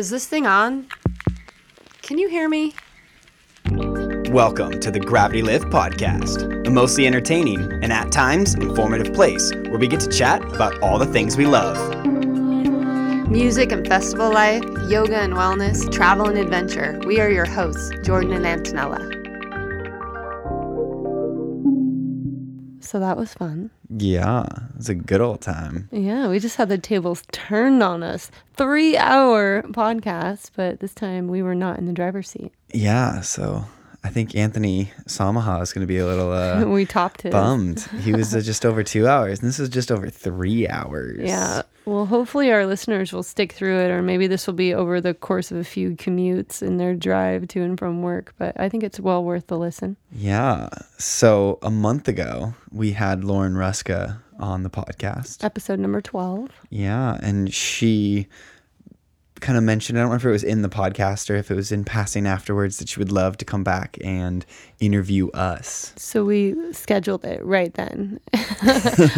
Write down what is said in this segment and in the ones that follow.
Is this thing on? Can you hear me? Welcome to the Gravity Lift Podcast, a mostly entertaining and at times informative place where we get to chat about all the things we love. Music and festival life, yoga and wellness, travel and adventure. We are your hosts, Jordan and Antonella. So that was fun. Yeah, it's a good old time. Yeah, we just had the tables turned on us. Three hour podcast, but this time we were not in the driver's seat. Yeah, so I think Anthony Samaha is going to be a little uh, we topped it. bummed. He was uh, just over two hours, and this is just over three hours. Yeah. Well, hopefully our listeners will stick through it, or maybe this will be over the course of a few commutes in their drive to and from work. But I think it's well worth the listen. Yeah. So a month ago, we had Lauren Hruska on the podcast. Episode number 12. Yeah, and she kind of mentioned, I don't know if it was in the podcast or if it was in passing afterwards, that she would love to come back and interview us. So we scheduled it right then.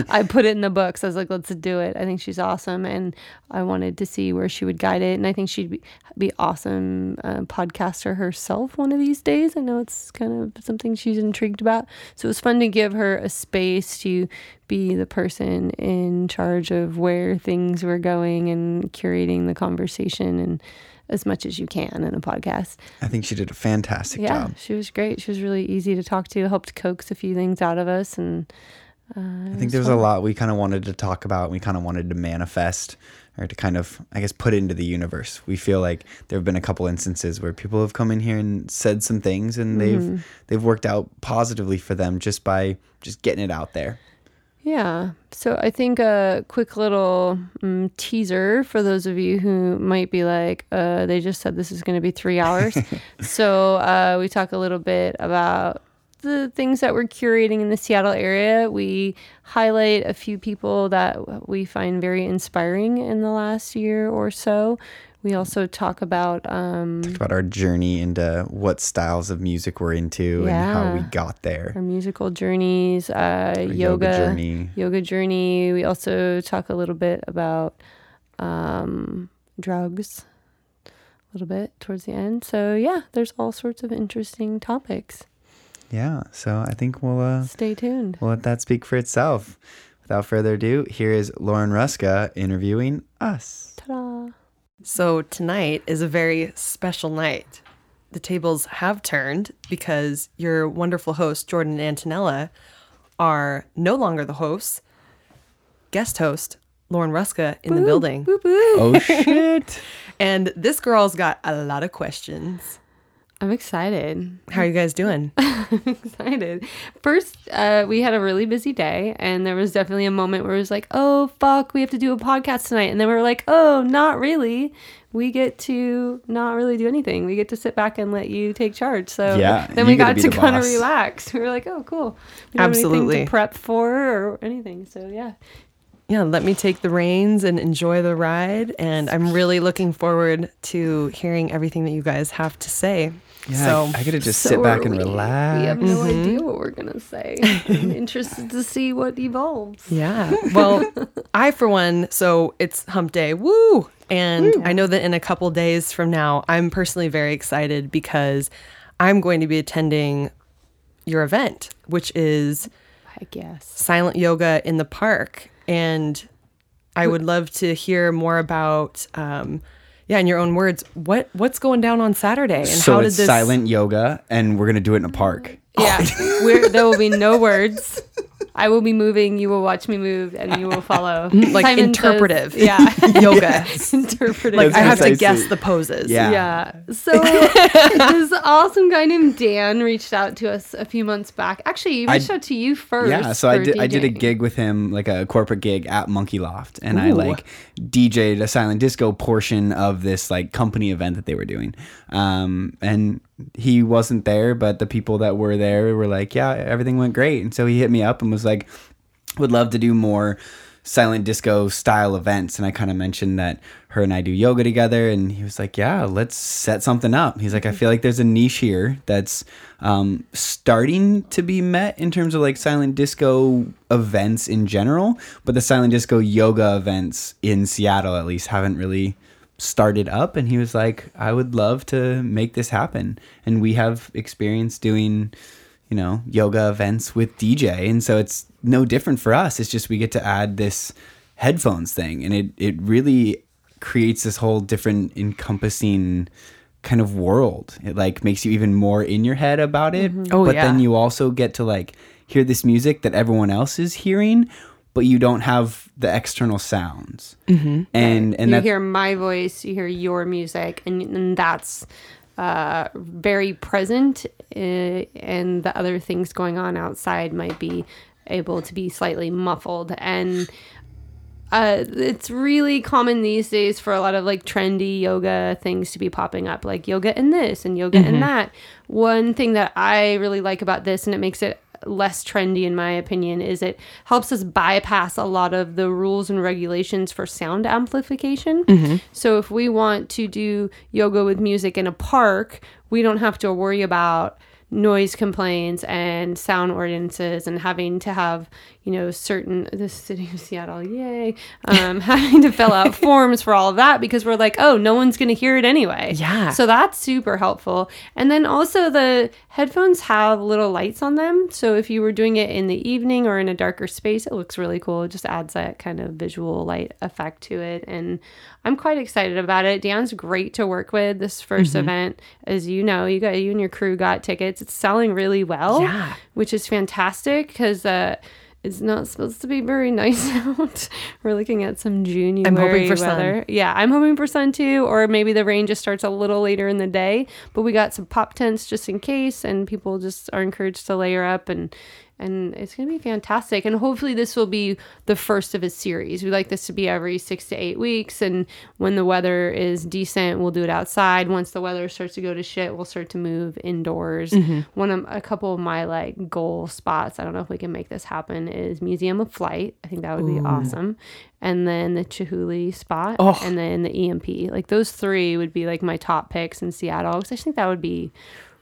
I put it in the books. I was like, let's do it. I think she's awesome. And I wanted to see where she would guide it. And I think she'd be, be awesome uh, podcaster herself one of these days. I know it's kind of something she's intrigued about. So it was fun to give her a space to be the person in charge of where things were going and curating the conversation and as much as you can in a podcast. I think she did a fantastic Yeah, job. she was great. She was really easy to talk to, helped coax a few things out of us and uh, I think there was a lot we kind of wanted to talk about. We kind of wanted to manifest or to kind of, I guess, put into the universe. We feel like there have been a couple instances where people have come in here and said some things, and Mm-hmm. they've they've worked out positively for them just by just getting it out there. Yeah. So I think a quick little um, teaser for those of you who might be like, uh, they just said this is going to be three hours. so uh, we talk a little bit about the things that we're curating in the Seattle area. We highlight a few people that we find very inspiring in the last year or so. We also talk about um, Talked about our journey into what styles of music we're into and how we got there. our musical journeys, uh, yoga, yoga journey. yoga journey. We also talk a little bit about um, drugs, a little bit towards the end. So yeah, there's all sorts of interesting topics. Yeah. So I think we'll uh, Stay tuned. we'll let that speak for itself. Without further ado, here is Lauren Hruska interviewing us. Ta-da! So tonight is a very special night. The tables have turned because your wonderful host, Jordan and Antonella, are no longer the hosts. Guest host, Lauren Hruska, in the building. Boop, boop. Oh shit! And this girl's got a lot of questions. I'm excited. How are you guys doing? I'm excited. First, uh, we had a really busy day, and there was definitely a moment where it was like, "Oh fuck, we have to do a podcast tonight," and then we were like, "Oh, not really. We get to not really do anything. We get to sit back and let you take charge." So Yeah, then we get to got to kind of relax. We were like, "Oh, cool. We don't have anything Absolutely. to prep for or anything." So yeah, yeah, let me take the reins and enjoy the ride. And I'm really looking forward to hearing everything that you guys have to say. Yeah, so I, I gotta just So sit back and we. relax. We have no idea what we're gonna say. I'm interested to see what evolves. Yeah. Well, I, for one, so it's hump day. Woo! And I know that in a couple days from now, I'm personally very excited because I'm going to be attending your event, which is I guess. silent yoga in the park. And I would love to hear more about, um, yeah, in your own words, what what's going down on Saturday and so how it's did this silent yoga, and we're gonna do it in a park. Yeah, there will be no words. I will be moving. You will watch me move, and you will follow. Like Simon says- interpretive. yeah, yoga? interpretive. Like I have to guess the poses. Yeah. yeah. So this awesome guy named Dan reached out to us a few months back. Actually, he I- reached out to you first. Yeah, so I for did. I did a gig with him, like a corporate gig at Monkey Loft, and I like DJ'd a silent disco portion of this like company event that they were doing. Um, and he wasn't there, but the people that were there were like, "Yeah, everything went great." And so he hit me up and was like, "Would love to do more." silent disco style events and I kind of mentioned that her and I do yoga together and he was like yeah let's set something up he's like I feel like there's a niche here that's um, starting to be met in terms of like silent disco events in general but the silent disco yoga events in Seattle at least haven't really started up and he was like i would love to make this happen. And we have experience doing you know yoga events with dj and so it's no different for us. It's just we get to add this headphones thing. And it it really creates this whole different encompassing kind of world. It like makes you even more in your head about it. Mm-hmm. Oh, but then you also get to like hear this music that everyone else is hearing but you don't have the external sounds mm-hmm. and and you hear my voice, you hear your music, and, and that's uh, very present. Uh, and the other things going on outside might be able to be slightly muffled. And uh, it's really common these days for a lot of like trendy yoga things to be popping up, like yoga and this and yoga and that. One thing that I really like about this, and it makes it less trendy in my opinion, is it helps us bypass a lot of the rules and regulations for sound amplification. Mm-hmm. So if we want to do yoga with music in a park, we don't have to worry about noise complaints and sound ordinances and having to have you know certain the city of seattle yay um, having to fill out forms for all of that because we're like oh no one's going to hear it anyway. Yeah. so that's super helpful. And then also the headphones have little lights on them. So if you were doing it in the evening or in a darker space it looks really cool. It just adds that kind of visual light effect to it. And i'm quite excited about it dan's great to work with this 1st event as you know you got you and your crew got tickets it's selling really well Yeah. which is fantastic because uh, it's not supposed to be very nice out. We're looking at some January I'm hoping for sun. Yeah, I'm hoping for sun too, or maybe the rain just starts a little later in the day. But we got some pop tents just in case, and people just are encouraged to layer up and. And it's going to be fantastic. And hopefully, this will be the first of a series. We like this to be every six to eight weeks. And when the weather is decent, we'll do it outside. Once the weather starts to go to shit, we'll start to move indoors. Mm-hmm. One of a couple of my like goal spots, I don't know if we can make this happen, is Museum of Flight. I think that would be awesome. And then the Chihuly spot, Oh. and then the EMP. Like those three would be like my top picks in Seattle because I think that would be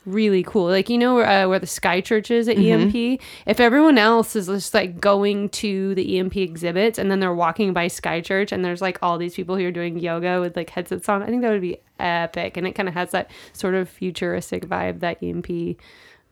really cool. Like you know uh, where the Sky Church is at EMP. If everyone else is just like going to the EMP exhibits and then they're walking by Sky Church and there's like all these people who are doing yoga with like headsets on, I think that would be epic. And it kind of has that sort of futuristic vibe that EMP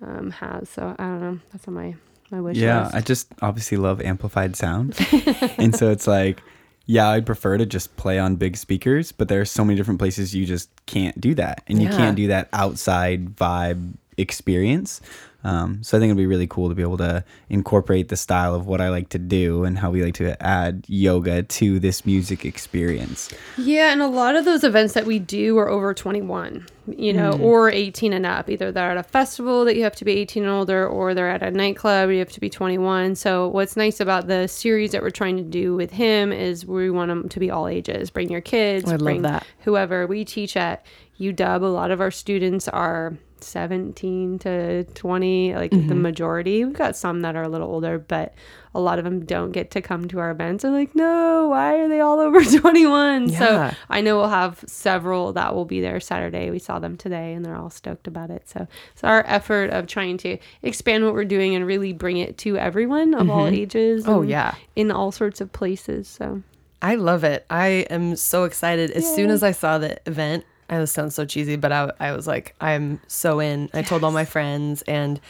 um, has. So I don't know. That's on my my wish Yeah, list. I just obviously love amplified sound. and so it's like, yeah, I'd prefer to just play on big speakers, but there are so many different places you just can't do that. And you can't do that outside vibe experience. Um, so I think it'd be really cool to be able to incorporate the style of what I like to do and how we like to add yoga to this music experience. Yeah, and a lot of those events that we do are over 21, you know, or 18 and up. Either they're at a festival that you have to be 18 and older, or they're at a nightclub you have to be 21. So, what's nice about the series that we're trying to do with him is we want them to be all ages. Bring your kids, I love bring that. whoever. We teach at UW. A lot of our students are 17 to 20, like the Mm-hmm. majority. We've got some that are a little older, but a lot of them don't get to come to our events. They're like, no, why are they all over 21? Yeah. So I know we'll have several that will be there Saturday. We saw them today and they're all stoked about it. So it's our effort of trying to expand what we're doing and really bring it to everyone of all ages. Oh, and yeah. In all sorts of places. So I love it. I am so excited. As soon as I saw the event, I this sounds so cheesy, but I, I was like, I'm so in. I told all my friends, and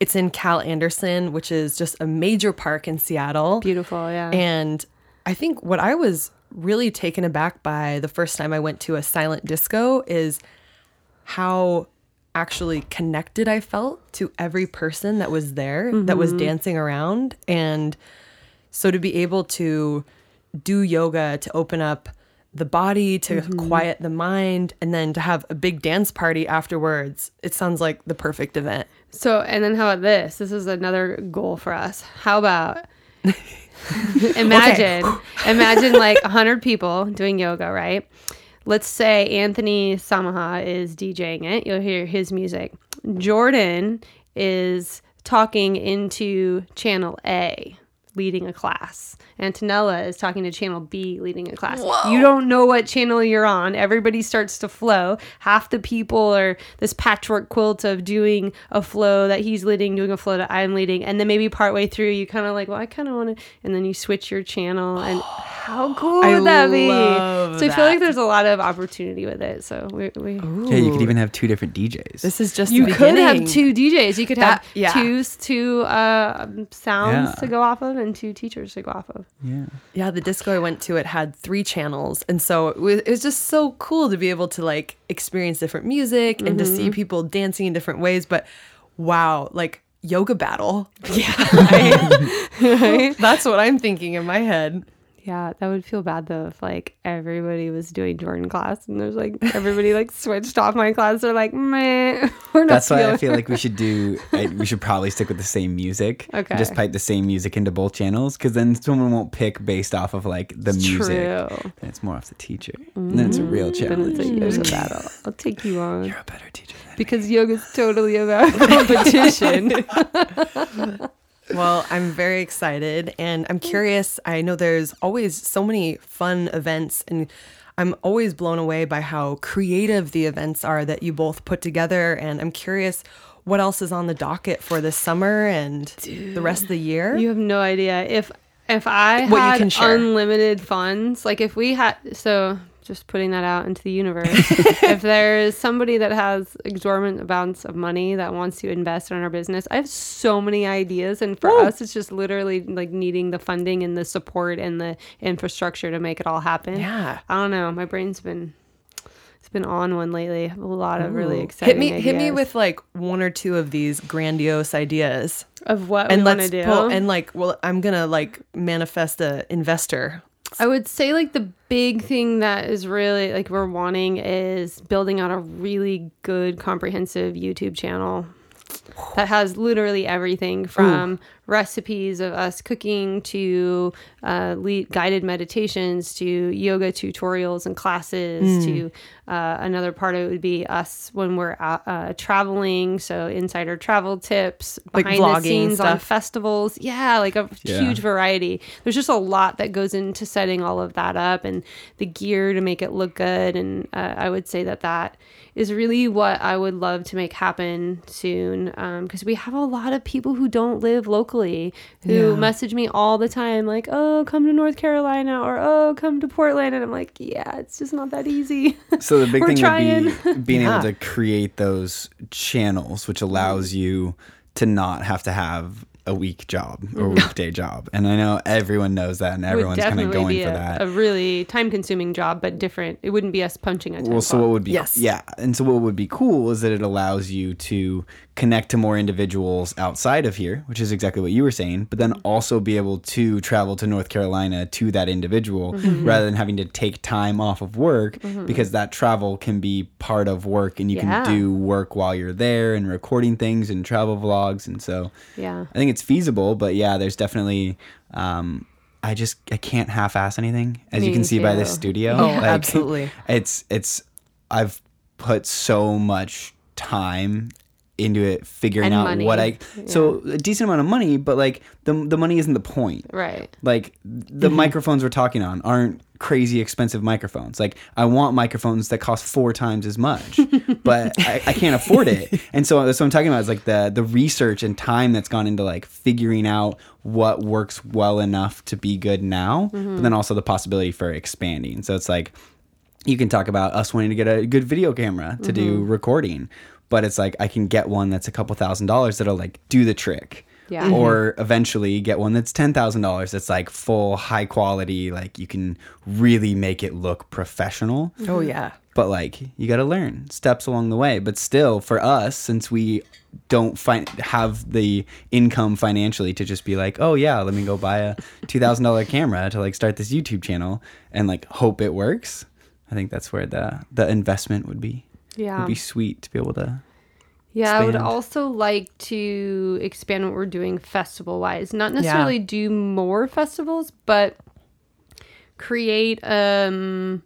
it's in Cal Anderson, which is just a major park in Seattle. beautiful. Yeah. And I think what I was really taken aback by the first time I went to a silent disco is how actually connected I felt to every person that was there that was mm-hmm. dancing around. And so to be able to do yoga to open up the body, to mm-hmm. quiet the mind, and then to have a big dance party afterwards, it sounds like the perfect event. So, and then how about this? This is another goal for us. How about imagine, imagine like 100 people doing yoga, right? Let's say Anthony Samaha is DJing it. You'll hear his music. Jordan is talking into channel A. leading a class. Antonella is talking to channel B leading a class. You don't know what channel you're on. Everybody starts to flow. Half the people are this patchwork quilt of doing a flow that he's leading, doing a flow that I'm leading. And then maybe partway through, you kind of like, well, I kind of want to, and then you switch your channel. And how cool I would that be? love So I feel like there's a lot of opportunity with it. So we, we Yeah, you could even have two different DJs. This is just you the could have two DJs. You could have yeah. two two uh, sounds Yeah. to go off of and two teachers to go off of. yeah. Yeah, the disco I went to it had three channels, and so it was, it was just so cool to be able to like experience different music and to Mm-hmm. see people dancing in different ways. But wow, like yoga battle. Yeah, that's what I'm thinking in my head. Yeah, that would feel bad though if like everybody was doing Jordan class and there's like everybody like switched off my class. They're like, meh, we're not. That's why I feel like we should do. I, we should probably stick with the same music. Okay. Just pipe the same music into both channels, because then someone won't pick based off of like the music. True. Then it's more off the teacher. And then it's a mm-hmm. real Then challenge. it's a yoga battle. I'll take you on You're a better teacher than because yoga's totally about competition. Well, I'm very excited and I'm curious. I know there's always so many fun events, and I'm always blown away by how creative the events are that you both put together. And I'm curious what else is on the docket for this summer and the rest of the year. You have no idea if if I What had unlimited funds, like if we had so just putting that out into the universe. if there is somebody that has exorbitant amounts of money that wants to invest in our business, I have so many ideas and for us it's just literally like needing the funding and the support and the infrastructure to make it all happen. Yeah. I don't know, my brain's been it's been on one lately. I have a lot of really exciting hit me, hit me with like one or two of these grandiose ideas, of what and we want to do. pull. And like, well, I'm gonna like manifest a investor. I would say like the big thing that is really like we're wanting is building out a really good comprehensive YouTube channel that has literally everything from recipes of us cooking to uh, lead, guided meditations to yoga tutorials and classes to uh, another part of it would be us when we're out, uh, traveling so insider travel tips Like behind the vlogging scenes on festivals yeah like a Yeah. huge variety. There's just a lot that goes into setting all of that up and the gear to make it look good. And uh, I would say that that is really what I would love to make happen soon because we have a lot of people who don't live locally who Yeah. message me all the time like, oh, come to North Carolina or oh, come to Portland. And I'm like, yeah, it's just not that easy. So the big thing trying. would be being Yeah. able to create those channels, which allows you to not have to have a week job or a weekday job. And I know everyone knows that, and everyone's kind of going be for a, that. a really time consuming job, but different. It wouldn't be us punching a time well, so clock. what would be Yes. yeah, and so what would be cool is that it allows you to connect to more individuals outside of here, which is exactly what you were saying, but then also be able to travel to North Carolina to that individual Mm-hmm. rather than having to take time off of work because that travel can be part of work and you Yeah. can do work while you're there and recording things and travel vlogs and so Yeah. I think it's feasible, but yeah, there's definitely. Um, I just I can't half-ass anything, as you can see by this too. studio. Oh, absolutely. It's it's I've put so much time into it, figuring And out money. what I. So a decent amount of money, but like the the money isn't the point. Right. Like the Mm-hmm. microphones we're talking on aren't crazy expensive microphones. Like I want microphones that cost four times as much, but I, I can't afford it. And so that's what I'm talking about is like the the research and time that's gone into like figuring out what works well enough to be good now, but then also the possibility for expanding. So it's like you can talk about us wanting to get a good video camera to do Mm-hmm. recording, but it's like I can get one that's a couple thousand dollars that'll like do the trick. Yeah. Mm-hmm. Or eventually get one that's ten thousand dollars that's like full high quality, like you can really make it look professional. Mm-hmm. Oh yeah. But like you gotta learn steps along the way. But still for us, since we don't find have the income financially to just be like, oh yeah, let me go buy a two thousand dollar camera to like start this YouTube channel and like hope it works. I think that's where the the investment would be. Yeah. Would be sweet to be able to Yeah, I would also like to expand what we're doing festival wise. Not necessarily do more festivals, but create um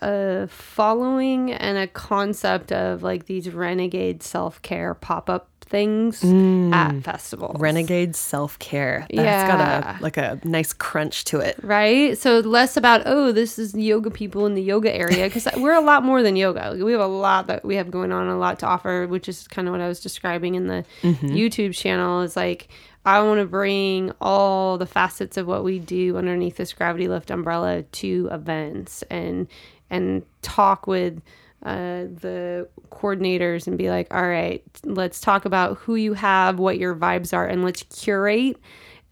a following and a concept of like these renegade self-care pop-up things at mm. festivals. Renegade self care. That's Yeah. got a like a nice crunch to it. right? So less about oh, this is yoga people in the yoga area because we're a lot more than yoga. We have a lot that we have going on, a lot to offer, which is kind of what I was describing in the mm-hmm. YouTube channel. Is like I want to bring all the facets of what we do underneath this gravity lift umbrella to events and and talk with uh, the coordinators and be like, all right, let's talk about who you have, what your vibes are, and let's curate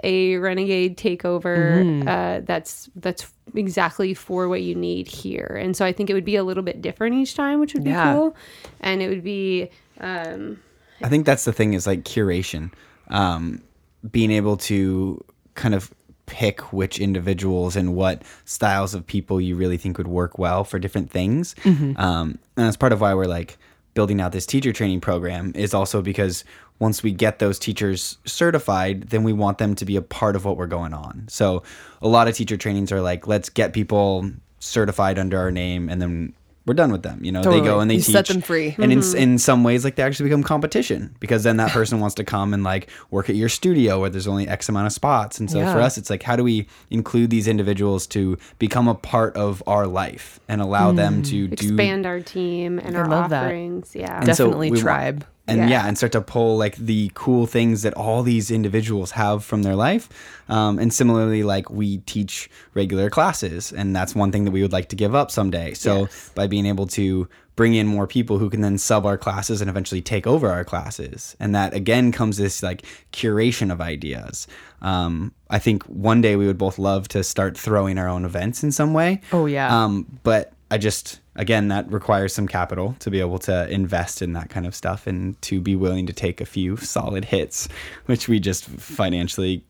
a renegade takeover uh, that's that's exactly for what you need here. And so I think it would be a little bit different each time, which would be Yeah. cool. And it would be um, I think that's the thing is like curation, um, being able to kind of pick which individuals and what styles of people you really think would work well for different things. Um, and that's part of why we're like building out this teacher training program is also because once we get those teachers certified, then we want them to be a part of what we're going on. So a lot of teacher trainings are like, let's get people certified under our name and then we're done with them. You know, they go and they You teach set them free. and in, mm-hmm. in some ways like they actually become competition because then that person wants to come and like work at your studio where there's only x amount of spots and so for us it's like how do we include these individuals to become a part of our life and allow them mm. to do expand our team and I our love that. offerings. Yeah. And Definitely we wa- tribe. And Yeah. yeah. and start to pull like the cool things that all these individuals have from their life um, and similarly like we teach regular classes and that's one thing that we would like to give up someday so Yes. by being able to bring in more people who can then sub our classes and eventually take over our classes and that again comes this like curation of ideas um, i think one day we would both love to start throwing our own events in some way Oh, yeah. um, but I just again that requires some capital to be able to invest in that kind of stuff and to be willing to take a few solid hits, which we just financially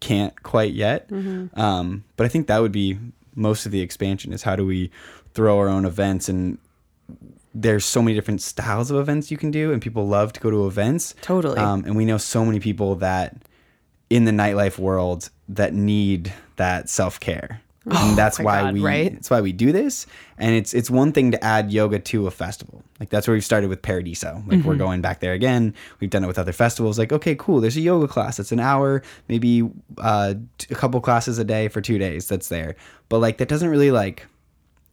can't quite yet. Um, but I think that would be most of the expansion is how do we throw our own events and there's so many different styles of events you can do and people love to go to events Totally. um, and we know so many people that in the nightlife world that need that self-care and that's my why God, we right? that's why we do this and it's it's one thing to add yoga to a festival like that's where we've started with paradiso like Mm-hmm. we're going back there again we've done it with other festivals like okay cool there's a yoga class that's an hour maybe uh, a couple classes a day for two days that's there but like that doesn't really like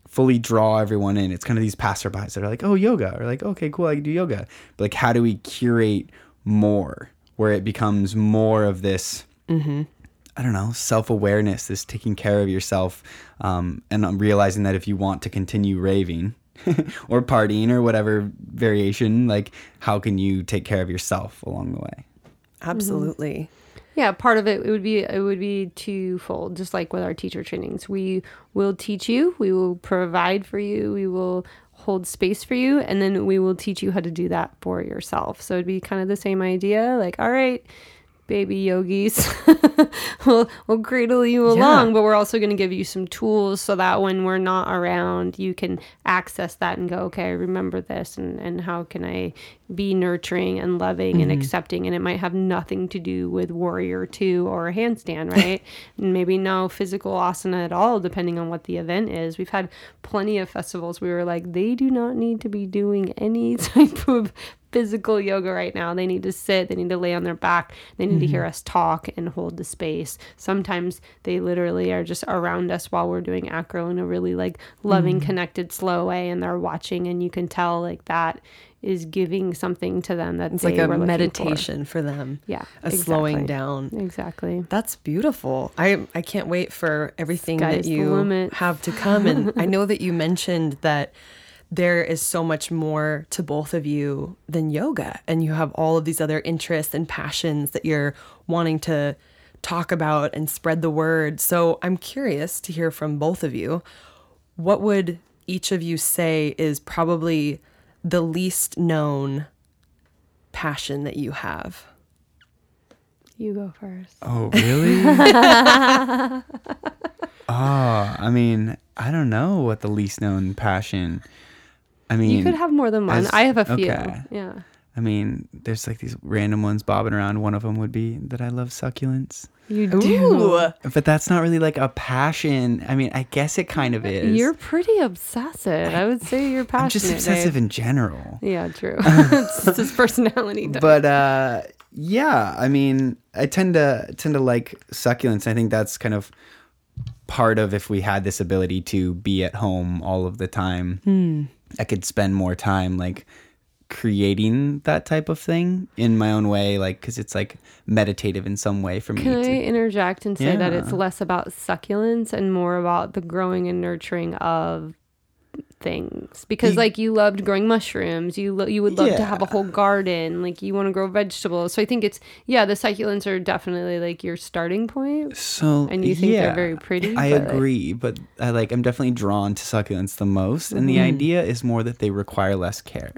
fully draw everyone in. It's kind of these passerbys that are like, oh, yoga, or like, okay, cool, I can do yoga. But like, how do we curate more where it becomes more of this, I don't know, self awareness, this taking care of yourself, um, and um, realizing that if you want to continue raving or partying or whatever variation, like, how can you take care of yourself along the way? Absolutely. Yeah, part of it, it would be it would be twofold, just like with our teacher trainings. We will teach you, we will provide for you, we will hold space for you, and then we will teach you how to do that for yourself. So it'd be kind of the same idea, like, all right, baby yogis, we'll we'll cradle you along, but we're also going to give you some tools so that when we're not around, you can access that and go, okay, I remember this, and and how can I be nurturing and loving and mm-hmm. accepting? And it might have nothing to do with warrior two or a handstand, right? and maybe no physical asana at all, depending on what the event is. We've had plenty of festivals we were like, they do not need to be doing any type of physical yoga right now. They need to sit, they need to lay on their back, they need to hear mm-hmm. us talk and hold the space. Sometimes they literally are just around us while we're doing acro in a really like loving, mm-hmm. connected, slow way, and they're watching, and you can tell like that is giving something to them that It's like a looking for. meditation for. them. Yeah, A slowing down. Exactly. That's beautiful. I I can't wait for everything Sky's that you have to come. And I know that you mentioned that there is so much more to both of you than yoga, and you have all of these other interests and passions that you're wanting to talk about and spread the word. So I'm curious to hear from both of you. What would each of you say is probably the least known passion that you have? You go first. Oh, really? oh, I mean, I don't know what the least known passion. I mean, You could have more than one. as- I have a few. okay. Yeah. I mean, there's like these random ones bobbing around. One of them would be that I love succulents. You do. Ooh. But that's not really like a passion. I mean, I guess it kind of is. You're pretty obsessive. I would say you're passionate. I'm just obsessive Dave. in general. Yeah, true. it's just his personality. type. But uh yeah, I mean, I tend to tend to like succulents. I think that's kind of part of if we had this ability to be at home all of the time. I could spend more time like creating that type of thing in my own way like cuz it's like meditative in some way for me Can I to interject and say that it's less about succulents and more about the growing and nurturing of things? Because You- like you loved growing mushrooms, you lo- you would love to have a whole garden, like you want to grow vegetables. So I think it's yeah, the succulents are definitely like your starting point. So And you think they're very pretty, I but, like- agree, but I like I'm definitely drawn to succulents the most, and Mm-hmm. the idea is more that they require less care.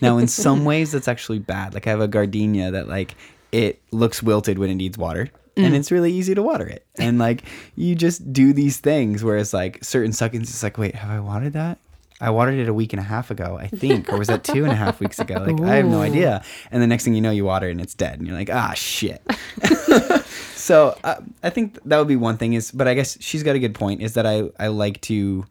now, in some ways, that's actually bad. Like I have a gardenia that like it looks wilted when it needs water. Mm. And it's really easy to water it. And like you just do these things whereas like certain succulents it's like, wait, have I watered that? I watered it a week and a half ago, I think, or was that two and a half weeks ago? Like I have no idea. And the next thing you know, you water it and it's dead, and you're like, ah, shit. So uh, I think that would be one thing is, but I guess she's got a good point is that I, I like to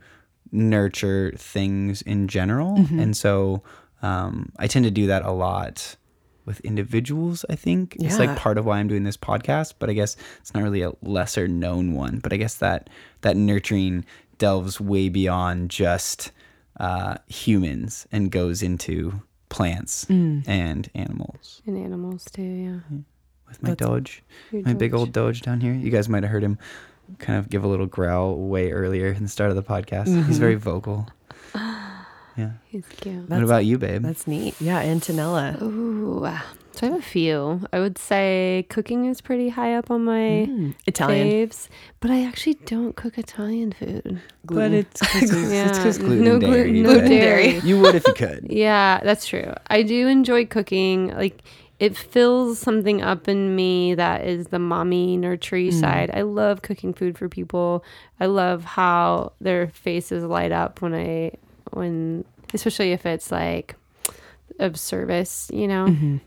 nurture things in general. Mm-hmm. And so um, I tend to do that a lot with individuals, I think. It's like part of why I'm doing this podcast, but I guess it's not really a lesser known one. But I guess that that nurturing delves way beyond just uh, humans and goes into plants Mm. and animals. And animals too, yeah. With my That's- Doge Your my big old Doge down here. You guys might have heard him kind of give a little growl way earlier in the start of the podcast. He's very vocal. Yeah. He's cute. what That's- about you, babe? That's neat. Yeah, Antonella. Ooh. So I have a few. I would say cooking is pretty high up on my Mm, Italian. faves, but I actually don't cook Italian food. but it's because Yeah, gluten no dairy. gluten, no but dairy. You would if you could. Yeah, that's true. I do enjoy cooking. Like it fills something up in me that is the mommy nurtury side. I love cooking food for people. I love how their faces light up when I when especially if it's like of service, you know. Where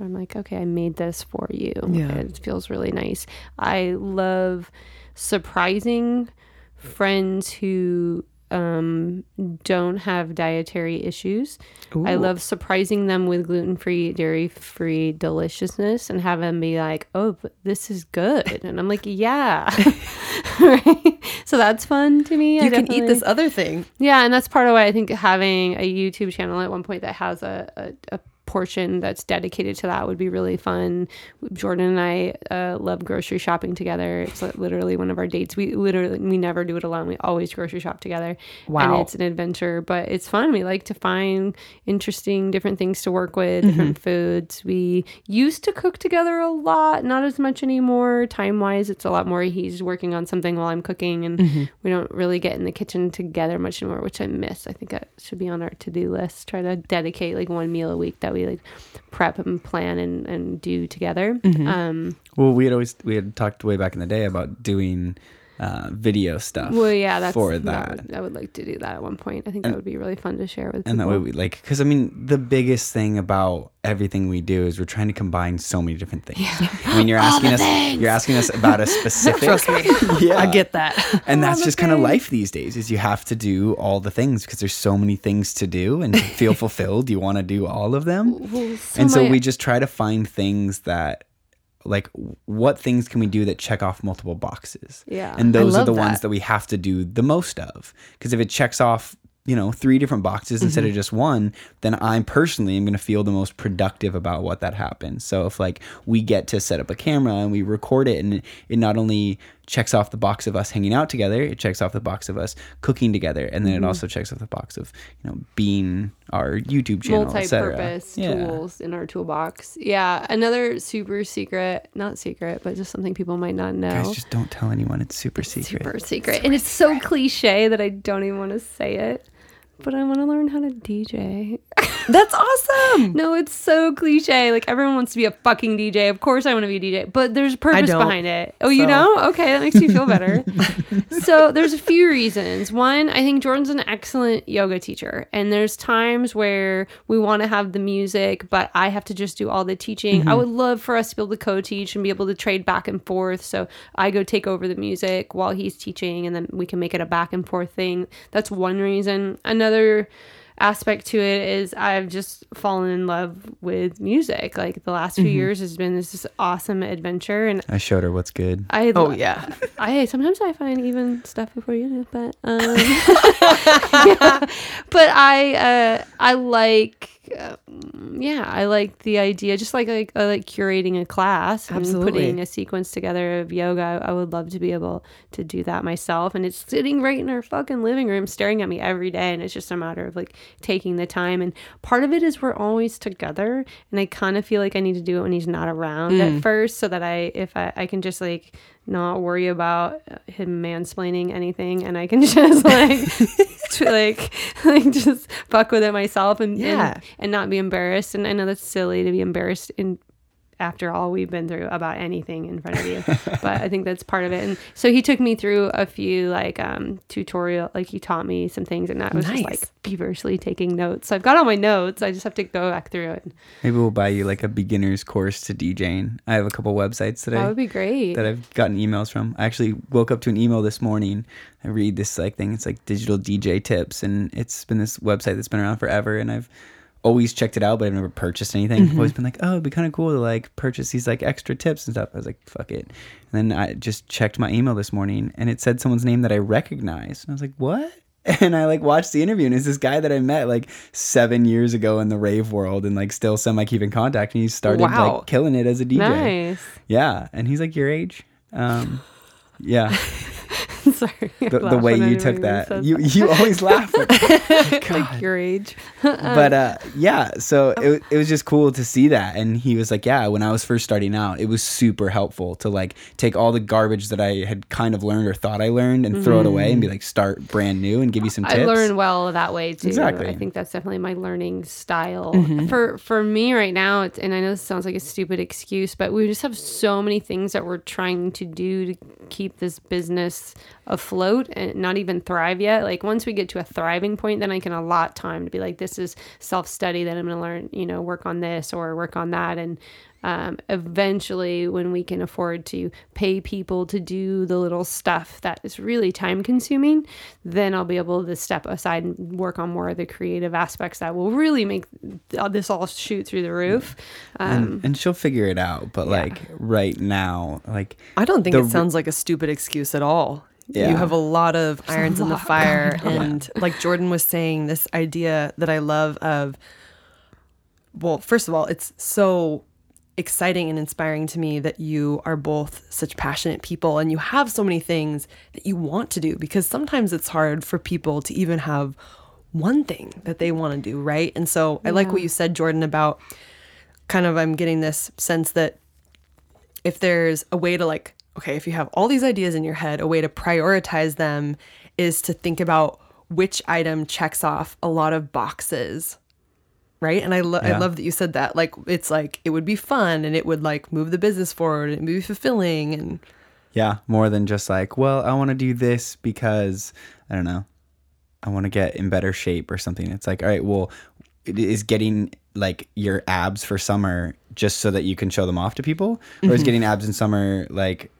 I'm like, okay, I made this for you. Yeah. It feels really nice. I love surprising friends who um, don't have dietary issues. I love surprising them with gluten free, dairy free deliciousness and have them be like, oh, but this is good. And I'm like, yeah. right? So that's fun to me. I You can eat this other thing. yeah, and that's part of why I think having a YouTube channel at one point that has a, a, a portion that's dedicated to that would be really fun. Jordan and I uh, love grocery shopping together. It's like literally one of our dates. We literally we never do it alone. We always grocery shop together. Wow. And it's an adventure, but it's fun. We like to find interesting different things to work with, different foods. We used to cook together a lot, not as much anymore. Time wise, it's a lot more. He's working on something while I'm cooking, and we don't really get in the kitchen together much anymore, which I miss. I think that should be on our to do list. Try to dedicate like one meal a week that we like prep and plan and, and do together. Um, Well, we had always we had talked way back in the day about doing uh, video stuff. well, yeah, that's for that. that. would- I would like to do that at one point. I think that would be really fun to share with people. and that way we like because i mean the biggest thing about everything we do is we're trying to combine so many different things i mean you're asking us you're asking us about a specific Trust me. yeah I get that. and All that's just kind of life these days is you have to do all the things because there's so many things to do and to feel fulfilled you want to do all of them Well, so and so my- we just try to find things that like what things can we do that check off multiple boxes Yeah. and those are the ones that. that we have to do the most of because if it checks off you know three different boxes instead Mm-hmm. of just one then i personally am going to feel the most productive about what that happens so if like we get to set up a camera and we record it and it not only checks off the box of us hanging out together it checks off the box of us cooking together and then Mm-hmm. it also checks off the box of you know being our youtube channel multi-purpose yeah tools in our toolbox. Yeah, another super secret, not secret, but just something people might not know. guys just don't tell anyone it's super secret super secret. and it's so cliche that I don't even want to say it. But I want to learn how to DJ. That's awesome. No, it's so cliche. Like everyone wants to be a fucking DJ. Of course, I want to be a DJ, but there's purpose behind it. Oh, you know? Okay, that makes me feel better. so there's a few reasons. One, I think Jordan's an excellent yoga teacher, and there's times where we want to have the music, but I have to just do all the teaching. I mm-hmm. would love for us to be able to co-teach and be able to trade back and forth. So I go take over the music while he's teaching, and then we can make it a back and forth thing. That's one reason. Another aspect to it is I've just fallen in love with music. Like the last few years has been this, this awesome adventure, and I showed her what's good. I Oh yeah. I sometimes I find even stuff before you do, but um, yeah. but I uh, I like um, yeah I like the idea just like, like I like curating a class and Absolutely. putting a sequence together of yoga. I, I would love to be able to do that myself, and it's sitting right in our fucking living room, staring at me every day, and it's just a matter of like taking the time. And part of it is we're always together, and I kind of feel like I need to do it when he's not around at first, so that I if I I can just like not worry about him mansplaining anything and I can just like to like like just fuck with it myself and, Yeah. and and not be embarrassed and I know that's silly to be embarrassed in after all we've been through about anything in front of you but I think that's part of it and so he took me through a few like um tutorial like he taught me some things and I was just like feverishly taking notes so I've got all my notes I just have to go back through it Maybe we'll buy you like a beginner's course to DJing. I have a couple websites today that would be great that I've gotten emails from. I actually woke up to an email this morning. I read this like thing. It's like digital DJ tips, and it's been this website that's been around forever. And I've always checked it out, but I've never purchased anything. I've always been like, oh, it'd be kind of cool to like purchase these like extra tips and stuff. I was like, fuck it. And then I just checked my email this morning, and it said someone's name that I recognized, and I was like, what? And I like watched the interview, and it's this guy that I met like seven years ago in the rave world, and like still semi keep in contact. And he started Wow. like killing it as a DJ. nice Yeah, and he's like your age. Um, yeah, sorry the, the way you took that, you you always laugh. like your age. but uh, yeah, so it it was just cool to see that, and he was like, yeah, when I was first starting out, it was super helpful to like take all the garbage that I had kind of learned or thought I learned and throw it away and be like start brand new and give you some tips. I learn well that way too. Exactly. I think that's definitely my learning style. Mm-hmm. For for me right now, it's, and I know this sounds like a stupid excuse, but we just have so many things that we're trying to do to keep this business afloat and not even thrive yet. Like once we get to a thriving point, then I can allot time to be like, this is self study that I'm going to learn, you know, work on this or work on that, and um, eventually when we can afford to pay people to do the little stuff that is really time consuming then i'll be able to step aside and work on more of the creative aspects that will really make this all shoot through the roof um, and, and she'll figure it out. But like right now, like I don't think The it re- sounds like a stupid excuse at all. Yeah. You have a lot of irons in the fire. And like Jordan was saying, this idea that I love of, well, first of all, it's so exciting and inspiring to me that you are both such passionate people and you have so many things that you want to do because sometimes it's hard for people to even have one thing that they want to do, right? And so I like what you said, Jordan, about kind of I'm getting this sense that if there's a way to like okay if you have all these ideas in your head a way to prioritize them is to think about which item checks off a lot of boxes right? And i, lo- I love that you said that. Like it's like it would be fun and it would like move the business forward and it would be fulfilling and Yeah, more than just like, well, I want to do this because I don't know, I want to get in better shape or something. It's like, all right, well, it is getting like your abs for summer just so that you can show them off to people, or is mm-hmm. getting abs in summer like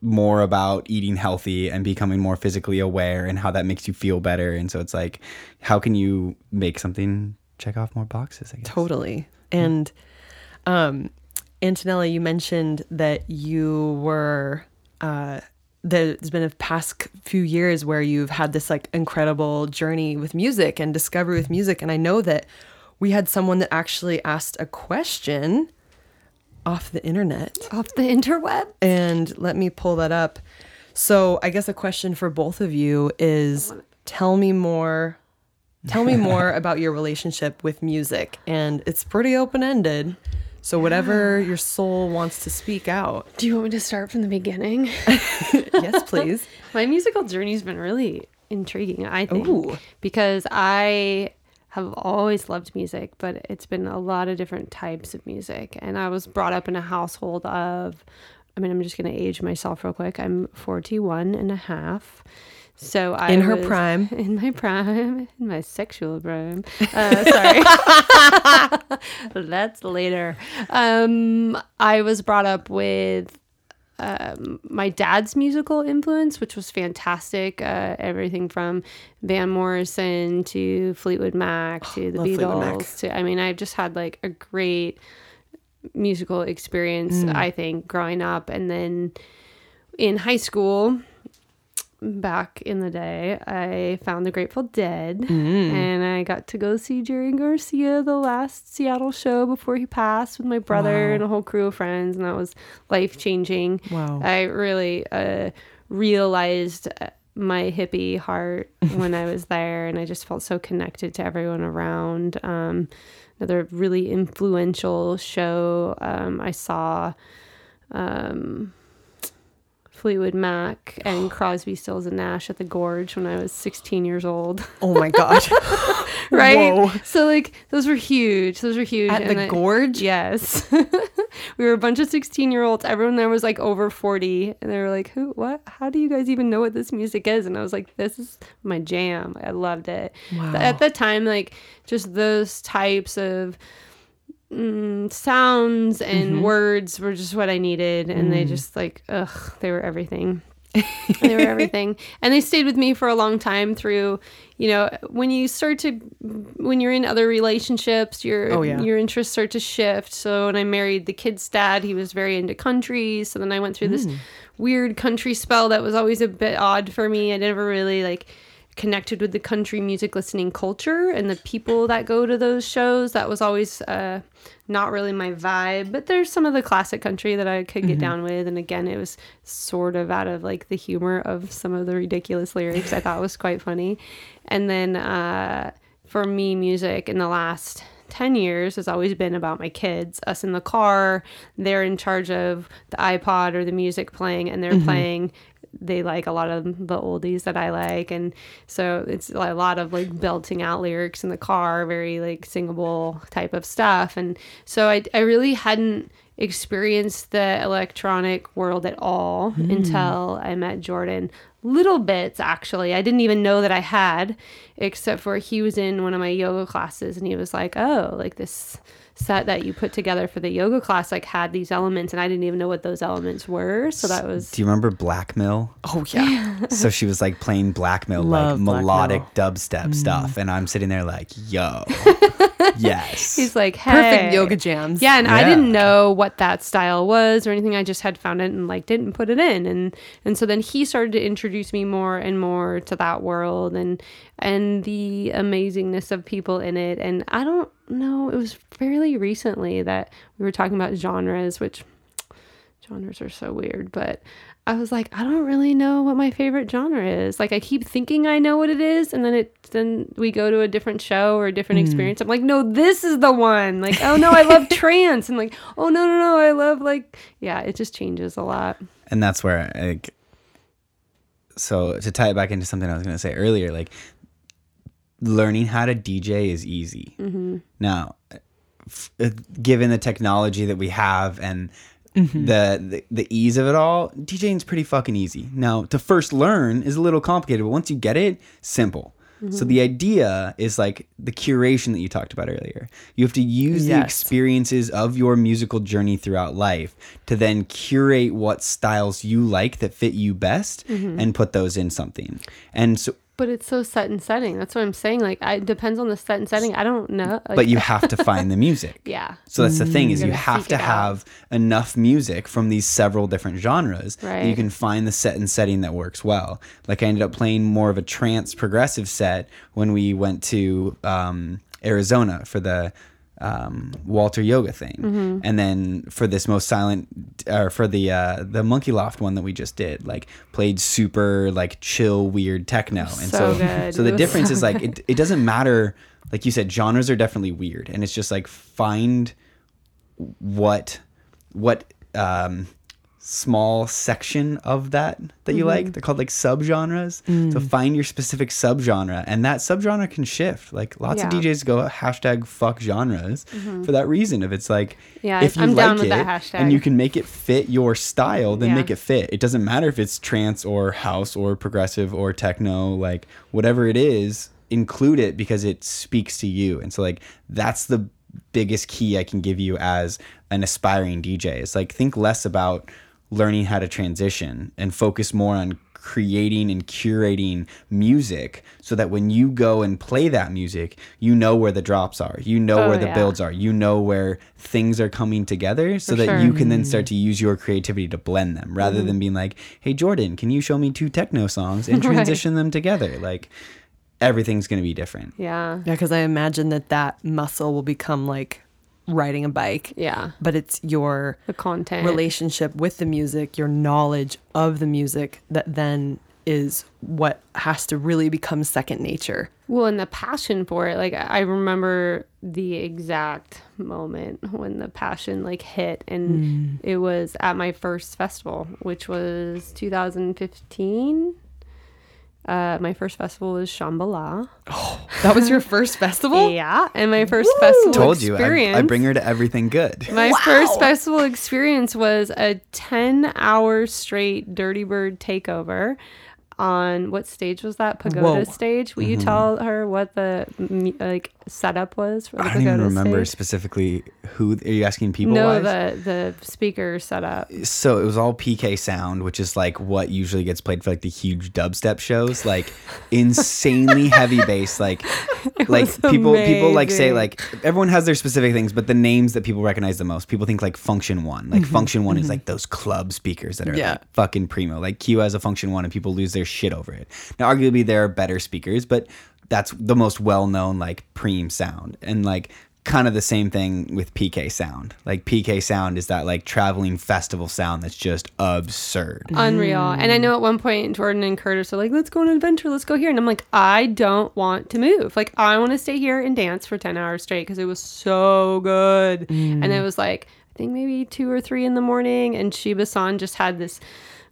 more about eating healthy and becoming more physically aware and how that makes you feel better? And so it's like, how can you make something check off more boxes? I guess. Totally. And um Antonella, you mentioned that you were uh there's been a past few years where you've had this like incredible journey with music and discovery with music and I know that we had someone that actually asked a question off the internet off the interweb and let me pull that up. So, I guess a question for both of you is tell me more tell me more about your relationship with music and it's pretty open-ended. So whatever your soul wants to speak out. do you want me to start from the beginning Yes, please. my musical journey's been really intriguing, I think, Ooh. because I have always loved music, but it's been a lot of different types of music. And I was brought up in a household of, I mean, I'm just going to age myself real quick. I'm 41 and a half. So I In her prime. in my prime, in my sexual prime. Uh, sorry, that's later. Um, I was brought up with um, my dad's musical influence, which was fantastic. Uh, everything from Van Morrison to Fleetwood Mac to the love Fleetwood Mac. Beatles. To I mean, I just had like a great musical experience. I think growing up, and then in high school back in the day, I found the Grateful Dead and I got to go see Jerry Garcia, the last Seattle show before he passed with my brother Wow. and a whole crew of friends. And that was life changing. Wow. I really uh, realized uh, my hippie heart when I was there and I just felt so connected to everyone around. Um, another really influential show um, I saw. Um, Fleetwood Mac and Crosby, Stills and Nash at the Gorge when I was 16 years old. Oh my god. right? Whoa. So like those were huge. Those were huge. At and the I- gorge? Yes. we were a bunch of 16 year olds. Everyone there was like over 40. And they were like, who, what? How do you guys even know what this music is? And I was like, this is my jam. I loved it. Wow. At the time, like just those types of mm, sounds and Mm-hmm. words were just what I needed. And Mm. they just like, ugh, they were everything. they were everything and they stayed with me for a long time through you know when you start to when you're in other relationships your Oh, yeah. your interests start to shift so when i married the kid's dad he was very into country so then i went through this Mm. weird country spell that was always a bit odd for me i never really like connected with the country music listening culture and the people that go to those shows. That was always uh, not really my vibe but there's some of the classic country that i could get down with. And again it was sort of out of like the humor of some of the ridiculous lyrics i thought was quite funny. And then uh, for me music in the last 10 years has always been about my kids us in the car. They're in charge of the ipod or the music playing and they're playing they like a lot of the oldies that I like, and so it's a lot of like belting out lyrics in the car, very like singable type of stuff. And so I, I really hadn't experienced the electronic world at all hmm. until I met Jordan. Little bits actually, I didn't even know that I had, except for he was in one of my yoga classes, and he was like, "Oh, like this." Set that you put together for the yoga class like had these elements and I didn't even know what those elements were so that was Do you remember Blackmill? Oh yeah. so she was like playing Blackmill, like Love Black melodic Mill. dubstep mm. stuff, and I'm sitting there like, yo, yes. He's like, hey. Perfect yoga jams. Yeah, and I didn't know what that style was or anything. I just had found it and liked it and put it in, and and so then he started to introduce me more and more to that world and and the amazingness of people in it. And I don't know, it was fairly recently that we were talking about genres, which genres are so weird, but I was like, I don't really know what my favorite genre is. Like I keep thinking I know what it is, and then it then we go to a different show or a different hmm. experience. I'm like, no, this is the one. Like, oh no, I love trance, and like, oh no, no, no, I love like, yeah, it just changes a lot. and that's where like so to tie it back into something i was going to say earlier like learning how to dj is easy. Mm-hmm. Now f- uh, given the technology that we have and mm-hmm. the, the the ease of it all djing is pretty fucking easy. Now to first learn is a little complicated but once you get it simple. So mm-hmm. the idea is like the curation that you talked about earlier. You have to use the experiences of your musical journey throughout life to then curate what styles you like that fit you best and put those in something. And so But it's so set and setting. That's what I'm saying. Like, I, it depends on the set and setting. I don't know. Like, but you have to find the music. yeah. So that's the thing is you have to out. have enough music from these several different genres that you can find the set and setting that works well. Like I ended up playing more of a trance progressive set when we went to um, Arizona for the um, Walter Yoga thing, Mm-hmm. and then for this most silent or for the uh, the Monkey Loft one that we just did, like played super like chill weird techno, and So so so the difference so is like it, it doesn't matter. Like you said, genres are definitely weird, and it's just like find what what um small section of that that you Mm-hmm. like. They're called like subgenres. Mm. So find your specific subgenre, and that subgenre can shift. Like lots of Yeah. Mm-hmm. DJs go hashtag fuck genres for that reason. If it's like, Yeah, if you I'm like down it with that hashtag and you can make it fit your style, then Yeah. make it fit. It doesn't matter if it's trance or house or progressive or techno, like whatever it is, include it because it speaks to you. And so like that's the biggest key I can give you as an aspiring DJ. It's like think less about learning how to transition and focus more on creating and curating music so that when you go and play that music, you know where the drops are. You know Oh, where the yeah. builds are. You know where things are coming together so For that sure. you can then mm-hmm. start to use your creativity to blend them rather than mm-hmm. being like, "Hey Jordan, can you show me two techno songs and Right. transition them together?" Like everything's going to be different. Yeah. Yeah, because I imagine that that muscle will become like riding a bike. Yeah. But it's your The content. relationship with the music, your knowledge of the music that then is what has to really become second nature. Well, and the passion for it. Like I remember the exact moment when the passion like hit and mm. it was at my first festival, which was 2015. Uh, my first festival was Shambhala. That was your first festival? Yeah, and my first festival Told you, experience. I, I bring her to everything good. My first festival experience was a 10 hour straight Dirty Bird takeover on what stage was that? Pagoda Whoa. stage. Will you tell her what the like setup was for the Mm-hmm. I don't even remember stage? specifically who. Are you asking people? No, wise? the the speaker setup. so it was all PK sound, which is like what usually gets played for like the huge dubstep shows, like insanely heavy bass, like like was people people like say like everyone has their specific things, but the names that people recognize the most, people think like Funktion-One, like Funktion-One is like those club speakers that are Yeah. like fucking primo. Like Q has a Funktion-One, and people lose their shit over it. Now, arguably there are better speakers, but that's the most well known like preem sound, and like kind of the same thing with PK sound. Like PK sound is that like traveling festival sound that's just absurd. Unreal. And I know at one point Jordan and Curtis are like, let's go on an adventure, let's go here. And I'm like, I don't want to move. Like, I want to stay here and dance for 10 hours straight because it was so good. And mm. it was like, I think maybe two or three in the morning. And Shiba san just had this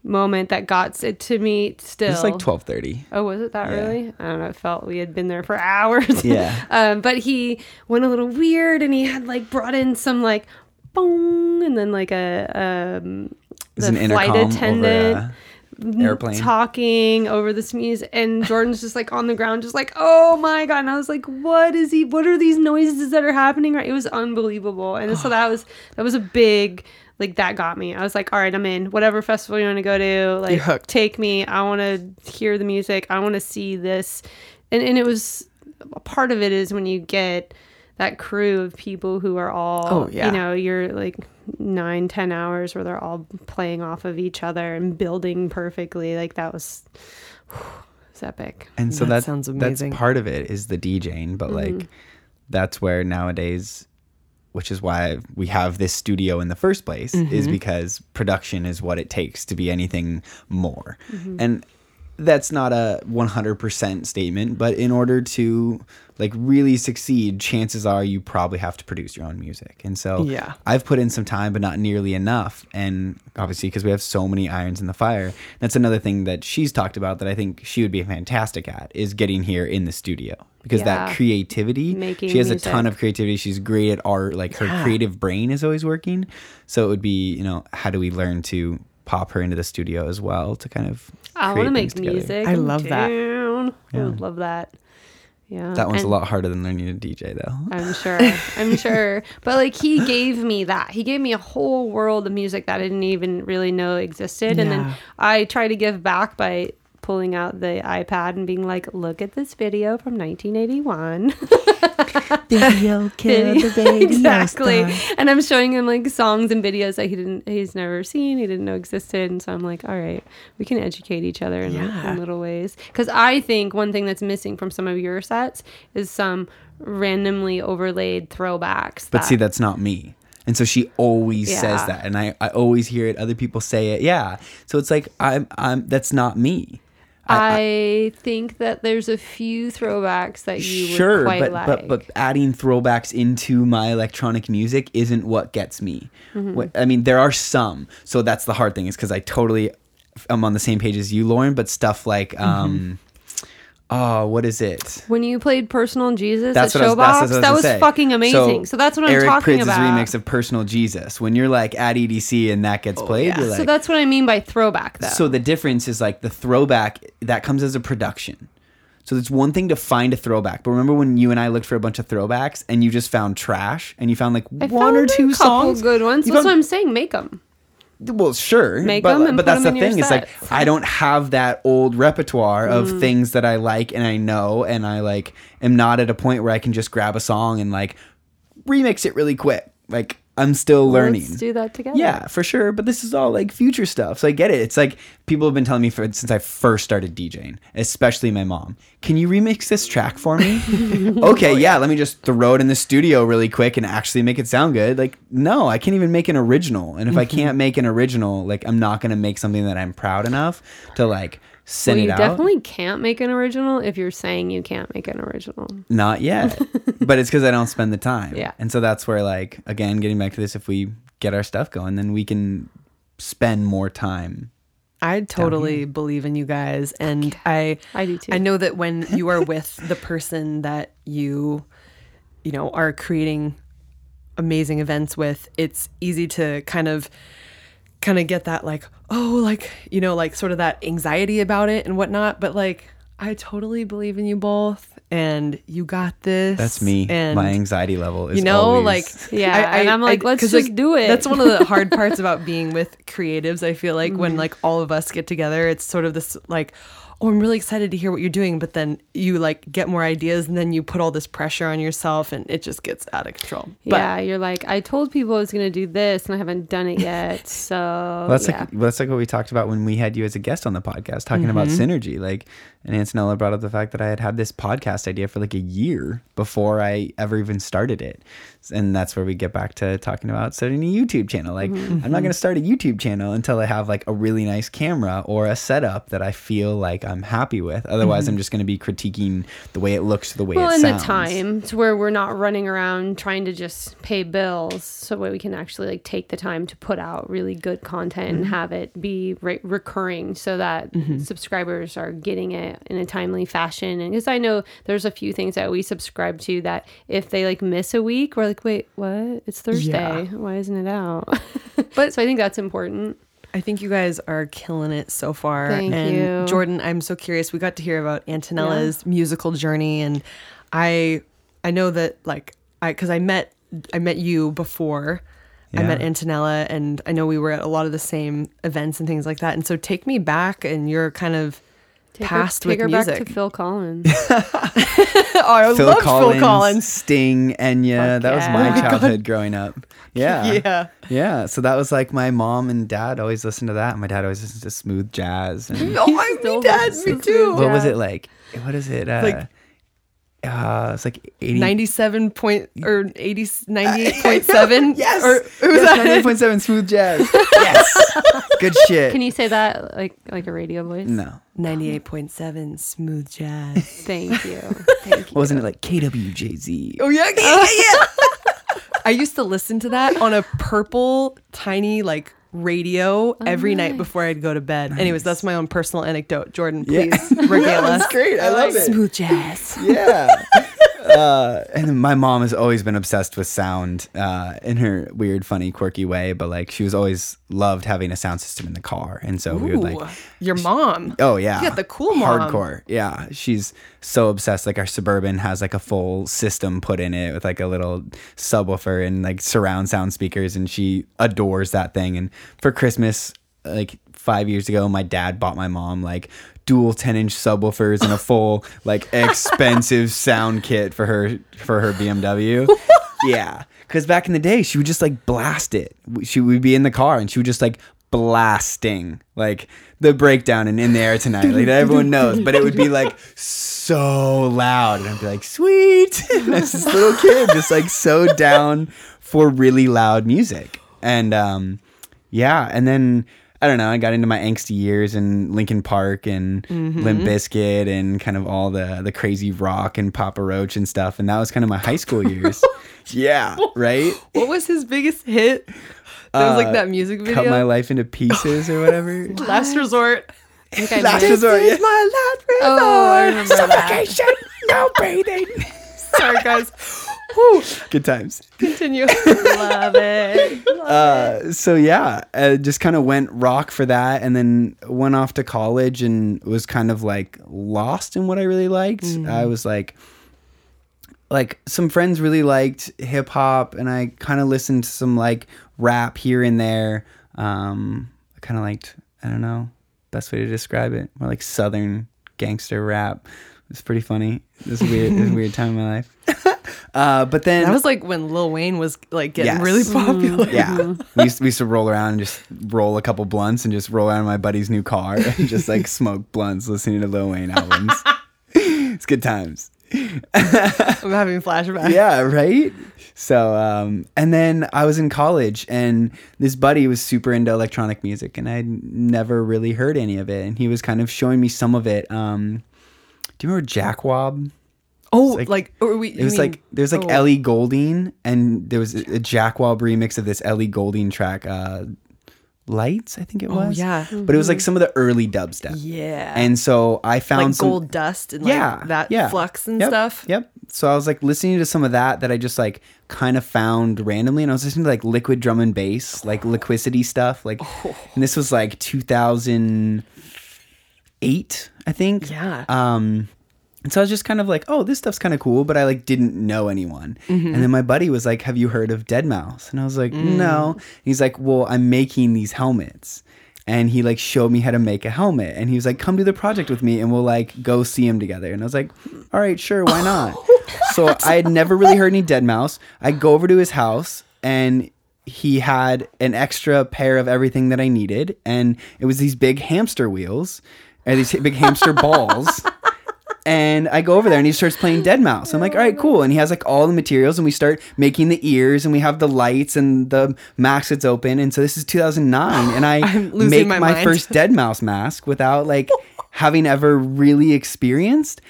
moment that got it to me still. It's like twelve thirty. Oh, was it that Yeah. early? I don't know. It felt we had been there for hours. Yeah. um, but he went a little weird and he had like brought in some like boom and then like a um the an flight attendant airplane. talking over this music and Jordan's just like on the ground just like oh my god and I was like what is he what are these noises that are happening right it was unbelievable and so that was that was a big like that got me. I was like all right I'm in. Whatever festival you want to go to like take me. I want to hear the music. I want to see this. And and it was a part of it is when you get that crew of people who are all Oh, yeah. you know you're like nine ten hours where they're all playing off of each other and building perfectly. Like that was it's epic. And so That that's sounds amazing. That's part of it is the DJing, but Mm-hmm. like that's where nowadays, which is why we have this studio in the first place, Mm-hmm. is because production is what it takes to be anything more. Mm-hmm. And that's not a 100% statement, but in order to like really succeed, chances are you probably have to produce your own music. And so Yeah. I've put in some time, but not nearly enough. And obviously, because we have so many irons in the fire, that's another thing that she's talked about that I think she would be fantastic at is getting here in the studio because that creativity, Making she has a ton of creativity. She's great at art. Like her Yeah. creative brain is always working. So it would be, you know, how do we learn to pop her into the studio as well to kind of I want to make things together. music I I'm love that. down. I would love that yeah That one's And- a lot harder than learning to DJ though. I'm sure. I'm sure. But like he gave me that. He gave me a whole world of music that I didn't even really know existed. And then I try to give back by pulling out the iPad and being like, look at this video from 1981. Video exactly. And I'm showing him like songs and videos that he didn't he's never seen, he didn't know existed. And so I'm like, all right, we can educate each other in, Yeah. in little ways. Because I think one thing that's missing from some of your sets is some randomly overlaid throwbacks. But that- see, that's not me. And so she always Yeah. says that, and I, I always hear it. Other people say it, yeah. So it's like I'm I'm that's not me. I, think that there's a few throwbacks that you sure, would quite but, like. but but adding throwbacks into my electronic music isn't what gets me. Mm-hmm. What, I mean, there are some, so that's the hard thing is because I totally am on the same page as you, Lauren. But stuff like, Mm-hmm. Oh, what is it? when you played Personal Jesus That's at I was, Showbox, that's was that was say. fucking amazing. So, that's what I'm Eric talking Prydz's about. remix of Personal Jesus. When you're like at EDC and that gets oh, played, yeah. you're like, so that's what I mean by throwback, though. So the difference is like the throwback that comes as a production. So it's one thing to find a throwback, but remember when you and I looked for a bunch of throwbacks and you just found trash and you found like I one or found two a couple songs, good ones. You That's found- what I'm saying. Make them. Well, sure, Make but, but that's the in thing. It's like. I don't have that old repertoire of Mm. things that I like and I know, and I like am not at a point where I can just grab a song and like remix it really quick. Like I'm still learning. Let's do that together. Yeah, for sure. But this is all like future stuff. So I get it. It's like people have been telling me for since I first started DJing, especially my mom. Can you remix this track for me? okay, oh, yeah, let me just throw it in the studio really quick and actually make it sound good. Like, no, I can't even make an original. And if I mm-hmm. can't make an original, like I'm not gonna make something that I'm proud enough to like send Well, it you definitely can't make an original if you're saying you can't make an original. Not yet. but it's because I don't spend the time. Yeah. And so that's where, like, again, getting back to this, if we get our stuff going, then we can spend more time. I totally believe in you guys, and I I do too. I know that when you are with the person that you, you know, are creating amazing events with, it's easy to kind of, kind of get that like, oh, like you know, like sort of that anxiety about it and whatnot. But like, I totally believe in you both, and you got this. That's me. And My anxiety level is you know always- like Yeah, and I'm like, let's just do it. that's one of the hard parts about being with creatives i feel like Mm-hmm. when like all of us get together it's sort of this like oh i'm really excited to hear what you're doing but then you like get more ideas and then you put all this pressure on yourself and it just gets out of control but yeah, you're like, I told people I was gonna do this and I haven't done it yet. So Well, that's yeah. like that's like what we talked about when we had you as a guest on the podcast, talking about Mm-hmm. synergy. Like, and Antonella brought up the fact that I had had this podcast idea for like a year before I ever even started it, and that's where we get back to talking about starting a YouTube channel. Like, Mm-hmm. I'm not going to start a YouTube channel until I have like a really nice camera or a setup that I feel like I'm happy with. Otherwise, I'm just going to be critiquing the way it looks, the way Mm-hmm. well, it in sounds. the time to where we're not running around trying to just pay bills, so that we can actually like take the time to put out really good content Mm-hmm. and have it be re- recurring, so that subscribers are getting it in a timely fashion. And because I know there's a few things that we subscribe to that if they like miss a week, we're like, wait, what? It's Thursday. Why isn't it out? but so I think that's important. I think you guys are killing it so far. Thank and you. Jordan, I'm so curious. We got to hear about Antonella's musical journey and I I know that like I cuz I met I met you before I met Antonella and I know we were at a lot of the same events and things like that. And so take me back and you're kind of Take past her, take with her music. back to Phil Collins. oh, I Phil loved Collins, Phil Collins. Sting, Enya. Fuck that was yeah. my Oh my childhood growing up. Yeah. Yeah. Yeah. So that was like my mom and dad always listened to that. My dad always listened to smooth jazz. And Oh, my dad, me to too. what was it like? What is it? Uh, Like- uh, it's like 80. 97 point or 80 98.7 Yes. or was yes, 98.7 smooth jazz. yes. Good shit. Can you say that like like a radio voice? no. 98.7 smooth jazz. Thank you. Thank you. Wasn't it like KWJZ? Oh yeah, yeah, yeah. yeah. I used to listen to that on a purple tiny like radio oh, every night before I'd go to bed. Anyways, that's my own personal anecdote. Jordan, Yeah. please regale us. That's great. I love it. Smooth jazz. yeah. Uh, and my mom has always been obsessed with sound uh, in her weird, funny, quirky way. But like, she was always loved having a sound system in the car, and so we would like, your mom. oh yeah, yeah, the cool mom. hardcore. Yeah, she's so obsessed. Like our suburban has like a full system put in it with like a little subwoofer and like surround sound speakers, and she adores that thing. And for Christmas, like five years ago, my dad bought my mom like dual 10 inch subwoofers and a full like expensive sound kit for her for her BMW. yeah, because back in the day, she would just like blast it. She would be in the car and she would just like blasting like the breakdown and in the air tonight. Like everyone knows but it would be like so loud and i'd be like sweet! And this little kid just like so down for really loud music. And um yeah. And then I don't know. I got into my angsty years in Linkin Park and Mm-hmm. Limp Bizkit and kind of all the the crazy rock and Papa Roach and stuff. And that was kind of my high school years. yeah, right. What was his biggest hit? That was like that music video. Cut my life into pieces or whatever. Last resort. I think I Last missed- resort. Yeah. my last resort. Oh, I remember that. no breathing. Sorry, guys. Whew. Good times. Continue. Love it. Uh, so yeah, uh, just kind of went rock for that, and then went off to college and was kind of like lost in what I really liked. I was like, like some friends really liked hip hop, and I kind of listened to some like rap here and there. Um, I kind of liked, I don't know, best way to describe it, more like southern gangster rap. It's pretty funny. This is weird. this is weird time in my life. uh, but then That was like when Lil Wayne was like getting Yes. really popular. yeah. We used, we used to roll around and just roll a couple blunts and just roll around in my buddy's new car and just like smoke blunts listening to Lil Wayne albums. it's good times. I'm having flashbacks. Yeah, right? So, um, and then I was in college and this buddy was super into electronic music and I'd never really heard any of it. And he was kind of showing me some of it. Um, do you remember Jakwob? Oh, like- like, or we, It was like there's like oh. Ellie Goulding, and there was a, a Jakwob remix of this Ellie Goulding track, uh, "Lights," I think it was. Oh, yeah. but it was like some of the early dubstep. Yeah. And so I found like some, gold dust and like yeah, that yeah. flux and Yep, stuff. Yep. So I was like listening to some of that that I just like kind of found randomly, and I was listening to like liquid drum and bass, like liquidity stuff, like, Oh. and this was like 2008, I think. Yeah. Um, and so I was just kind of like, oh, this stuff's kind of cool, but I like didn't know anyone. Mm-hmm. And then my buddy was like, have you heard of Dead Mouse? And I was like, Mm. no. He's like, well, I'm making these helmets. And he like showed me how to make a helmet. And he was like, come do the project with me and we'll like go see him together. And I was like, all right, sure, why not? so I had never really heard any Dead Mouse. I go over to his house and he had an extra pair of everything that I needed. And it was these big hamster wheels or these big hamster balls. And I go over there and he starts playing Dead Mouse. I'm like, all right, cool. And he has like all the materials and we start making the ears and we have the lights and the mask that's open. And so this is 2009 and I make my my, first Dead Mouse mask without like having ever really experienced.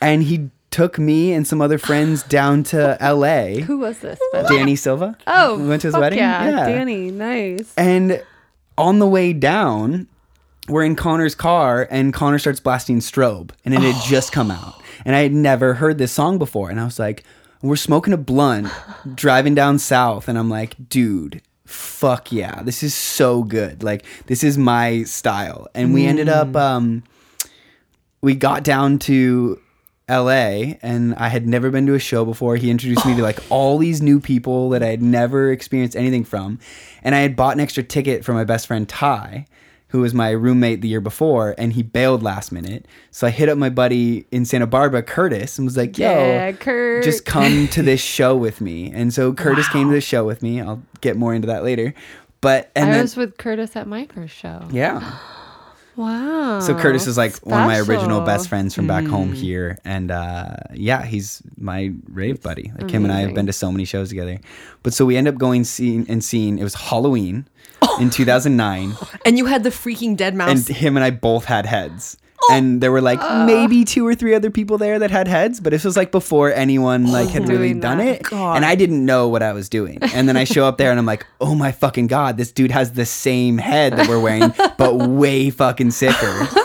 And he took me and some other friends down to LA. Who was this? by? Danny Silva. Oh, we went to his fuck wedding. Yeah, Danny, nice. And on the way down, we're in Connor's car, and Connor starts blasting Strobe, and it had just come out. And I had never heard this song before. And I was like, we're smoking a blunt, driving down south, and I'm like, dude, fuck yeah, this is so good. Like, this is my style. And we ended up, um, we got down to LA and I had never been to a show before. He introduced me to like all these new people that I had never experienced anything from. And I had bought an extra ticket for my best friend Ty, who was my roommate the year before, and he bailed last minute. So I hit up my buddy in Santa Barbara, Curtis, and was like, yo, Yeah, just come to this show with me. And so Curtis came to the show with me. I'll get more into that later. But and I then was with Curtis at my first show. yeah. Wow. So Curtis is like one of my original best friends from back home Mm. here, and uh, yeah, he's my rave buddy. Like him and I have been to so many shows together. But so we end up going seeing and seeing. It was Halloween in 2009, And you had the freaking dead mouse. and him and I both had heads. Oh. And there were like Uh. maybe two or three other people there that had heads, but this was like before anyone like had really Doing done it, God. and I didn't know what I was doing. And then I show up there and I'm like, oh my fucking god, this dude has the same head that we're wearing, but way fucking sicker.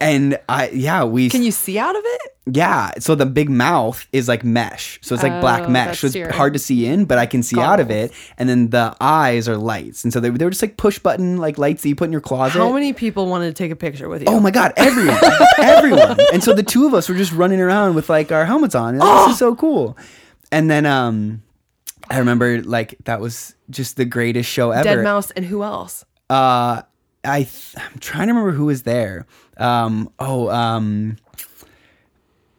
And I yeah we Can you see out of it? Yeah so the big mouth is like mesh so it's like black Oh, mesh so it's your hard to see in but I can see out of it and then the eyes are lights and so they, they were just like push button like lights that you put in your closet How many people wanted to take a picture with you? Oh my god, everyone, everyone. And so the two of us were just running around with like our helmets on. Like, this is so cool. And then um I remember like that was just the greatest show ever. Dead mouse and who else? Uh I th- I'm trying to remember who was there. Um oh um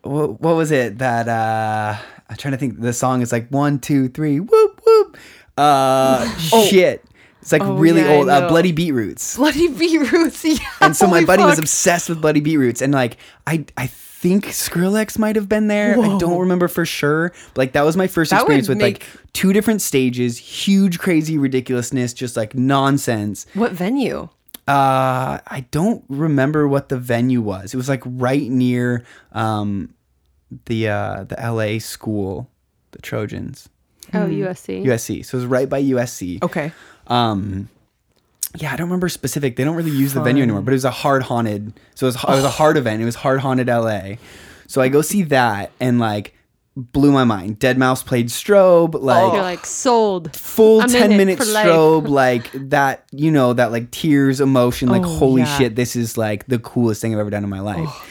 what, what was it that uh I'm trying to think the song is like one, two, three, whoop whoop. Uh shit. It's like Oh, really yeah, old uh, bloody beetroots Bloody beetroots. Yeah. and so my buddy was obsessed with bloody beetroots and like i i think skrillex might have been there i don't remember for sure but like that was my first That experience with like two different stages huge crazy ridiculousness just like nonsense What venue? Uh, I don't remember what the venue was. It was like right near um, the uh, the LA school, the Trojans, Oh, USC. USC. So it was right by USC. Okay. Um, yeah, I don't remember specific. They don't really use the venue anymore, but it was a hard haunted. So it was, it was a hard event. It was hard haunted LA. So I go see that and like blew my mind. Dead Mouse played strobe, oh. like You're like sold. full I'm 10 it minute strobe like that you know that like tears emotion like Oh, holy yeah. shit this is like the coolest thing i've ever done in my life oh.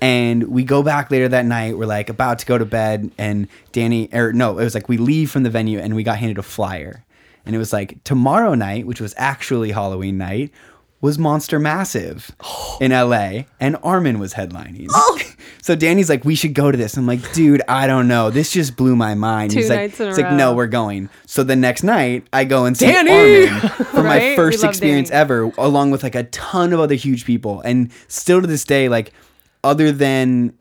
and we go back later that night we're like about to go to bed and danny or no it was like we leave from the venue and we got handed a flyer and it was like tomorrow night which was actually halloween night was Monster Massive in LA and Armin was headlining. so Danny's like, we should go to this. I'm like, dude, I don't know. This just blew my mind. Two He's like, nights in a he's like, no, we're going. So the next night, I go and see Danny! Armin for my Right? first We love experience Danny. ever, along with like a ton of other huge people. And still to this day, like, other than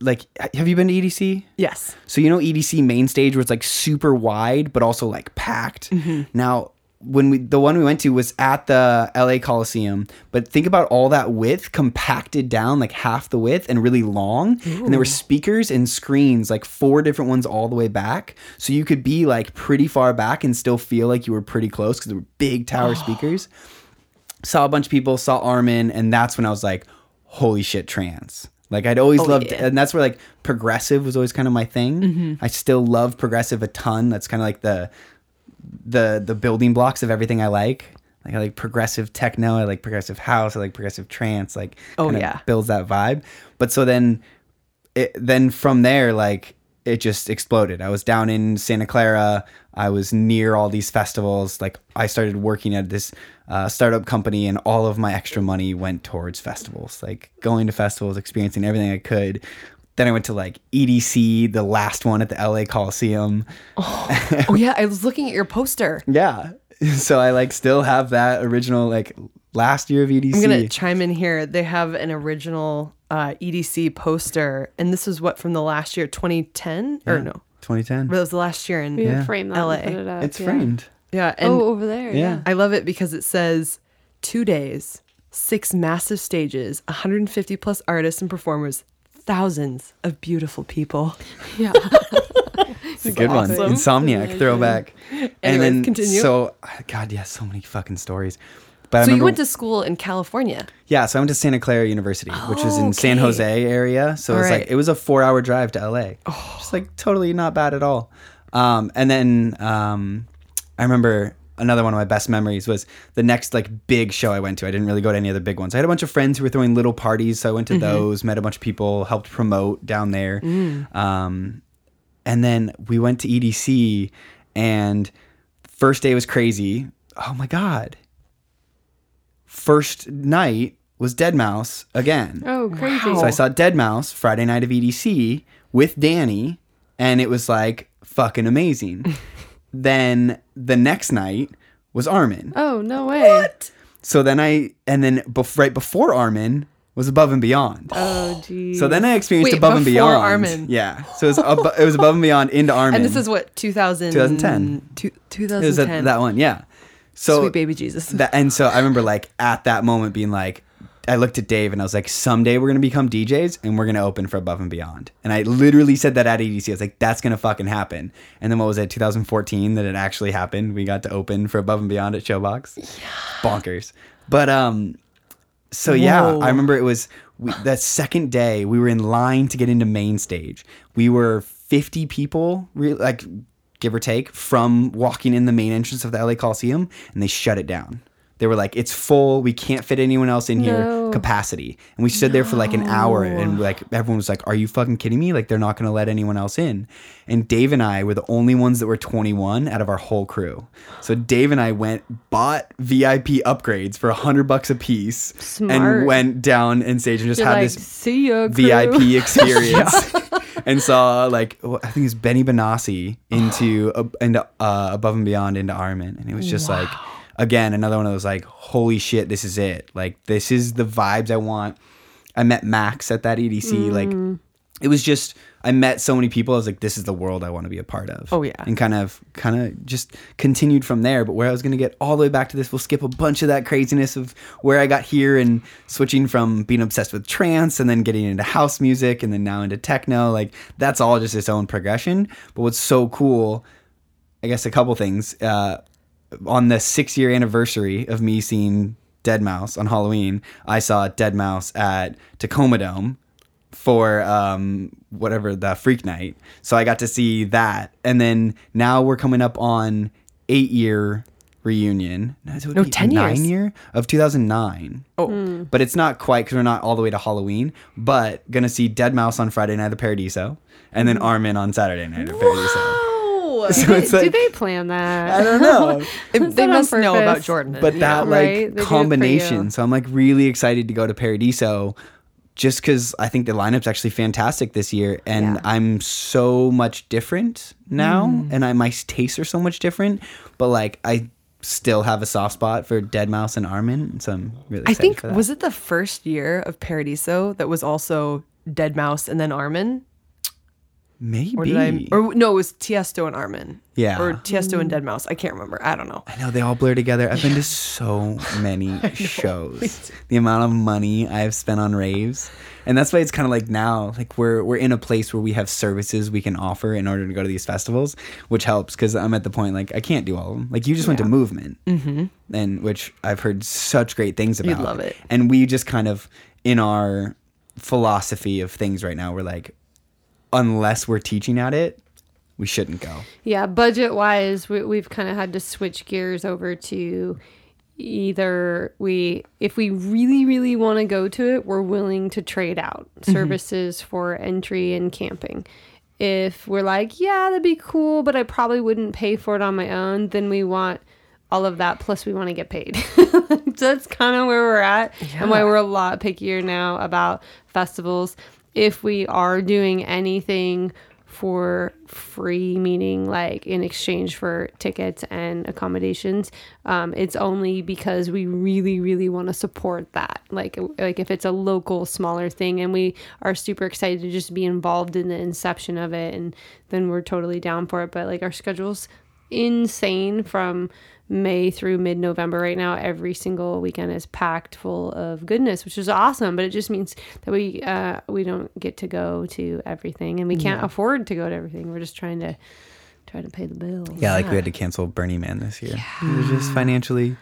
like, have you been to EDC? Yes. So you know EDC main stage where it's like super wide but also like packed. Mm-hmm. Now when we the one we went to was at the LA Coliseum, but think about all that width compacted down like half the width and really long. And there were speakers and screens, like four different ones all the way back. So you could be like pretty far back and still feel like you were pretty close because there were big tower speakers. Saw a bunch of people, saw Armin, and that's when I was like, holy shit, trance. Like I'd always oh, loved, yeah. and that's where like progressive was always kind of my thing. Mm-hmm. I still love progressive a ton. That's kind of like the the the building blocks of everything I like. Like I like progressive techno, I like progressive house, I like progressive trance, like Oh, yeah. builds that vibe. But so then it then from there like it just exploded. I was down in Santa Clara. I was near all these festivals. Like I started working at this uh, startup company, and all of my extra money went towards festivals. Like going to festivals, experiencing everything I could. Then I went to like EDC, the last one at the LA Coliseum. Oh yeah, I was looking at your poster. Yeah. So I like still have that original like last year of EDC. I'm gonna chime in here. They have an original uh, EDC poster, and this is what from the last year, 2010 or no, 2010. but it was the last year in We Yeah. frame that LA. and put it up. It's yeah. framed. yeah. And oh, over there. Yeah. Yeah. I love it because it says two days, six massive stages, 150 plus artists and performers, thousands of beautiful people. Yeah. It's a good one. Insomniac throwback. and then continue. so God, yeah, so many fucking stories. But I So you went to school in California. yeah, so I went to Santa Clara University, which is in San Jose area. So it's Alright. like it was a four hour drive to LA. Just like totally not bad at all. Um, and then um, I remember another one of my best memories was the next like big show I went to. I didn't really go to any other big ones. I had a bunch of friends who were throwing little parties, so I went to those, met a bunch of people, helped promote down there. Um, and then we went to EDC, and first day was crazy. Oh my god! First night was Dead Mouse again. Oh, crazy. So I saw Dead Mouse Friday night of EDC with Danny, and it was like fucking amazing. then the next night was Armin. Oh, no way. What? So then I, and then bef- right before Armin was Above and Beyond. Oh, geez. So then I experienced Wait, Above and before Beyond. Armin? Yeah. So it was, ab- it was Above and Beyond into Armin. And this is what 2000, 2010. two- it was 2010. at that one. Yeah. So Sweet baby Jesus. that and so I remember like at that moment being like I looked at Dave and I was like, someday we're gonna become DJs and we're gonna open for Above and Beyond. And I literally said that at EDC. I was like, that's gonna fucking happen. And then what was it, 2014 that it actually happened? We got to open for Above and Beyond at Showbox. Yeah. Bonkers. But um so yeah, I remember it was we, that second day we were in line to get into main stage. We were 50 people, re- like give or take, from walking in the main entrance of the LA Coliseum, and they shut it down. They were like, "It's full. We can't fit anyone else in here. Capacity." And we stood there for like an hour, and like everyone was like, "Are you fucking kidding me? Like they're not going to let anyone else in." And Dave and I were the only ones that were 21 out of our whole crew. So Dave and I went bought VIP upgrades for a hundred bucks a piece, Smart. and went down and stage and just You're had like, this ya. VIP experience and saw like wh- I think it's Benny Benassi into uh, into uh, above and beyond into Armin, and it was just like again another one of those like holy shit, this is it. Like this is the vibes I want. I met Max at that EDC. Like it was just I met so many people. I was like, this is the world I want to be a part of. Oh, yeah. and kind of kind of just continued from there. But where I was gonna get all the way back to this, we'll skip a bunch of that craziness of where I got here and switching from being obsessed with trance and then getting into house music and then now into techno. Like that's all just its own progression. But what's so cool, I guess, a couple things. Uh, on the six year anniversary of me seeing Dead Mouse on Halloween, I saw Dead Mouse at Tacoma Dome for um, whatever the Freak Night. So I got to see that, and then now we're coming up on eight year reunion. No, is it No, eight- 10 Nine year of two thousand nine. Oh, But it's not quite because we're not all the way to Halloween. But gonna see Dead Mouse on Friday night at Paradiso, and then Armin on Saturday night at Paradiso. So it's Do like they plan that? I don't know. they that on must know about? Jordan. but that right? They like do it for combination. So I'm like really excited to go to Paradiso just because I think the lineup's actually fantastic this year, and Yeah. I'm so much different now, Mm. and I my tastes are so much different. But like I still have a soft spot for Dead Mouse and Armin, so I'm really. I think for that. was it the first year of Paradiso that was also Dead Mouse and then Armin? Maybe Or did I? Or no, it was Tiesto and Armin. Yeah. Or Tiesto and Dead Mouse. I can't remember. I don't know. I know they all blur together. I've been to so many shows. The amount of money I've spent on raves. And that's why it's kind of like now, like we're we're in a place where we have services we can offer in order to go to these festivals, which helps because I'm at the point like I can't do all of them. Like you just went to Movement, mm-hmm. and which I've heard such great things about. love it. And we just kind of in our philosophy of things right now, we're like, unless we're teaching at it, we shouldn't go. Yeah, budget wise, we, we've kind of had to switch gears over to either we, if we really, really want to go to it, we're willing to trade out mm-hmm. services for entry and camping. If we're like, yeah, that'd be cool, but I probably wouldn't pay for it on my own, then we want all of that plus we want to get paid. so that's kind of where we're at and why we're a lot pickier now about festivals. If we are doing anything for free, meaning like in exchange for tickets and accommodations, um, it's only because we really, really want to support that. Like, like if it's a local, smaller thing, and we are super excited to just be involved in the inception of it, and then we're totally down for it. But like our schedule's insane from May through mid November right now. Every single weekend is packed full of goodness, which is awesome. But it just means that we uh, we don't get to go to everything, and we can't afford to go to everything. We're just trying to try to pay the bills. Yeah, like we had to cancel Burning Man this year. Yeah. It was just financially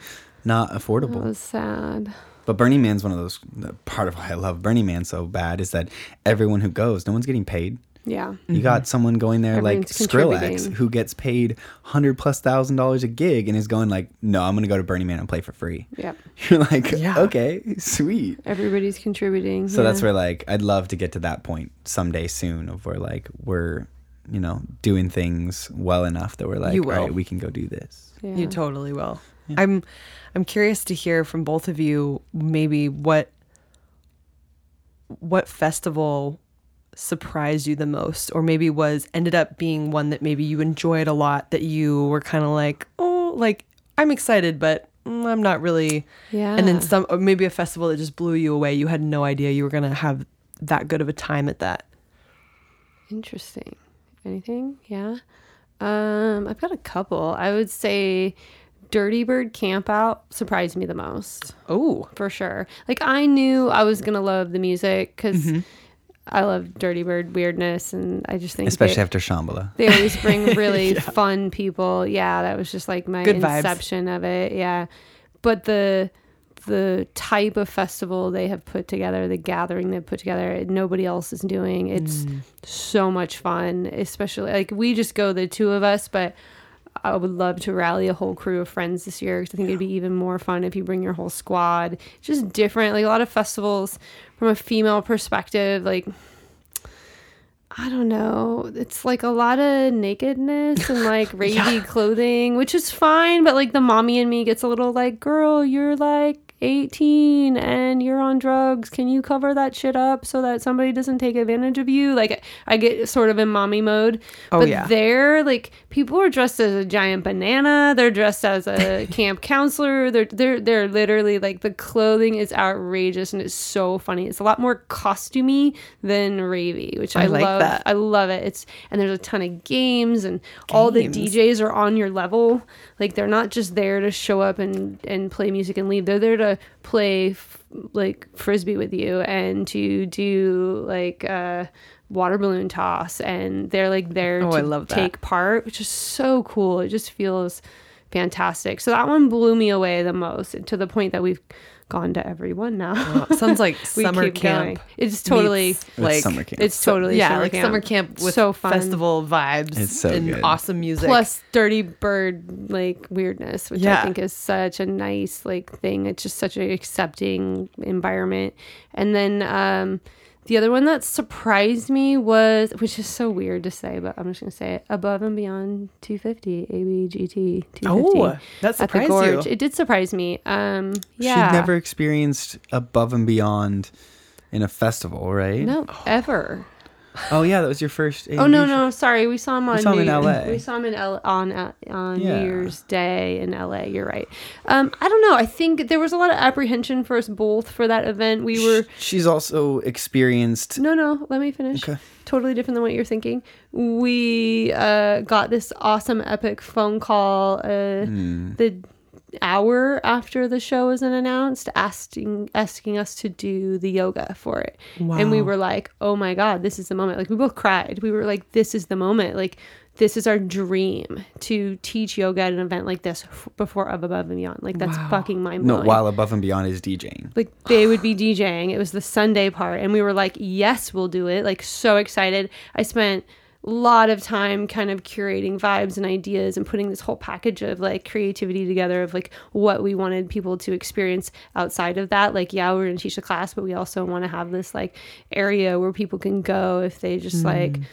not affordable. That was sad. But Burning Man's one of those. Part of why I love Burning Man so bad is that everyone who goes, no one's getting paid. Yeah. You got mm-hmm. someone going there like Skrillex who gets paid hundred plus thousand dollars a gig and is going like, no, I'm gonna go to Burning Man and play for free. Yep. You're like, Yeah. okay, sweet. Everybody's contributing. So that's where like I'd love to get to that point someday soon of where like we're, you know, doing things well enough that we're like, You will. right, we can go do this. Yeah. You totally will. I'm I'm curious to hear from both of you maybe what what festival surprised you the most or maybe was ended up being one that maybe you enjoyed a lot that you were kind of like, "Oh, like I'm excited but mm, I'm not really." Yeah. And then some or maybe a festival that just blew you away. You had no idea you were going to have that good of a time at that. Interesting. Anything? Yeah. Um, I've got a couple. I would say Dirty Bird Camp Out surprised me the most. Oh. For sure. Like I knew I was gonna love the music because Mm-hmm. I love Dirty Bird weirdness, and I just think Especially they, after Shambhala. they always bring really fun people. Yeah, that was just like my Good vibes. inception of it. Yeah, but the the type of festival they have put together, the gathering they've put together, nobody else is doing. It's mm. so much fun, especially like we just go the two of us, but I would love to rally a whole crew of friends this year because I think it'd be even more fun if you bring your whole squad. Just different, like a lot of festivals from a female perspective, like I don't know. It's like a lot of nakedness and like ravey clothing, which is fine, but like the mommy in me gets a little like, girl, you're like 18 and you're on drugs. Can you cover that shit up so that somebody doesn't take advantage of you? Like I get sort of in mommy mode. Oh, but yeah. there, like people are dressed as a giant banana. They're dressed as a camp counselor. They're they're they're literally like the clothing is outrageous and it's so funny. It's a lot more costumey than ravey, which I, I like love. that. I love it. It's and there's a ton of games and all the DJs are on your level. Like they're not just there to show up and and play music and leave. They're there to play f- like frisbee with you and to do like uh water balloon toss and they're like there Oh, to take part, which is so cool. It just feels fantastic. So that one blew me away the most to the point that we've gone to every one now. Sounds like we summer keep camp. going. It's totally It's like summer camp. it's totally yeah, summer like camp. summer camp with so fun. festival vibes It's so and good. awesome music. plus dirty bird like weirdness which i think is such a nice like thing it's just such an accepting environment and then um the other one that surprised me was which is so weird to say but i'm just gonna say it above and beyond 250 abgt 250 Oh, that at the surprised gorge you. it did surprise me um yeah She'd never experienced above and beyond in a festival, right? no ever Oh yeah, that was your first. Oh no show. no sorry we saw him on saw him New in LA. we saw him in L- on uh, on Yeah. New Year's Day in LA you're right um I don't know I think there was a lot of apprehension for us both for that event we were She's also experienced. no no let me finish Okay. totally different than what you're thinking we uh got this awesome epic phone call uh Hmm. the hour after the show wasn't announced asking asking us to do the yoga for it and we were like oh my god this is the moment like we both cried we were like this is the moment like this is our dream to teach yoga at an event like this f- before of above and beyond like that's Wow. fucking mind blowing No, while above and beyond is DJing. like they would be DJing. It was the Sunday part, and we were like, "Yes, we'll do it!" Like so excited. I spent a lot of time kind of curating vibes and ideas and putting this whole package of like creativity together of like what we wanted people to experience outside of that. Like, yeah, we're gonna teach a class, but we also want to have this like area where people can go if they just like mm.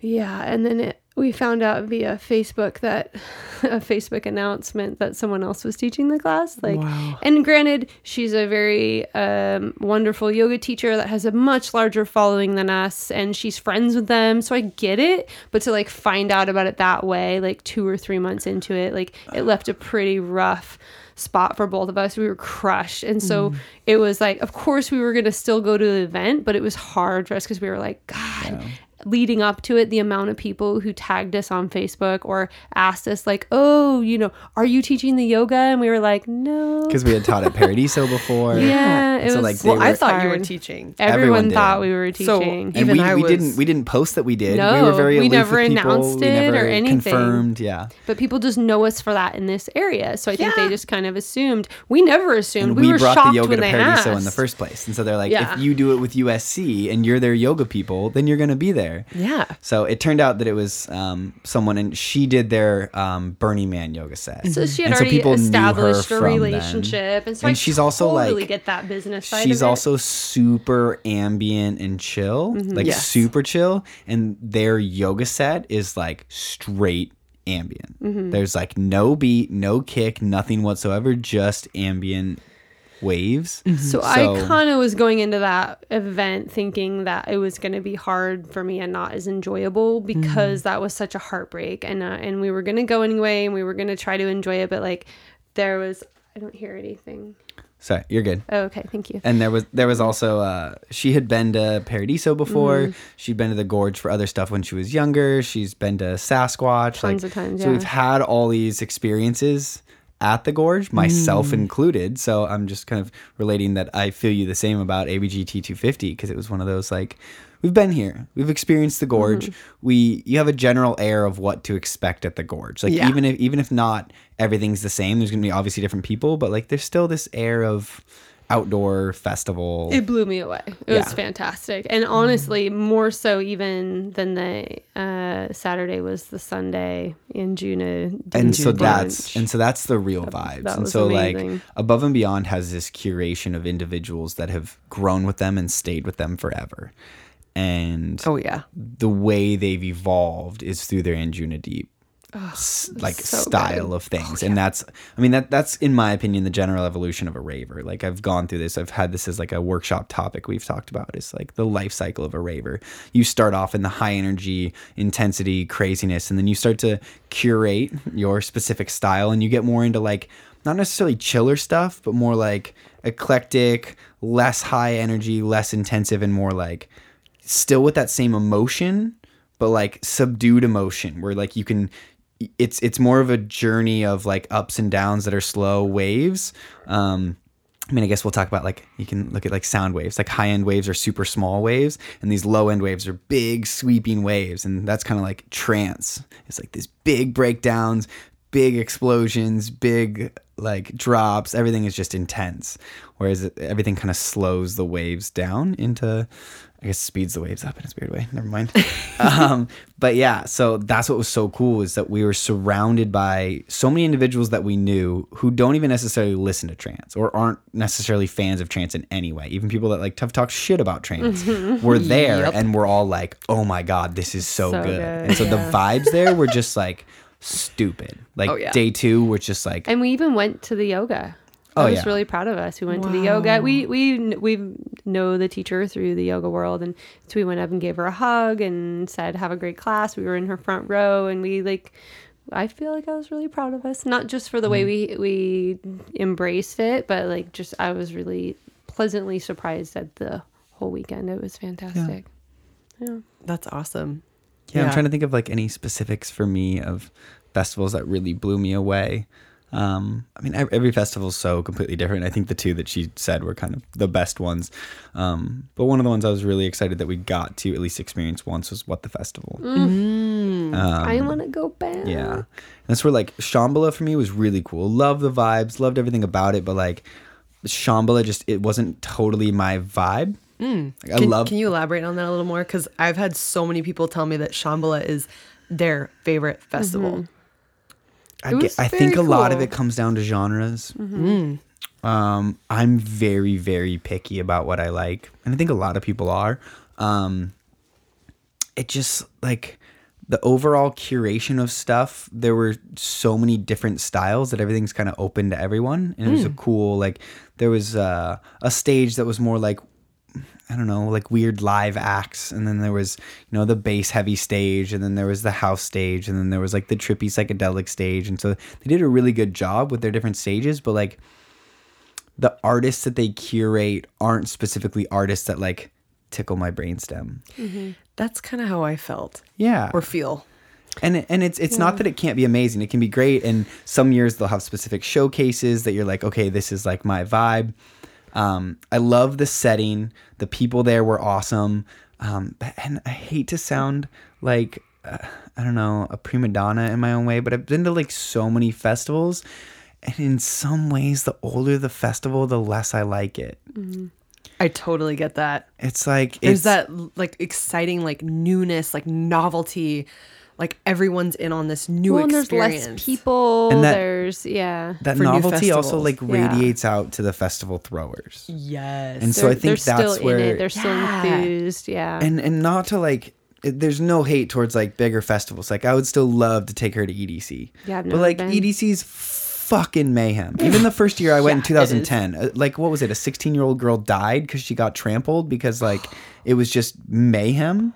yeah, and then it, we found out via Facebook that a Facebook announcement that someone else was teaching the class. Like, Wow. and granted, she's a very um, wonderful yoga teacher that has a much larger following than us, and she's friends with them. So I get it, but to like find out about it that way, like two or three months into it, like it left a pretty rough spot for both of us. We were crushed. And so it was like, of course, we were going to still go to the event, but it was hard for us because we were like, God. Leading up to it, the amount of people who tagged us on Facebook or asked us, like, oh, you know, are you teaching the yoga? And we were like, no. Because we had taught at Paradiso before. Yeah, it So, was. like, they well, I were- thought you were teaching. Everyone, everyone thought we were teaching. So, teaching. And Even we, I we was- didn't we didn't post that we did. we No, were very we never with people. announced we it never or anything. confirmed. Yeah. but people just know us for that in this area. So I think Yeah. they just kind of assumed. We never assumed. And we, we, were brought shocked the yoga when to Paradiso asked. in the first place. And so they're like, Yeah. if you do it with USC and you're their yoga people, then you're gonna be there. Yeah. So it turned out that it was um, someone, and she did their um, Burning Man yoga set. So she had And so already people established a relationship, and so And I she's also, totally like- get that business side. She's also super ambient and chill, Mm-hmm. like Yes. super chill. And their yoga set is like straight ambient. Mm-hmm. There's like no beat, no kick, nothing whatsoever, just ambient waves. So, I kind of was going into that event thinking that it was going to be hard for me and not as enjoyable because that was such a heartbreak, and uh, and we were going to go anyway, and we were going to try to enjoy it, but like there was, I don't hear anything. Sorry, you're good. Oh, okay, thank you. And there was there was also uh, she had been to Paradiso before. Mm-hmm. She'd been to the Gorge for other stuff when she was younger. She's been to Sasquatch. Tons like, of times, So we've had all these experiences at the Gorge, myself Mm. included. So I'm just kind of relating that I feel you the same about ABGT 250 because it was one of those like we've been here, we've experienced the Gorge. Mm-hmm. We you have a general air of what to expect at the Gorge. Like Yeah. even if even if not everything's the same, there's gonna be obviously different people, but like there's still this air of outdoor festival. It blew me away. It Yeah. was fantastic, and honestly, more so even than the uh, Saturday was the Sunday in June. and so that's and so that's the real vibes that and so like above and beyond has this curation of individuals that have grown with them and stayed with them forever and Oh yeah. the way they've evolved is through their Anjuna Deep like so style good. of things. And that's i mean that that's in my opinion the general evolution of a raver. Like i've gone through this. I've had this as like a workshop topic we've talked about is like the life cycle of a raver. You start off in the high energy intensity craziness and then you start to curate your specific style and you get more into like not necessarily chiller stuff but more like eclectic less high energy less intensive and more like still with that same emotion but like subdued emotion where like you can it's it's more of a journey of like ups and downs that are slow waves um I mean, I guess we'll talk about like you can look at like sound waves. Like high end waves are super small waves, and these low end waves are big sweeping waves, and that's kind of like trance. It's like these big breakdowns, big explosions, big like drops. Everything is just intense, whereas everything kind of slows the waves down into, I guess, speeds the waves up in a weird way. Never mind. um, but yeah, so that's what was so cool is that we were surrounded by so many individuals that we knew who don't even necessarily listen to trance or aren't necessarily fans of trance in any way. Even people that like tough talk shit about trance were there Yep. and we're all like, "Oh my god, this is so, So good. good, And so the vibes there were just like stupid. Like Oh, yeah. day two, was just like And we even went to the yoga. Oh, I was yeah. really proud of us. We went to the yoga. We we we know the teacher through the yoga world, and so we went up and gave her a hug and said, "Have a great class." We were in her front row, and we like. I feel like I was really proud of us, not just for the way mm-hmm. we we embraced it, but like just I was really pleasantly surprised at the whole weekend. It was fantastic. Yeah. That's awesome. Yeah, I'm trying to think of like any specifics for me of festivals that really blew me away. Um, I mean, every festival is so completely different. I think the two that she said were kind of the best ones. Um, but one of the ones I was really excited that we got to at least experience once was What the Festival. I want to go back. Um, Yeah. And that's where like Shambhala for me was really cool. Love the vibes, loved everything about it, but like Shambhala just it wasn't totally my vibe. Like, I Can, love can you elaborate on that a little more? Because I've had so many people tell me that Shambhala is their favorite festival. I, get, I think a very lot of it comes down to genres. Um, I'm very, very picky about what I like, and I think a lot of people are. Um, it just like the overall curation of stuff. There were so many different styles that everything's kind of open to everyone, and it was a cool like. There was uh, a stage that was more like I don't know, like weird live acts. And then there was, you know, the bass heavy stage. And then there was the house stage. And then there was like the trippy psychedelic stage. And so they did a really good job with their different stages. But like the artists that they curate aren't specifically artists that like tickle my brainstem. Mm-hmm. That's kind of how I felt Yeah. or feel. and and it's it's not that it can't be amazing. It can be great. And some years they'll have specific showcases that you're like, okay, this is like my vibe. Um, I love the setting. The people there were awesome. Um, and I hate to sound like uh, I don't know a prima donna in my own way, but I've been to like so many festivals, and in some ways, the older the festival, the less I like it. I totally get that. It's like There's it's, that like exciting like newness, like novelty, like everyone's in on this new Well, and there's experience. less people. And that- there's yeah. that novelty also festivals. like Yeah. radiates out to the festival throwers. Yes. And so I They're- think they're that's still where in it. They're still Yeah. enthused. Yeah. and and not to like it- there's no hate towards like bigger festivals like i would still love to take her to edc Yeah, I've but like been. edc's fucking mayhem even the first year i went in Yeah, it is. 2010 uh, like what was it a 16 year old girl died because she got trampled because like it was just mayhem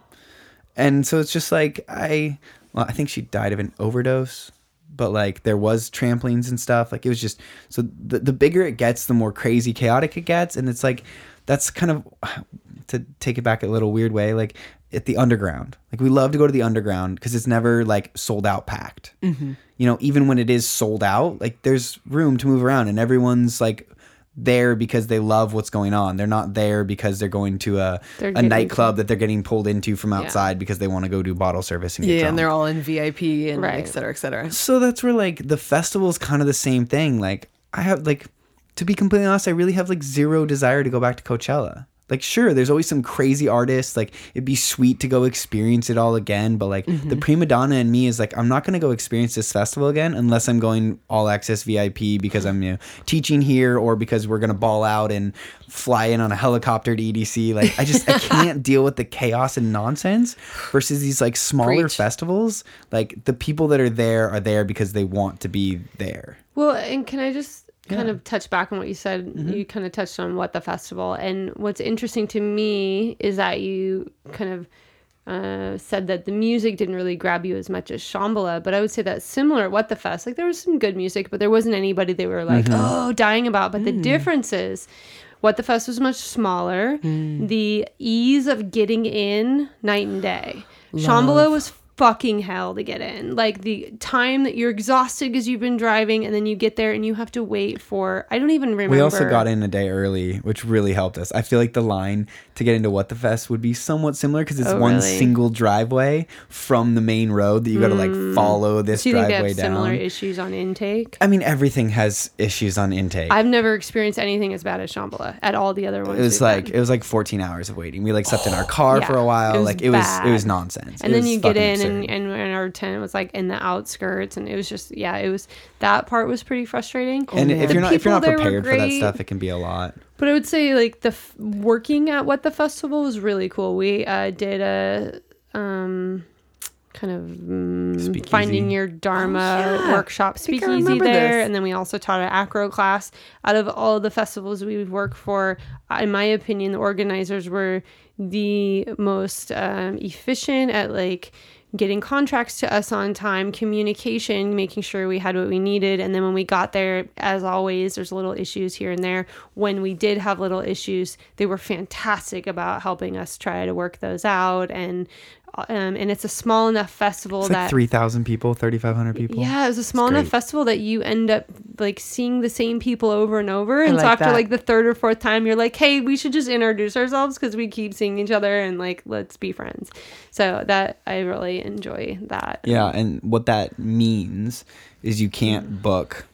and so it's just like i well i think she died of an overdose but like there was trampolines and stuff. Like it was just so the, the bigger it gets the more crazy chaotic it gets. And it's like that's kind of to take it back a little weird way like at the underground. Like we love to go to the underground because it's never like sold out packed. Mm-hmm. you know even when it is sold out like there's room to move around and everyone's like there because they love what's going on they're not there because they're going to a, They're a nightclub that they're getting pulled into from outside because they want to go do bottle service and get yeah, drunk. and they're all in VIP and Right. et cetera, et cetera. So that's where like the festival is kind of the same thing. Like I have like to be completely honest, I really have like zero desire to go back to Coachella. Like sure there's always some crazy artists like it'd be sweet to go experience it all again but like the mm-hmm. prima donna in me is like i'm not going to go experience this festival again unless i'm going all access vip because i'm you know teaching here or because we're going to ball out and fly in on a helicopter to edc like i just i can't deal with the chaos and nonsense versus these like smaller Preach. festivals. Like the people that are there are there because they want to be there. Well, and can I just kind Yeah. of touch back on what you said? Mm-hmm. You kind of touched on what the festival, and what's interesting to me is that you kind of uh, said that the music didn't really grab you as much as Shambhala, but I would say that similar at What the Fest, like there was some good music, but there wasn't anybody they were like, Mm-hmm. oh, dying about. But the Mm. difference is, What the Fest was much smaller. Mm. The ease of getting in night and day. Shambhala was fucking hell to get in. Like the time that you're exhausted because you've been driving, and then you get there and you have to wait for. I don't even remember. We also got in a day early, which really helped us. I feel like the line to get into What the Fest would be somewhat similar because it's Oh, one really? single driveway from the main road that you got to like hmm. follow this Do you think they driveway have down. similar issues on intake? I mean, everything has issues on intake. I've never experienced anything as bad as Shambhala at all the other ones. it was like done. it was like 14 hours of waiting. We like slept in our car Yeah, for a while. it was like it was it was nonsense. and It then you get in and, and, and our tent was like in the outskirts and it was just yeah it was that part was pretty frustrating and if you're not if you're not people there prepared for that stuff, it can be a lot. But I would say like the f- working at what the festival was really cool. We uh, did a um, kind of mm, finding your dharma yeah. workshop I think speakeasy there, this. and then we also taught an acro class. Out of all the festivals we would work for, in my opinion, the organizers were the most um, efficient at like getting contracts to us on time, communication, making sure we had what we needed. And then when we got there, as always, there's little issues here and there. When we did have little issues, they were fantastic about helping us try to work those out. And um, and it's a small enough festival It's that like 3,000 people, 3,500 people. yeah, it was a small enough great. festival that you end up like seeing the same people over and over. And so like after that. like the third or fourth time, you're like, hey, we should just introduce ourselves because we keep seeing each other and like let's be friends. So that I really enjoy that. Yeah, and what that means is you can't book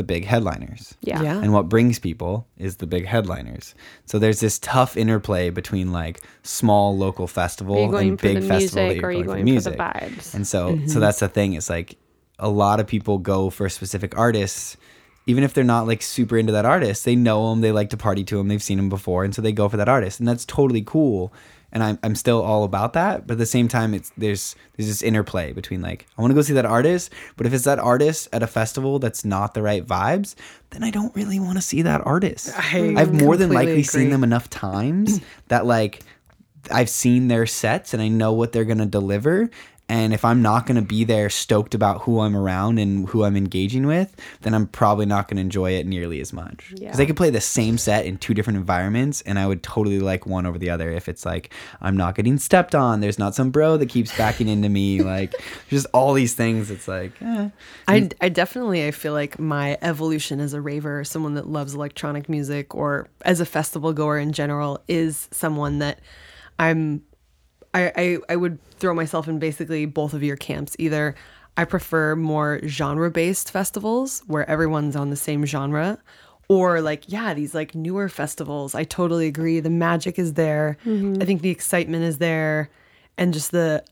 the big headliners. Yeah. Yeah. And what brings people is the big headliners. So there's this tough interplay between like small local festival Are you going and big the festival that music you're you going, going for for the music. vibes? And so so mm-hmm. that's the thing. It's like a lot of people go for specific artists even if they're not like super into that artist, they know them, they like to party to them, they've seen them before, and so they go for that artist, and that's totally cool. And I'm, I'm still all about that, but at the same time, it's there's there's this interplay between like I want to go see that artist, but if it's that artist at a festival that's not the right vibes, then I don't really want to see that artist. I I've more than likely seen them enough times that like I've seen their sets and I know what they're gonna deliver. And if I'm not gonna be there stoked about who I'm around and who I'm engaging with, then I'm probably not gonna enjoy it nearly as much. Because Yeah. they could play the same set in two different environments, and I would totally like one over the other. If it's like I'm not getting stepped on, there's not some bro that keeps backing into me, like just all these things. It's like, eh. I, I definitely I feel like my evolution as a raver, someone that loves electronic music, or as a festival goer in general, is someone that I'm. I, I I would throw myself in basically both of your camps. Either I prefer more genre based festivals where everyone's on the same genre, or like yeah these like newer festivals. I totally agree. The magic is there. Mm-hmm. I think the excitement is there, and just the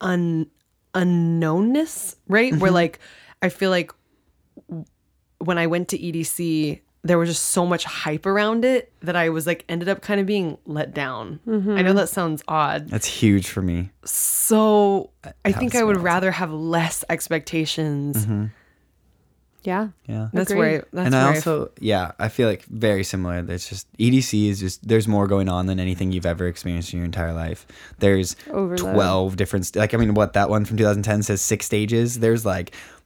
un unknownness, right? Where mm-hmm. like I feel like when I went to EDC, there was just so much hype around it that I was like ended up kind of being let down. I know that sounds odd. that's huge for me. So I think I would wild. rather have less expectations. Mm-hmm. Yeah. Yeah. That's Agreed. where I, that's and I where I also, yeah, I feel like very similar. There's just EDC is just there's more going on than anything you've ever experienced in your entire life. There's Overload. twelve different, like I mean, what that one from 2010 says six stages. There's like f- s-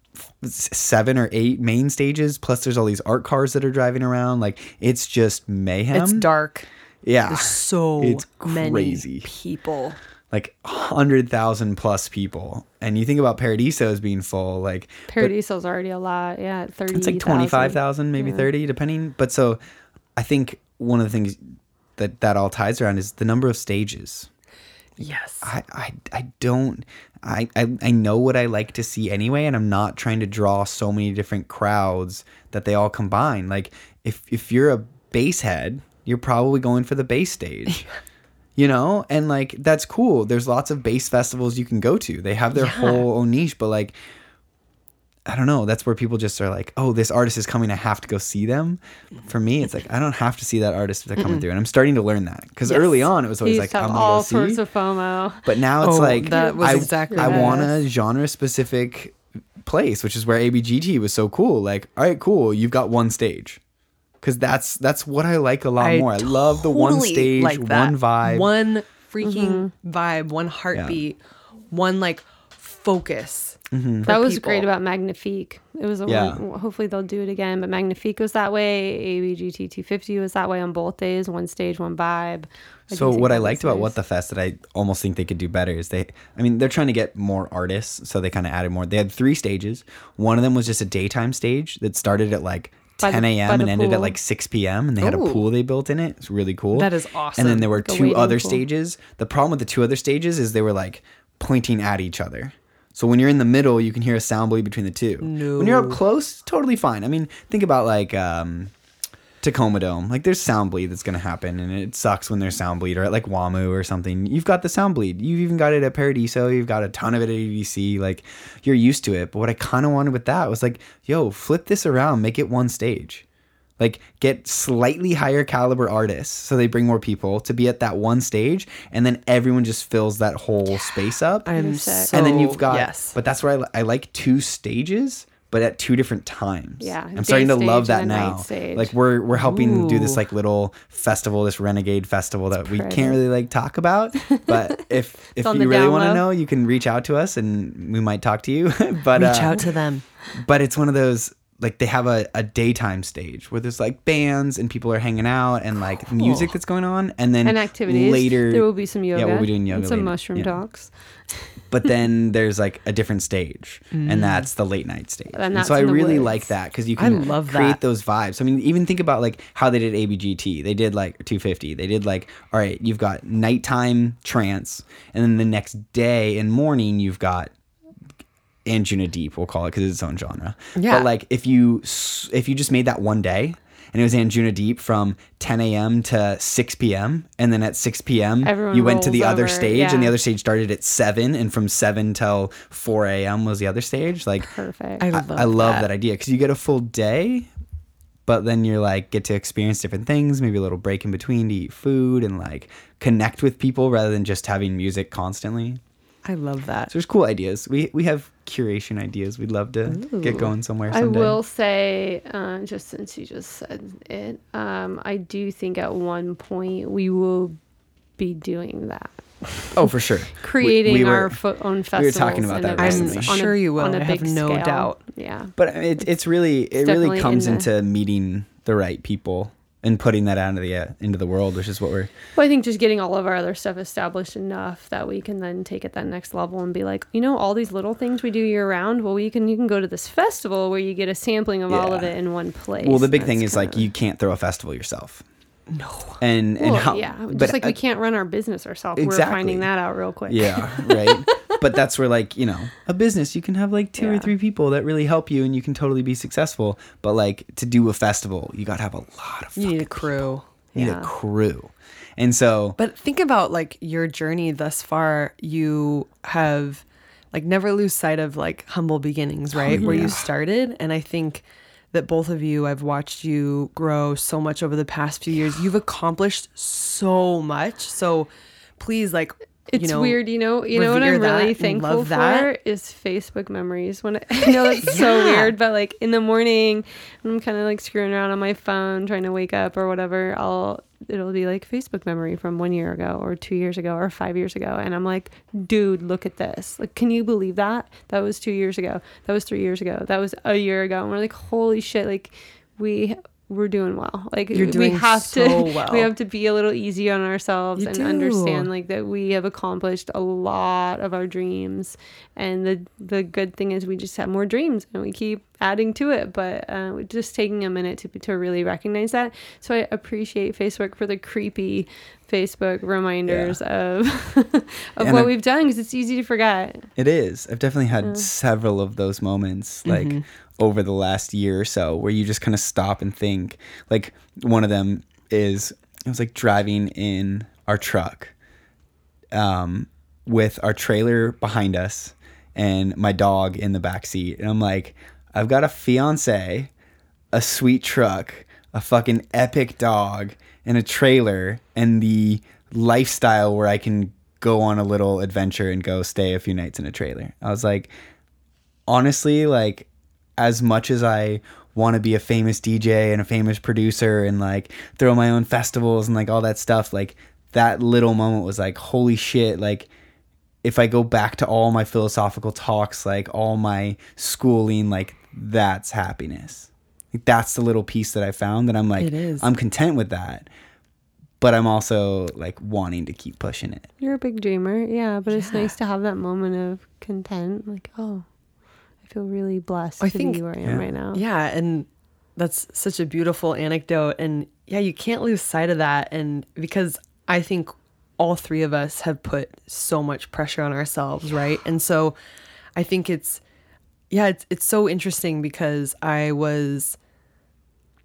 seven or eight main stages. Plus, there's all these art cars that are driving around. Like it's just mayhem. it's dark. Yeah, There's so It's many crazy. people. like hundred thousand plus people. And you think about Paradiso as being full, like Paradiso's already a lot. Yeah. 30. it's like 25,000 maybe 30 depending but so I think one of the things that that all ties around is the number of stages Yes. I I, I don't I, I I know what I like to see anyway and I'm not trying to draw so many different crowds that they all combine like if if you're a bass head you're probably going for the bass stage. you know, and like that's cool. There's lots of bass festivals you can go to. They have their Yeah. whole own niche, but like I don't know. That's where people just are like, "Oh, this artist is coming. I have to go see them." For me, it's like I don't have to see that artist if they're coming through, and I'm starting to learn that because Yes. early on it was always like, "I'm all gonna go sorts see," of FOMO. but now it's Oh, like that was I, exactly I what want a genre specific place, which is where ABGT was so cool. Like, all right, cool, you've got one stage. Because that's that's what I like a lot more. I love the one stage, like one vibe. one freaking mm-hmm. vibe, one heartbeat, one like focus. Mm-hmm. That was people. great about Magnifique. It was a Yeah. one, hopefully they'll do it again. But Magnifique was that way. ABGT 250 was that way on both days. One stage, one vibe. I So what I was liked about. What the Fest that I almost think they could do better is they I mean they're trying to get more artists so they kind of added more. They had three stages. One of them was just a daytime stage that started at like 10 a.m. and ended at like 6 p.m. and they had a pool they built in it. It's really cool. That is awesome. And then there were Like two other pool. stages. The problem with the two other stages is they were like pointing at each other. So when you're in the middle, you can hear a sound bleed between the two. When you're up close, totally fine. I mean, think about like um, Tacoma Dome. Like there's sound bleed that's gonna happen, and it sucks when there's sound bleed, or at like WAMU or something. You've got the sound bleed. You've even got it at Paradiso. You've got a ton of it at AVC. Like you're used to it. But what I kind of wanted with that was like, yo, flip this around, make it one stage. Like get slightly higher caliber artists, so they bring more people to be at that one stage, and then everyone just fills that whole space up. I'm sick. so and then you've got, yes. but that's where I, I like two stages, but at two different times. Yeah, I'm starting to love that night now. Like we're we're helping do this like little festival, this renegade festival that we can't really like talk about. But if if you really want to know, you can reach out to us and we might talk to you. but reach uh, out to them. but it's one of those like they have a, a daytime stage where there's like bands and people are hanging out and like music that's going on and then and activities. later There will be some yoga. yeah we'll be doing yoga and some later. mushroom Yeah. talks. but then there's like a different stage and that's the late night stage Mm. And and, so i really woods. like that because you I can love create that. those vibes i mean even think about like how they did abgt they did like 250 they did like all right you've got nighttime trance and then the next day and morning you've got Anjuna Deep, we'll call it because it's its own genre. Yeah. But like if you if you just made that one day and it was Anjuna Deep from 10 a.m. to 6 p.m. and then at 6 p.m. Everyone you went to the rolls other over, stage and the other stage started at 7 and from 7 till 4 a.m. was the other stage. Like Perfect. I I, love, I love that. that idea because you get a full day, but then you're like get to experience different things, maybe a little break in between to eat food and like connect with people rather than just having music constantly. I love that. So there's cool ideas. We we have curation ideas. We'd love to get going somewhere I will say, uh, just since you just said it, um, I do think at one point we will be doing that, Oh, for sure. creating we our were- fo- own were festivals. talking about that. I'm on a- sure you will. on a I have big no scale. doubt. Yeah. But it, it's really it really comes in the- into meeting the right people and putting that out into the uh, into the world, which is what we're Well, I think just getting all of our other stuff established enough that we can then take it that next level and be like, you know, all these little things we do year round. Well, you can you can go to this festival where you get a sampling of all of it in one place. well. The big That's thing is like kinda- you can't throw a festival yourself. No. And and Well, how? yeah, but just like uh, we can't run our business ourselves. Exactly. We're finding that out real quick. Yeah, right. But that's where like you know a business you can have like two or three people that really help you and you can totally be successful. But like to do a festival, you got to have a lot of You need a crew. you need Yeah. a crew. And so But think about like your journey thus far. You have like never lose sight of like humble beginnings, right? Where you started. And I think that both of you, I've watched you grow so much over the past few years. You've accomplished so much. So please, like, It's you know, weird, you know. You know what I'm really thankful for is Facebook memories. When I, I know that's so weird, but like in the morning, I'm kind of like screwing around on my phone, trying to wake up or whatever. I'll it'll be like Facebook memory from one year ago or two years ago or five years ago, and I'm like, dude, look at this. Like, can you believe that? That was two years ago. That was three years ago. That was a year ago. And we're like, holy shit! Like, we we're doing well. Like You're doing we have so to well. we have to be a little easy on ourselves You and do. understand like that we have accomplished a lot of our dreams and the the good thing is we just have more dreams and we keep adding to it but uh, we're just taking a minute to to really recognize that so i appreciate facebook for the creepy facebook reminders of of And what I- we've done because it's easy to forget It is. I've definitely had several of those moments, like Mm-hmm. Over the last year or so, where you just kind of stop and think. Like one of them is I was like driving in our truck um, with our trailer behind us and my dog in the back seat. And I'm like, I've got a fiance, a sweet truck, a fucking epic dog, and a trailer, and the lifestyle where I can go on a little adventure and go stay a few nights in a trailer. I was like, honestly, like, as much as I want to be a famous DJ and a famous producer and like throw my own festivals and like all that stuff, like that little moment was like, holy shit, like if I go back to all my philosophical talks, like all my schooling, like that's happiness. Like, that's the little piece that I found that I'm like, It is. I'm content with that. But I'm also like wanting to keep pushing it. You're a big dreamer, yeah, but it's nice to have that moment of content. Like, oh, I feel really blessed I to think- be where I am yeah. right now. Yeah, and that's such a beautiful anecdote and yeah, you can't lose sight of that and because I think all three of us have put so much pressure on ourselves, right? And so I think it's yeah, it's it's so interesting because I was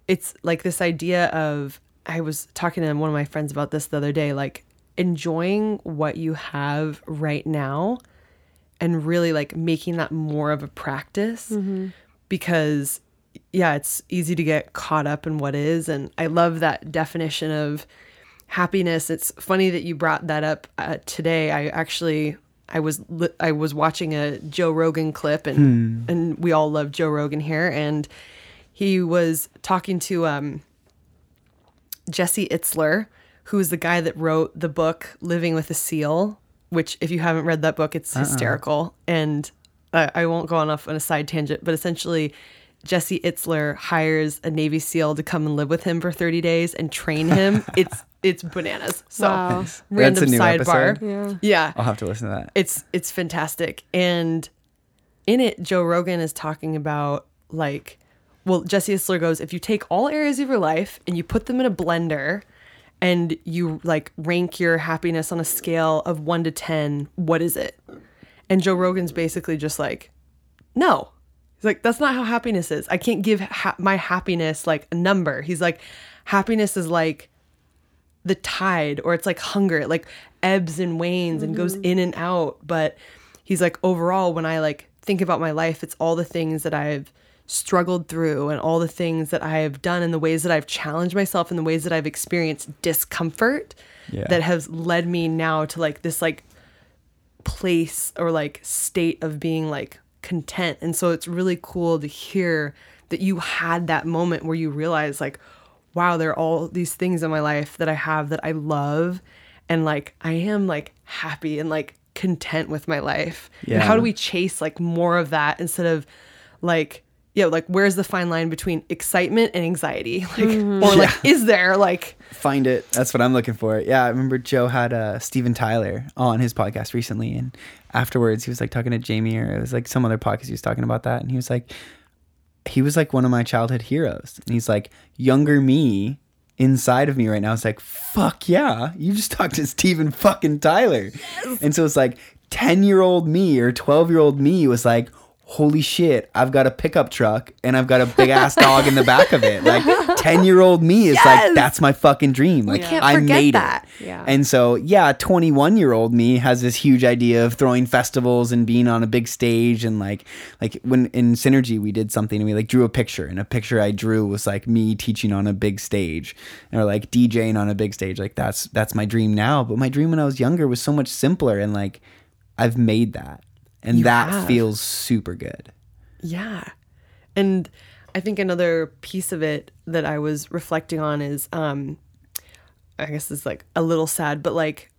it's like this idea of I was talking to one of my friends about this the other day like enjoying what you have right now and really like making that more of a practice because yeah it's easy to get caught up in what is. And i love that definition of happiness. It's funny that you brought that up uh, today. I actually i was li- i was watching a joe rogan clip and and we all love joe rogan here. And he was talking to um Jesse Itzler, who's the guy that wrote the book Living with a Seal, which, if you haven't read that book, it's uh-uh. hysterical. And I, I won't go on off on a side tangent, but essentially, Jesse Itzler hires a Navy SEAL to come and live with him for 30 days and train him. it's it's bananas. So Wow. That's random a new sidebar. episode? Yeah. Yeah I'll have to listen to that. it's it's fantastic and in it joe rogan is talking about like well jesse Itzler goes if you take all areas of your life and you put them in a blender and you like rank your happiness on a scale of 1 to 10 what is it? And joe rogan's basically just like no. He's like that's not how happiness is. I can't give ha- my happiness like a number. He's like happiness is like the tide or it's like hunger. It like ebbs and wanes and goes mm-hmm. in and out. But he's like overall when i like think about my life it's all the things that i've struggled through and all the things that i have done and the ways that i've challenged myself and the ways that i've experienced discomfort Yeah. that has led me now to like this like place or like state of being like content. And so it's really cool to hear that you had that moment where you realize like wow, there are all these things in my life that I have that I love and like I am like happy and like content with my life. And how do we chase like more of that instead of like yeah, like where's the fine line between excitement and anxiety? Like or like is there like Find it. That's what I'm looking for. Yeah, I remember Joe had uh, Steven Tyler on his podcast recently, and afterwards he was like talking to Jamie, or it was like some other podcast he was talking about that, and he was like, he was like one of my childhood heroes, and he's like younger me inside of me right now. It's like fuck yeah, you just talked to Steven fucking Tyler, and so it's like ten year old me or twelve year old me was like. Holy shit, I've got a pickup truck and I've got a big ass dog in the back of it. Like 10 year old me is Yes! like, that's my fucking dream. Like, can't I made that. it. Yeah. And so, yeah, 21 year old me has this huge idea of throwing festivals and being on a big stage. And like, like when in Synergy, we did something and we like drew a picture, and a picture I drew was like me teaching on a big stage or like DJing on a big stage. Like, that's, that's my dream now. But my dream when I was younger was so much simpler. And like, I've made that. And You that have. feels super good. Yeah. And I think another piece of it that I was reflecting on is um I guess it's like a little sad, but like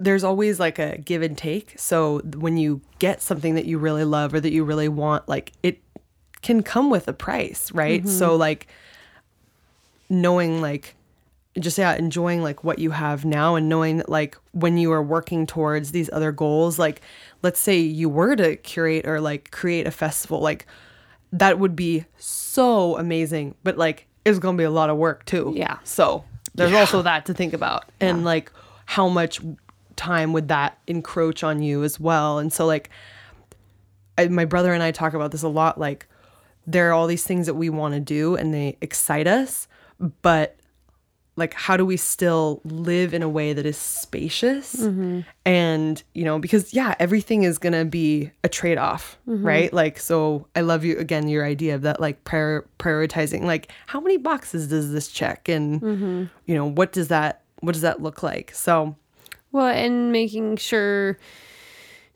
there's always like a give and take. So when you get something that you really love or that you really want, like it can come with a price, right? So like knowing like just yeah enjoying like what you have now and knowing that like when you are working towards these other goals like let's say you were to curate or like create a festival like that would be so amazing but like it's gonna be a lot of work too Yeah. so there's also that to think about and like how much time would that encroach on you as well and so like I, my brother and I talk about this a lot. Like, there are all these things that we want to do and they excite us, but like how do we still live in a way that is spacious? Mm-hmm. And you know because yeah everything is gonna be a trade-off mm-hmm. right? Like so i love you again your idea of that like prior prioritizing like how many boxes does this check? And mm-hmm. you know what does that what does that look like? So Well, and making sure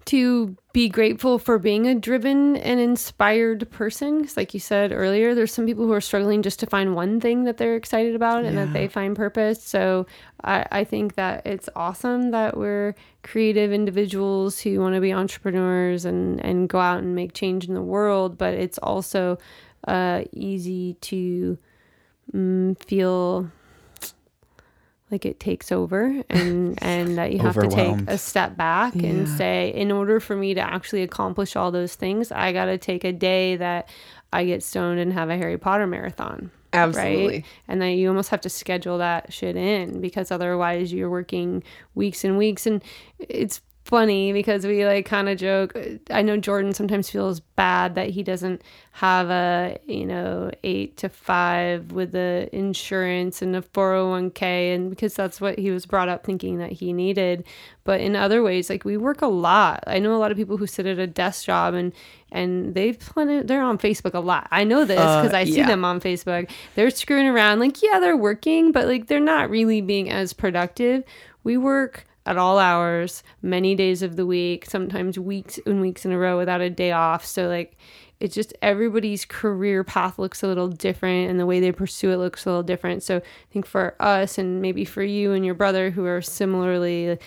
to be grateful for being a driven and inspired person. Cause like you said earlier, there's some people who are struggling just to find one thing that they're excited about and that they find purpose. So I, I think that it's awesome that we're creative individuals who want to be entrepreneurs and, and go out and make change in the world. But it's also uh, easy to mm, feel like it takes over and and that you have to take a step back and say in order for me to actually accomplish all those things i got to take a day that i get stoned and have a harry potter marathon Absolutely. right and then you almost have to schedule that shit in because otherwise you're working weeks and weeks. And it's funny because we like kind of joke i know jordan sometimes feels bad that he doesn't have a you know eight to five with the insurance and a 401k and because that's what he was brought up thinking that he needed. But in other ways like we work a lot. I know a lot of people who sit at a desk job and and they've plenty they're on facebook a lot. I know this Uh, because i see yeah. them on facebook. They're screwing around like yeah they're working but like they're not really being as productive. We work at all hours many days of the week sometimes weeks and weeks in a row without a day off. So like it's just everybody's career path looks a little different and the way they pursue it looks a little different. So i think for us and maybe for you and your brother who are similarly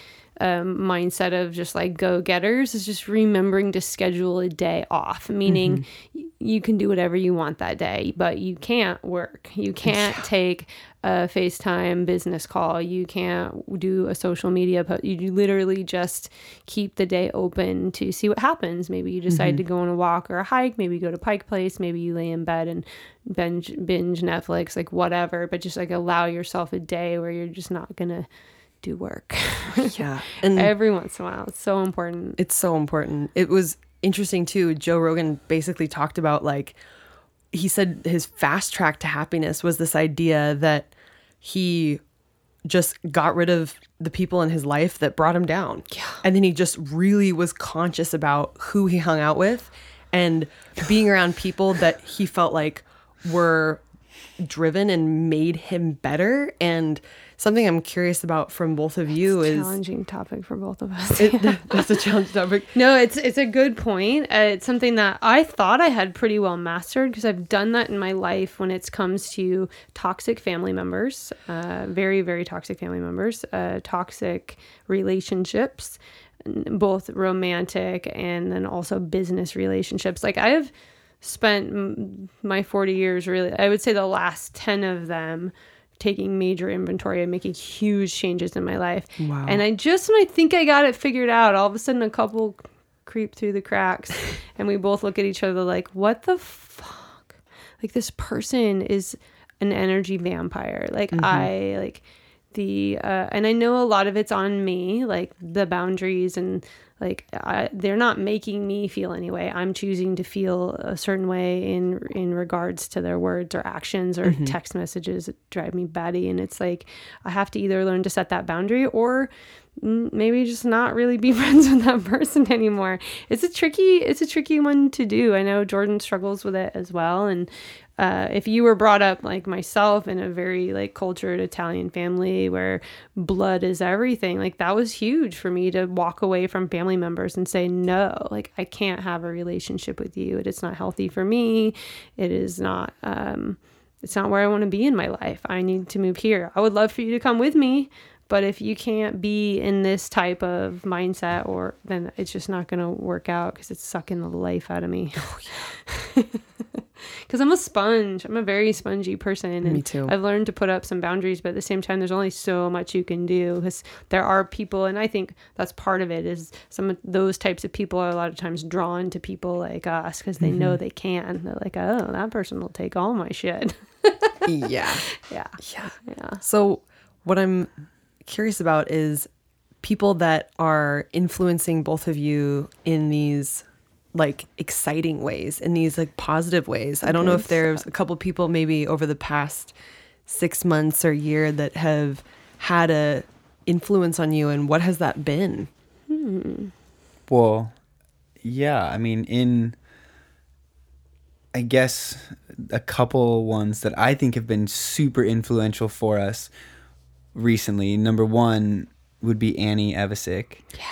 um, mindset of just like go getters is just remembering to schedule a day off, meaning y- you can do whatever you want that day, but you can't work. You can't take a FaceTime business call. You can't do a social media post. You literally just keep the day open to see what happens. Maybe you decide to go on a walk or a hike. Maybe you go to Pike Place. Maybe you lay in bed and binge, binge Netflix, like whatever, but just like allow yourself a day where you're just not going to do work. yeah and Every once in a while. It's so important. It's so important. It was interesting too. Joe Rogan basically talked about like he said his fast track to happiness was this idea that he just got rid of the people in his life that brought him down. Yeah. And then he just really was conscious about who he hung out with and being around people that he felt like were driven and made him better and something I'm curious about from both of you is a challenging topic for both of us. it, that's a challenging topic. no, it's it's a good point. Uh, it's something that I thought I had pretty well mastered because I've done that in my life when it comes to toxic family members, uh, very very toxic family members, uh, toxic relationships, both romantic and then also business relationships. Like I have spent my 40 years really i would say the last 10 of them taking major inventory and making huge changes in my life. Wow. and i just when i think i got it figured out. All of a sudden a couple creep through the cracks and we both look at each other like what the fuck? Like this person is an energy vampire. Like i like the uh, and i know a lot of it's on me like the boundaries and like I, they're not making me feel anyway i'm choosing to feel a certain way in in regards to their words or actions or mm-hmm. text messages that drive me batty. And it's like i have to either learn to set that boundary or maybe just not really be friends with that person anymore. It's a tricky it's a tricky one to do. I know jordan struggles with it as well. And uh, if you were brought up like myself in a very like cultured Italian family where blood is everything, like that was huge for me to walk away from family members and say no, like I can't have a relationship with you. It is not healthy for me. It is not. Um, it's not where I want to be in my life. I need to move here. I would love for you to come with me, but if you can't be in this type of mindset, or then it's just not going to work out because it's sucking the life out of me. Because I'm a sponge. I'm a very spongy person. And Me too. I've learned to put up some boundaries, but at the same time, there's only so much you can do because there are people, and I think that's part of it. Is some of those types of people are a lot of times drawn to people like us because they know Mm-hmm. they can. They're like, oh, that person will take all my shit. yeah. yeah, Yeah. yeah. So, what I'm curious about is people that are influencing both of you in these like exciting ways, in these like positive ways. I don't know if there's a couple people maybe over the past six months or year that have had a influence on you, and what has that been? Hmm. Well, yeah, I mean, in I guess a couple ones that I think have been super influential for us recently. Number one would be Annie Evasick. Yeah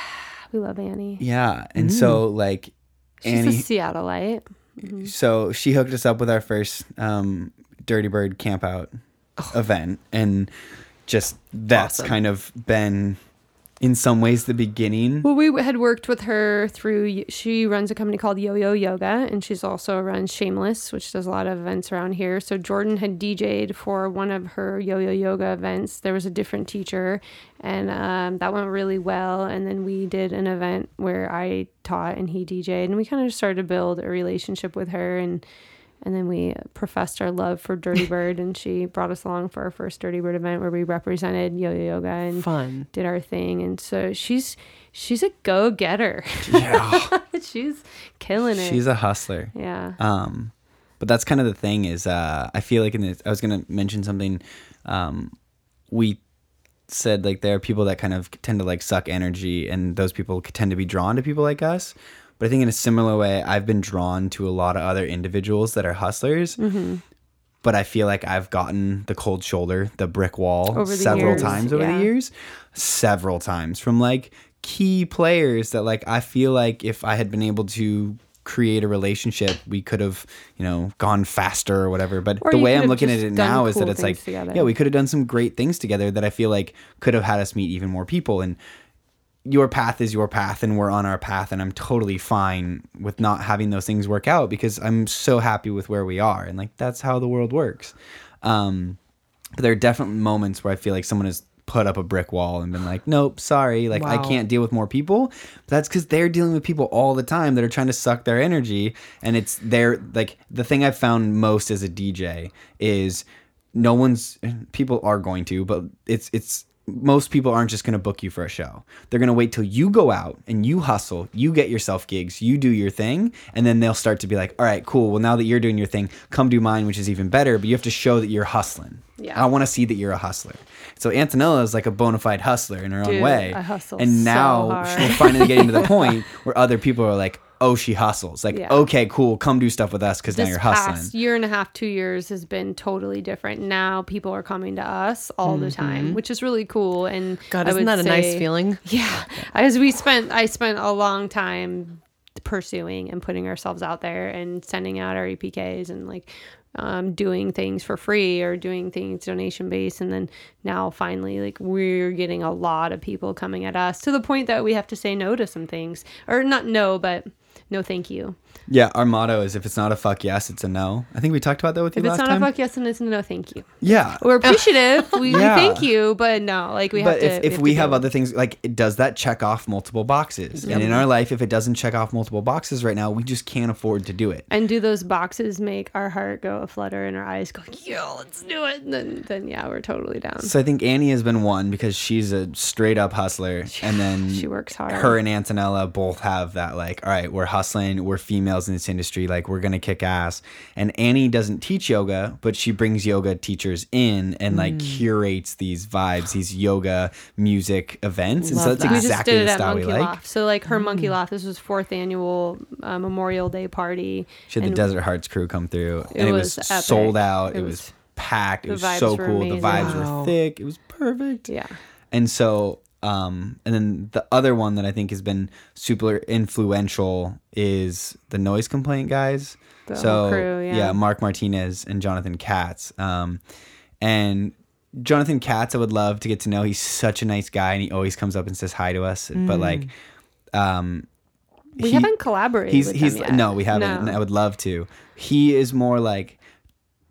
we love Annie. Yeah, and mm. so like She's Annie, a Seattleite. so she hooked us up with our first um, Dirty Bird camp out event, and just that's Awesome. kind of been in some ways the beginning. Well, we had worked with her through. She runs a company called Yo Yo Yoga, and she's also runs Shameless, which does a lot of events around here. So Jordan had DJ'd for one of her Yo Yo Yoga events. There was a different teacher, and um, that went really well. And then we did an event where I taught and he DJ'd, and we kind of started to build a relationship with her and. And then we professed our love for Dirty Bird, and she brought us along for our first Dirty Bird event where we represented Yo Yo Yoga and Fun. did our thing and so she's she's a go-getter Yeah, she's killing it she's a hustler. yeah Um, but that's kind of the thing is uh, I feel like in this, I was gonna mention something. Um, we said like there are people that kind of tend to like suck energy, and those people tend to be drawn to people like us. But I think in a similar way, I've been drawn to a lot of other individuals that are hustlers. But I feel like I've gotten the cold shoulder, the brick wall several years, times over yeah. the years, several times from like key players that like I feel like if I had been able to create a relationship, we could have, you know, gone faster or whatever. But Or the way I'm looking at it now is that it's like, together. yeah, we could have done some great things together that I feel like could have had us meet even more people. And your path is your path and we're on our path and I'm totally fine with not having those things work out because I'm so happy with where we are and like that's how the world works. Um but there are definitely moments where I feel like someone has put up a brick wall and been like, "Nope, sorry, like I can't deal with more people." But that's cuz they're dealing with people all the time that are trying to suck their energy and it's their like the thing I've found most as a DJ is no one's people are going to, but it's it's most people aren't just going to book you for a show. They're going to wait till you go out and you hustle, you get yourself gigs, you do your thing, and then they'll start to be like, "All right, cool. Well, now that you're doing your thing, come do mine, which is even better, but you have to show that you're hustling." Yeah. I want to see that you're a hustler. So Antonella is like a bona fide hustler in her own way. I hustle and so now hard. we're finally getting to the point where other people are like, "Oh, she hustles." Like, Yeah. "Okay, cool. Come do stuff with us cuz now you're hustling." past year and a half two years has been totally different now people are coming to us all the time which is really cool and God, I isn't would that a nice feeling? Yeah, as we spent, I spent a long time pursuing and putting ourselves out there and sending out our EPKs and like um, doing things for free or doing things donation based. And then now finally, like we're getting a lot of people coming at us to the point that we have to say no to some things or not no, but no, thank you. Yeah, our motto is if it's not a fuck yes, it's a no. I think we talked about that with you If it's last not time. a fuck yes, and it's a no, thank you. yeah. We're appreciative. we, we Yeah. thank you, but no, like we have but to. if, if to we do have other things like does that check off multiple boxes and in our life if it doesn't check off multiple boxes right now we just can't afford to do it And do those boxes make our heart go a flutter and our eyes go, yo, let's do it? And then, then yeah, we're totally down. so i think annie has been one because she's a straight up hustler and then She works hard. her and antonella both have that like all right we're hustling we're females in this industry like we're gonna kick ass and annie doesn't teach yoga but she brings yoga teachers in and like Mm. curates these vibes these yoga music events and so that's that. we just exactly did it the at style we like Loft. So like her Monkey Loft, this was fourth annual uh, Memorial Day party. She had the Desert Hearts crew come through, It and it was, was epic. sold out. It, It was, was- packed. It was so were cool. The vibes Wow. were thick. It was perfect. Yeah. And so, um, and then the other one that I think has been super influential is the noise complaint guys. The so crew, yeah. Mark Martinez and Jonathan Katz. Um, and Jonathan Katz, I would love to get to know. He's such a nice guy, and he always comes up and says hi to us. But like, um, We he- haven't collaborated he's he's no we haven't and No. i would love to he is more like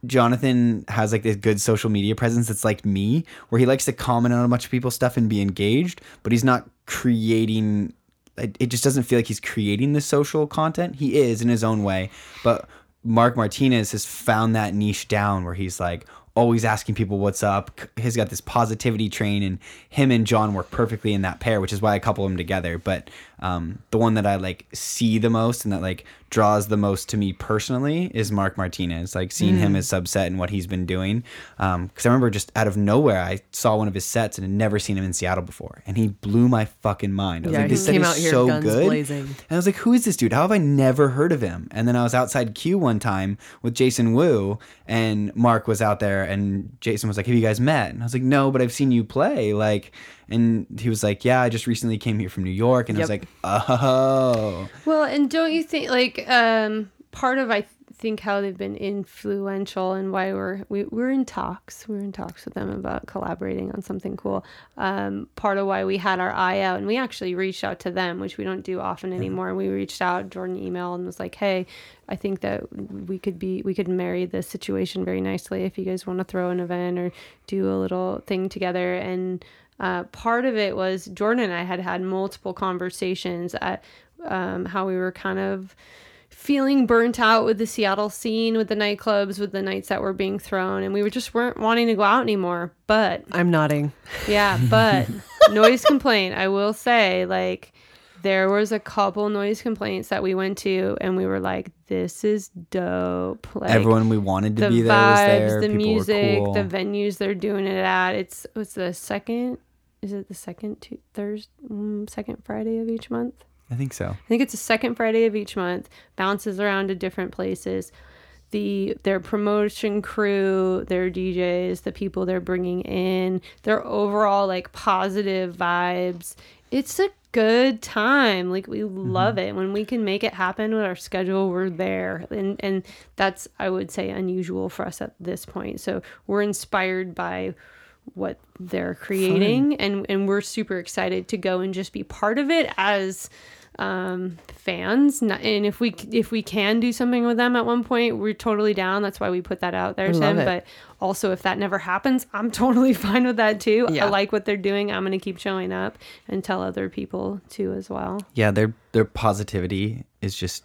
jonathan has like this good social media presence that's like me where he likes to comment on a bunch of people's stuff and be engaged but he's not creating it just doesn't feel like he's creating the social content he is in his own way but mark martinez has found that niche down where he's like always asking people what's up. He's got this positivity train, and him and John work perfectly in that pair, which is why I couple them together. But um, the one that I like see the most and that like draws the most to me personally is Mark Martinez. Like seeing him as subset and what he's been doing. Because I remember just out of nowhere, I saw one of his sets and had never seen him in Seattle before, and he blew my fucking mind. I was Yeah, like, this set came is out here so guns good. blazing. And I was like, who is this dude? How have I never heard of him? And then I was outside Q one time with Jason Wu, and Mark was out there, and Jason was like, Have you guys met? And I was like, No, but I've seen you play. Like, and he was like, Yeah, I just recently came here from New York. And I was Yep. like, Oh. Well, and don't you think like um part of I think how they've been influential and why we're we, we're in talks. We're in talks with them about collaborating on something cool. Um, part of why we had our eye out and we actually reached out to them, which we don't do often anymore. We reached out, Jordan emailed and was like, "Hey, I think that we could be we could marry this situation very nicely if you guys want to throw an event or do a little thing together." And uh, part of it was Jordan and I had had multiple conversations at um, how we were kind of feeling burnt out with the Seattle scene, with the nightclubs, with the nights that were being thrown, and we were just weren't wanting to go out anymore. But I'm nodding. yeah, but noise complaint, I will say, like there was a couple noise complaints that we went to, and we were like, "This is dope." Like, Everyone we wanted to the be there vibes, was there. the People music, cool. the venues they're doing it at. It's it's the second. Is it the second tu- Thursday, mm, second Friday of each month? I think so. I think it's the second Friday of each month. Bounces around to different places. The their promotion crew, their DJs, the people they're bringing in, their overall like positive vibes. It's a good time. Like we love it when we can make it happen with our schedule. We're there, and and that's I would say unusual for us at this point. So we're inspired by what they're creating and and we're super excited to go and just be part of it as um fans. And if we if we can do something with them at one point we're totally down. That's why we put that out there Tim but also if that never happens i'm totally fine with that too. Yeah. i like what they're doing. I'm going to keep showing up and tell other people too as well. Yeah, their their positivity is just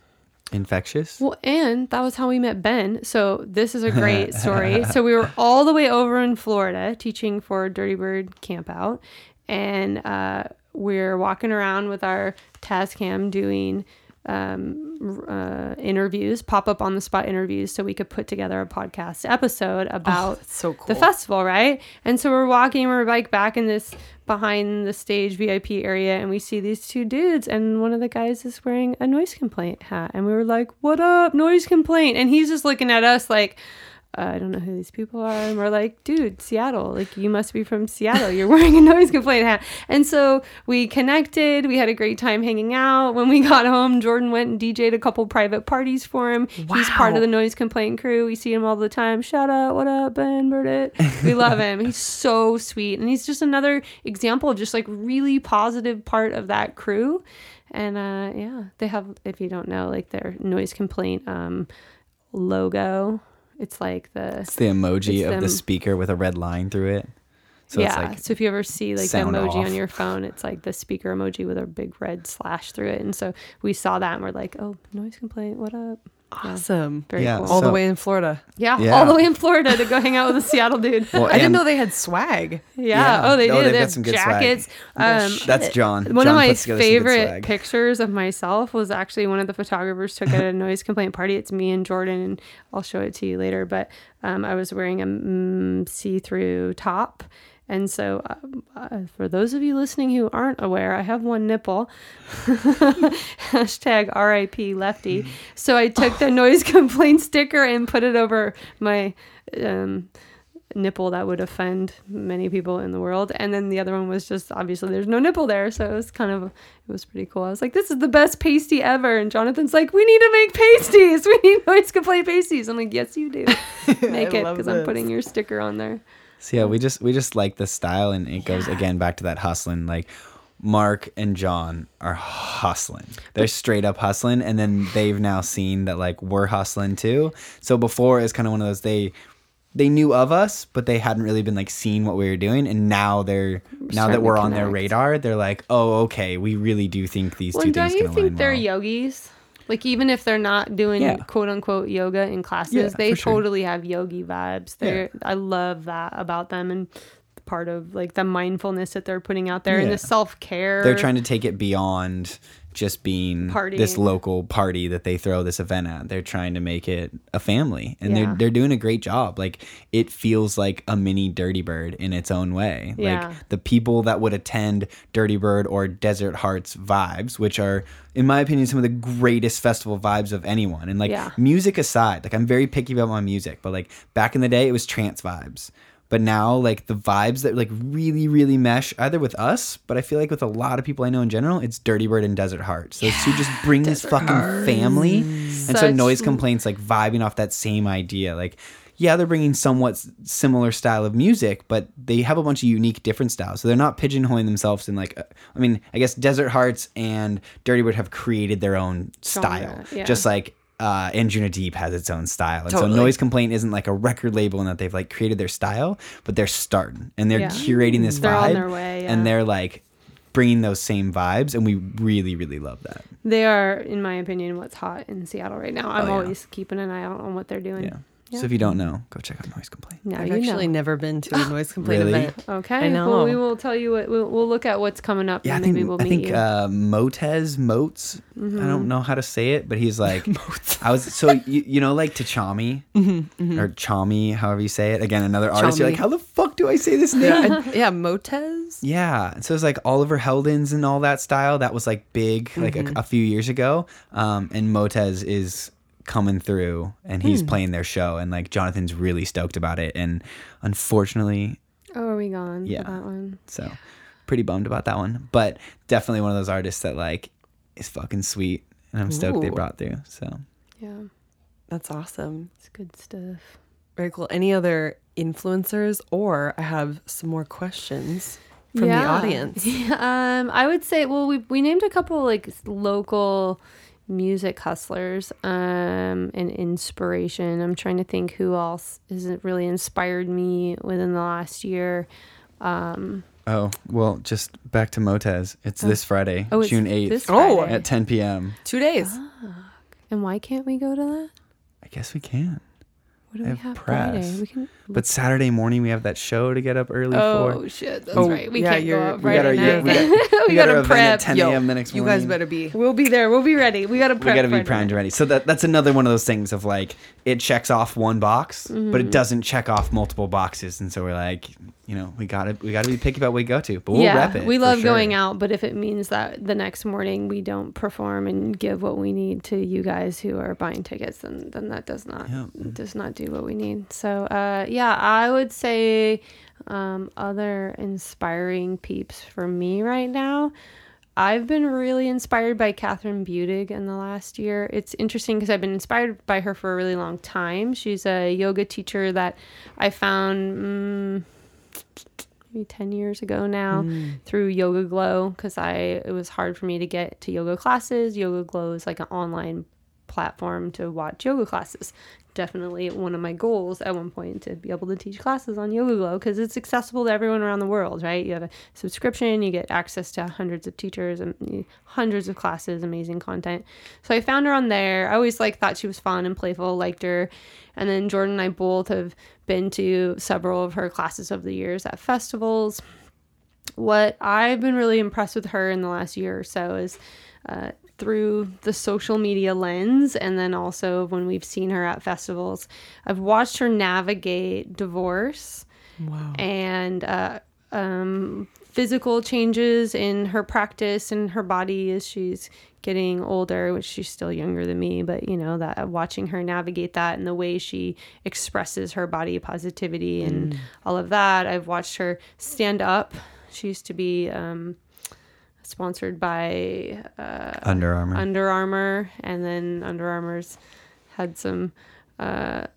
infectious. Well, and that was how we met Ben. So this is a great story. so we were all the way over in Florida teaching for Dirty Bird Camp Out, and uh, we're walking around with our Tascam doing um, uh, interviews, pop up on the spot interviews, so we could put together a podcast episode about that's so cool. the festival, right? And so we're walking, we're like back in this behind the stage VIP area, and we see these two dudes, and one of the guys is wearing a noise complaint hat, and we were like, "What up, noise complaint?" And he's just looking at us like. "Uh, I don't know who these people are. And we're like, dude, Seattle. Like, you must be from Seattle. You're wearing a noise complaint hat. And so we connected. We had a great time hanging out. When we got home, Jordan went and DJ'd a couple private parties for him. Wow. He's part of the noise complaint crew. We see him all the time. Shout out, what up, Ben Burdett? We love him. He's so sweet. And he's just another example of just like really positive part of that crew. And uh, yeah, they have, if you don't know, like their noise complaint um, logo. It's like the It's the emoji It's of them. the speaker with a red line through it. So yeah. it's like so if you ever see like the emoji off. on your phone, it's like the speaker emoji with a big red slash through it. And so we saw that and we're like, oh, noise complaint. What up? Yeah, Awesome. very Yeah, cool. All the way in Florida. yeah, Yeah. all the way in Florida to go hang out with a Seattle dude. well, I didn't know they had swag. Yeah. Yeah. Oh, they Oh, do. they've They got some good swag. jackets. Um, that's John. one John of my puts together some good favorite pictures of myself was actually one of the photographers took at a noise complaint party. It's me and Jordan, and I'll show it to you later. But um, I was wearing a mm, see-through top. And so, uh, uh, for those of you listening who aren't aware, I have one nipple. Hashtag RIP lefty. So I took the noise complaint sticker and put it over my um, nipple that would offend many people in the world. And then the other one was just obviously there's no nipple there. So it was kind of, it was pretty cool. I was like, this is the best pasty ever. And Jonathan's like, we need to make pasties. We need noise complaint pasties. I'm like, yes, you do. Make it because I'm putting your sticker on there. So yeah, we just we just like the style, and it goes again back to that hustling. Like Mark and John are hustling. They're straight up hustling, and then they've now seen that like we're hustling too. So before it's kind of one of those they they knew of us, but they hadn't really been like seeing what we were doing, and now they're now that we're on their radar, they're like, oh okay, we really do think these Well, two don't things you think they're well. yogis? Like even if they're not doing Yeah. quote unquote yoga in classes, Yeah, they for sure. totally have yogi vibes. They're I love that about them and part of like the mindfulness that they're putting out there and the self care. they're trying to take it beyond just being Party. this local party that they throw this event at. They're trying to make it a family, and Yeah. they're they're doing a great job. Like it feels like a mini Dirty Bird in its own way. Yeah. Like the people that would attend Dirty Bird or Desert Hearts vibes, which are in my opinion some of the greatest festival vibes of anyone. And like Yeah. music aside, like I'm very picky about my music, but like back in the day it was trance vibes. But now, like the vibes that like really, really mesh either with us, but I feel like with a lot of people I know in general, it's Dirty Bird and Desert Hearts. Those two just bring this fucking family, and so noise complaints like vibing off that same idea. Like, yeah, they're bringing somewhat similar style of music, but they have a bunch of unique, different styles. So they're not pigeonholing themselves in like, uh, I mean, I guess Desert Hearts and Dirty Bird have created their own style, yeah. just like. Uh, Anjuna Deep has its own style, and Totally. so Noise Complaint isn't like a record label in that they've like created their style, but they're starting and they're Yeah. curating this They're vibe, on their way, yeah. and they're like bringing those same vibes, and we really, really love that. They are, in my opinion, what's hot in Seattle right now. I'm Oh, yeah. always keeping an eye out on what they're doing. Yeah. Yeah. So if you don't know, go check out Noise Complaint. Now I've you actually know. never been to a noise complaint Really? event. Okay. I Well, we will tell you what we'll, we'll look at what's coming up. Yeah, I and think maybe we'll I meet think you. uh, Motez Motes. I Mm-hmm. don't know how to say it, but he's like I was so you, you know like Tchami Mm-hmm, or Chami, however you say it. Again, another artist. You're like, how the fuck do I say this name? Yeah, I- yeah, Motez. Yeah, so it's like Oliver Heldens and all that style. That was like big, like a, a few years ago. Um, and Motez is coming through, and he's playing their show, and like Jonathan's really stoked about it. And unfortunately, oh, are we gone? Yeah. For that one. so pretty bummed about that one. But definitely one of those artists that like is fucking sweet, and I'm stoked they brought through. So Yeah. That's awesome. It's good stuff. Very cool. Any other influencers, or I have some more questions from the audience. Yeah. um, I would say, well, we we named a couple like local music hustlers um, and inspiration. I'm trying to think who else has really inspired me within the last year. Um, oh well, just back to Motez. It's this Friday, oh, it's June eighth Oh, Friday. at 10 p.m. Two days. and why can't we go to that? I guess we can. What do I we have have press. Friday? We can. But Saturday morning we have that show to get up early Oh for. Oh shit! That's Oh, right. We yeah, can't go you're- up right got our- at yeah, we got- we we got gotta event at prep. 10 Yo, a.m. the next you guys better be. We'll be there. We'll be ready. We gotta prep. We got to be primed and ready. So that that's another one of those things of like it checks off one box, but Mm-hmm. it doesn't check off multiple boxes, and so we're like, you know, we got to we got to be picky about what we go to, but we'll yeah, rep it. we love sure. going out, but if it means that the next morning we don't perform and give what we need to you guys who are buying tickets, then then that does not Yeah. does not do what we need. So uh, yeah, I would say um, other inspiring peeps for me right now. I've been really inspired by Kathryn Budig in the last year. It's interesting because I've been inspired by her for a really long time. She's a yoga teacher that I found. Mm, maybe 10 years ago now mm. through YogaGlo because i it was hard for me to get to yoga classes. YogaGlo is like an online platform to watch yoga classes definitely one of my goals at one point to be able to teach classes on YogaGlo because it's accessible to everyone around the world right? You have a subscription you get access to hundreds of teachers and hundreds of classes amazing content. So i found her on there. I always like thought she was fun and playful liked her. And then jordan and i both have been to several of her classes over the years at festivals. What I've been really impressed with her in the last year or so is uh, through the social media lens, and then also when we've seen her at festivals, I've watched her navigate divorce Wow. and uh, um, physical changes in her practice and her body as she's getting older, which she's still younger than me, but you know that watching her navigate that and the way she expresses her body positivity and all of that. I've watched her stand up. She used to be um, sponsored by uh, Under Armour. Under Armour, and then Under Armour's had some uh,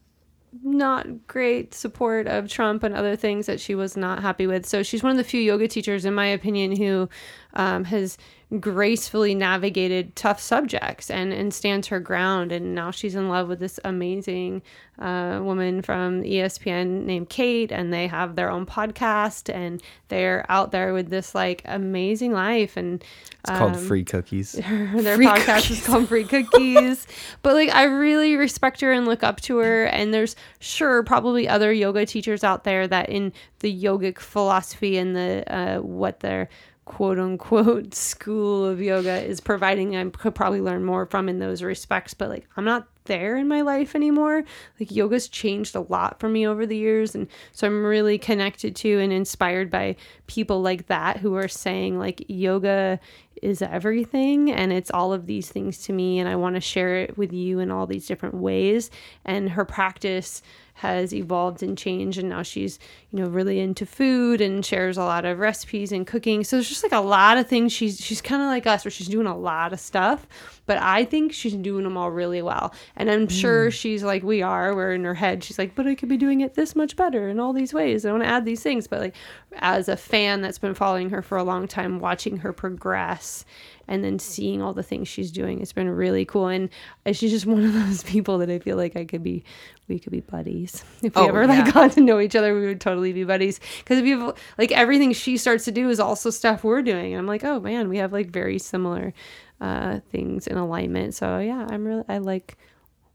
not great support of Trump and other things that she was not happy with. So she's one of the few yoga teachers, in my opinion, who um, has gracefully navigated tough subjects and, and stands her ground. And now she's in love with this amazing uh, woman from ESPN named Kate, and they have their own podcast, and they're out there with this like amazing life. And it's um, called Free Cookies. their free podcast cookies. is called Free Cookies. but like, I really respect her and look up to her. And there's sure probably other yoga teachers out there that in the yogic philosophy and the uh, what they're quote unquote school of yoga is providing I could probably learn more from in those respects but like I'm not there in my life anymore. Like yoga's changed a lot for me over the years and so I'm really connected to and inspired by people like that who are saying like yoga is everything and it's all of these things to me and I want to share it with you in all these different ways. And her practice has evolved and changed and now she's you know really into food and shares a lot of recipes and cooking. So there's just like a lot of things. She's she's kind of like us where she's doing a lot of stuff but i think she's doing them all really well. And i'm mm. sure she's like we are where in her head. She's like but i could be doing it this much better in all these ways. I want to add these things. But like as a fan that's been following her for a long time watching her progress and then seeing all the things she's doing it's been really cool. And she's just one of those people that i feel like i could be we could be buddies. If we oh, ever like got to know each other we would totally be buddies. Because if you have like everything she starts to do is also stuff we're doing. And i'm like oh man we have like very similar uh, things in alignment. So yeah i'm really i like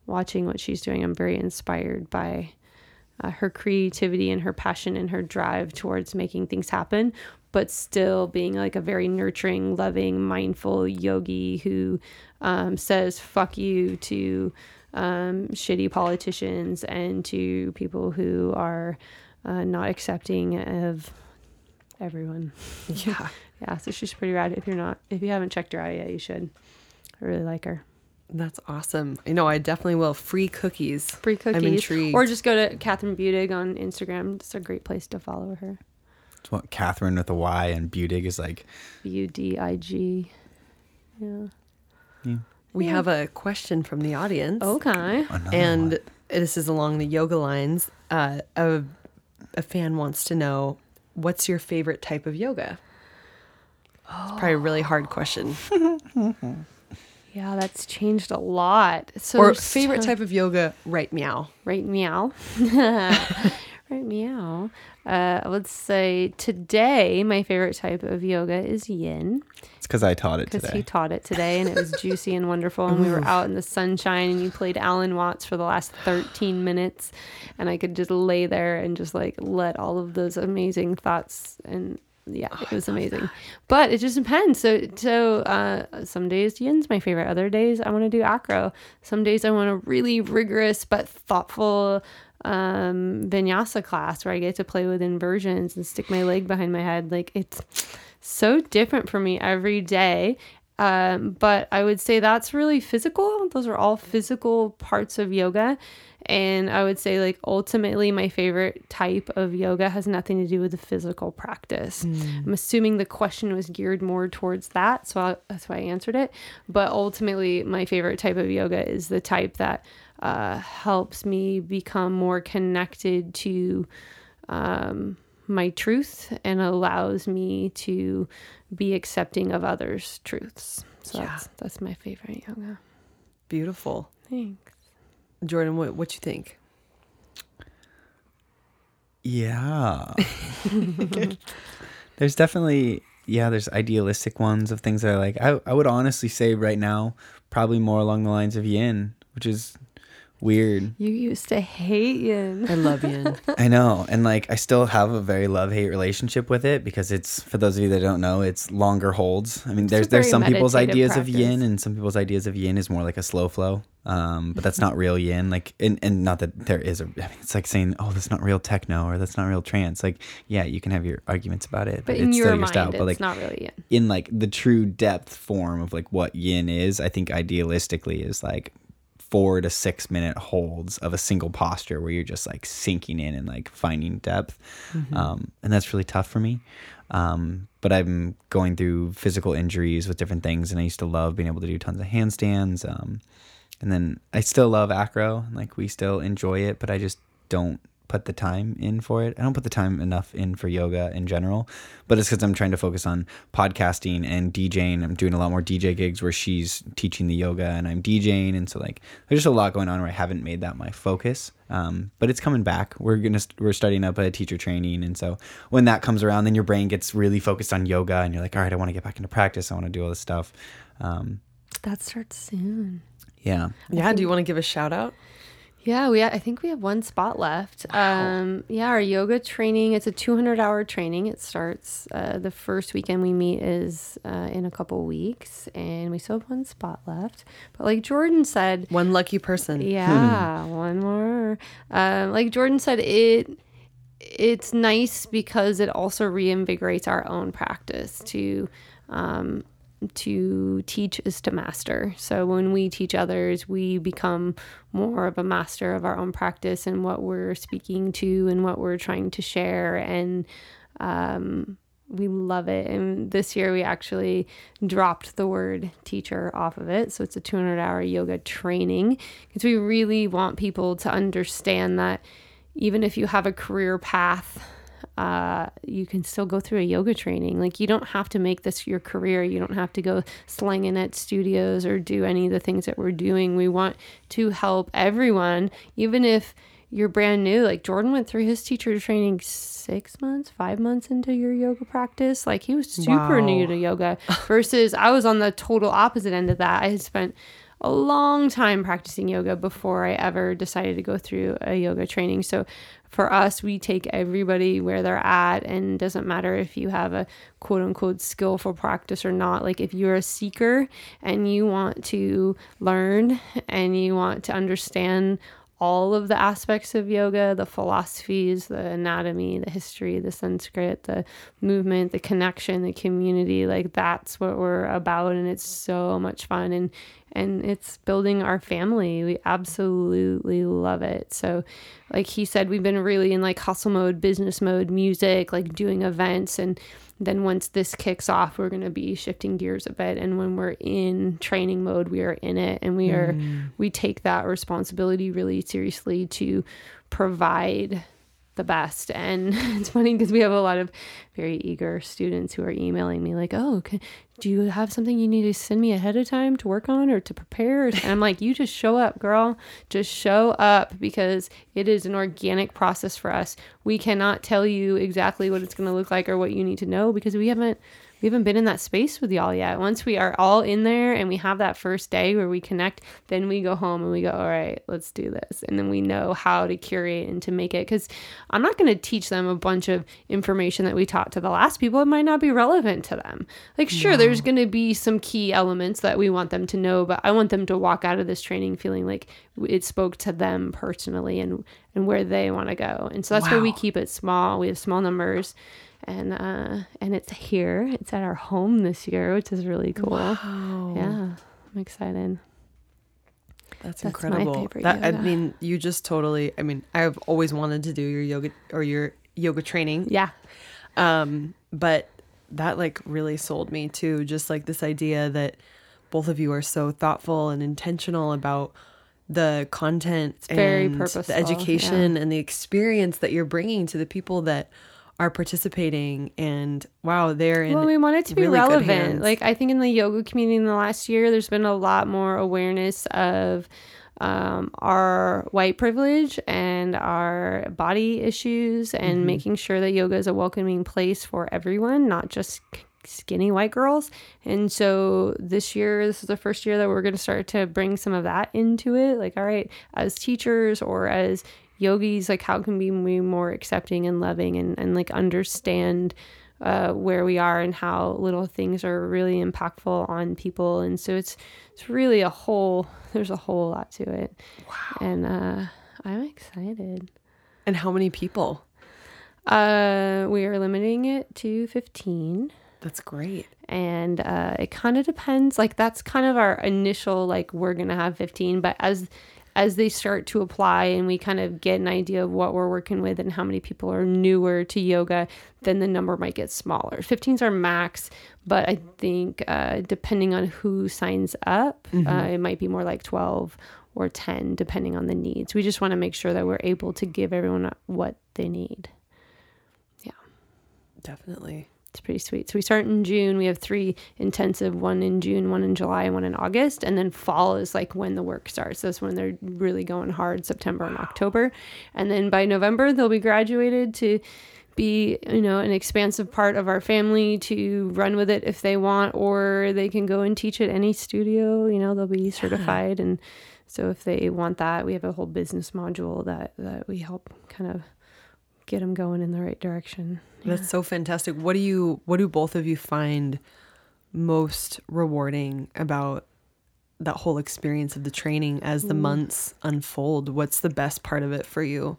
watching what she's doing. I'm very inspired by uh, her creativity and her passion and her drive towards making things happen but still being like a very nurturing, loving, mindful yogi who um, says "fuck you" to um, shitty politicians and to people who are uh, not accepting of everyone. Yeah, yeah. So she's pretty rad. If you're not, if you haven't checked her out yet, you should. I really like her. That's awesome. You know, I definitely will. Free cookies. Free cookies. I'm intrigued. Or just go to Kathryn Budig on Instagram. It's a great place to follow her. It's what Kathryn with a Y and Budig is like. B U D I G. Yeah. Yeah. We yeah. have a question from the audience. Okay. Another and one. this is along the yoga lines. Uh, a, a fan wants to know what's your favorite type of yoga? Oh. It's probably a really hard question. yeah, that's changed a lot. So or favorite type of yoga, right meow. Right meow. right meow. Uh, let's say today my favorite type of yoga is yin. It's because I taught it today. Because he taught it today, and it was juicy and wonderful. And we were out in the sunshine, and you played Alan Watts for the last 13 minutes, and I could just lay there and just like let all of those amazing thoughts and yeah, oh, it was amazing. That. But it just depends. So so uh, some days yin's my favorite. Other days I want to do acro. Some days I want a really rigorous but thoughtful um, vinyasa class where I get to play with inversions and stick my leg behind my head. Like it's so different for me every day. Um, but I would say that's really physical. Those are all physical parts of yoga. And I would say, like, ultimately, my favorite type of yoga has nothing to do with the physical practice. Mm. I'm assuming the question was geared more towards that. So I, that's why I answered it. But ultimately, my favorite type of yoga is the type that uh, helps me become more connected to um, my truth and allows me to be accepting of others' truths. So yeah. that's that's my favorite yoga. Beautiful. Thanks. Jordan, what what you think? Yeah. there's definitely yeah, there's idealistic ones of things that I like. I I would honestly say right now probably more along the lines of yin, which is weird. You used to hate yin. I love yin. I know. And like I still have a very love hate relationship with it because it's for those of you that don't know, it's longer holds. I mean it's there's there's some people's ideas practice. of yin and some people's ideas of yin is more like a slow flow. Um, but that's not real yin. Like and, and not that there is a I mean it's like saying, Oh, that's not real techno or that's not real trance. Like, yeah, you can have your arguments about it. But, but in it's your still mind, your style. But like not really yin. In like the true depth form of like what yin is, I think idealistically is like four to six minute holds of a single posture where you're just like sinking in and like finding depth. Mm-hmm. Um, and that's really tough for me. Um, but I'm going through physical injuries with different things, and I used to love being able to do tons of handstands. Um, and then I still love acro, like we still enjoy it, but I just don't put the time in for it. I don't put the time enough in for yoga in general, but it's because I'm trying to focus on podcasting and DJing. I'm doing a lot more DJ gigs where she's teaching the yoga and I'm DJing, and so like there's just a lot going on where I haven't made that my focus. Um, but it's coming back. We're gonna we're starting up a teacher training, and so when that comes around, then your brain gets really focused on yoga, and you're like, all right, I want to get back into practice. I want to do all this stuff. Um, That starts soon. yeah. Yeah. Do you want to give a shout out? Yeah, we I think we have one spot left. Um, yeah, our yoga training. It's a 200 hour training. It starts uh, the first weekend we meet is uh, in a couple weeks, and we still have one spot left. But like Jordan said, One lucky person. yeah, one more. Um, like Jordan said, it it's nice because it also reinvigorates our own practice to um, to teach is to master. So when we teach others, we become more of a master of our own practice and what we're speaking to and what we're trying to share and um, we love it. And this year we actually dropped the word teacher off of it. So it's a 200 hour yoga training because we really want people to understand that even if you have a career path, uh, you can still go through a yoga training. Like you don't have to make this your career. You don't have to go slanging at studios or do any of the things that we're doing. We want to help everyone, even if you're brand new. Like Jordan went through his teacher training six months, five months into your yoga practice. Like he was super Wow. new to yoga versus I was on the total opposite end of that. I had spent a long time practicing yoga before I ever decided to go through a yoga training. So for us, we take everybody where they're at, and doesn't matter if you have a quote unquote skillful practice or not. Like if you're a seeker and you want to learn and you want to understand all of the aspects of yoga the philosophies, the anatomy, the history, the Sanskrit, the movement, the connection, the community like that's what we're about. And it's so much fun. And and it's building our family. We absolutely love it. So, like he said, we've been really in like hustle mode, business mode, music, like doing events. And then once this kicks off, we're going to be shifting gears a bit. And when we're in training mode, we are in it and we are, mm. we take that responsibility really seriously to provide the best. And it's funny because we have a lot of very eager students who are emailing me like, "Oh, can, do you have something you need to send me ahead of time to work on or to prepare?" And I'm like, "You just show up, girl. Just show up because it is an organic process for us. We cannot tell you exactly what it's going to look like or what you need to know because we haven't we haven't been in that space with y'all yet. Once we are all in there and we have that first day where we connect, then we go home and we go, all right, let's do this. And then we know how to curate and to make it. Because I'm not going to teach them a bunch of information that we taught to the last people. It might not be relevant to them. Like, sure, there's going to be some key elements that we want them to know, but I want them to walk out of this training feeling like it spoke to them personally and, and where they want to go. And so that's why we keep it small. We have small numbers and uh and it's here it's at our home this year which is really cool Wow. yeah i'm excited That's, That's incredible. that I mean, you just totally. I mean, I've always wanted to do your yoga or your yoga training. yeah Um, but that like really sold me too. Just like this idea that both of you are so thoughtful and intentional about the content, very and purposeful, the education, and the experience that you're bringing to the people that are participating. And wow, they're in. well we want it to be really relevant like i think in the yoga community in the last year there's been a lot more awareness of um, our white privilege and our body issues and Mm-hmm. making sure that yoga is a welcoming place for everyone not just skinny white girls and so this year this is the first year that we're going to start to bring some of that into it like all right as teachers or as yogis like how can we be more accepting and loving and, and like understand uh, where we are and how little things are really impactful on people? And so it's it's really a whole there's a whole lot to it. Wow. And uh i'm excited. And how many people? uh we are limiting it to 15 That's great. and uh, it kind of depends. Like that's kind of our initial like we're gonna have 15 but as as they start to apply and we kind of get an idea of what we're working with and how many people are newer to yoga then the number might get smaller. 15's are max but i think uh, depending on who signs up uh, it might be more like 12 or 10 depending on the needs. We just want to make sure that we're able to give everyone what they need. Yeah. Definitely. It's pretty sweet. So we start in June. We have three intensive, one in June, one in July, and one in August. And then fall is like when the work starts. That's when they're really going hard, September and October. And then by November, they'll be graduated to be, you know, an expansive part of our family to run with it if they want, or they can go and teach at any studio. You know, they'll be certified. And so if they want that, we have a whole business module that, that we help kind of get them going in the right direction. That's so fantastic. What do you what do both of you find most rewarding about that whole experience of the training as the months unfold? What's the best part of it for you?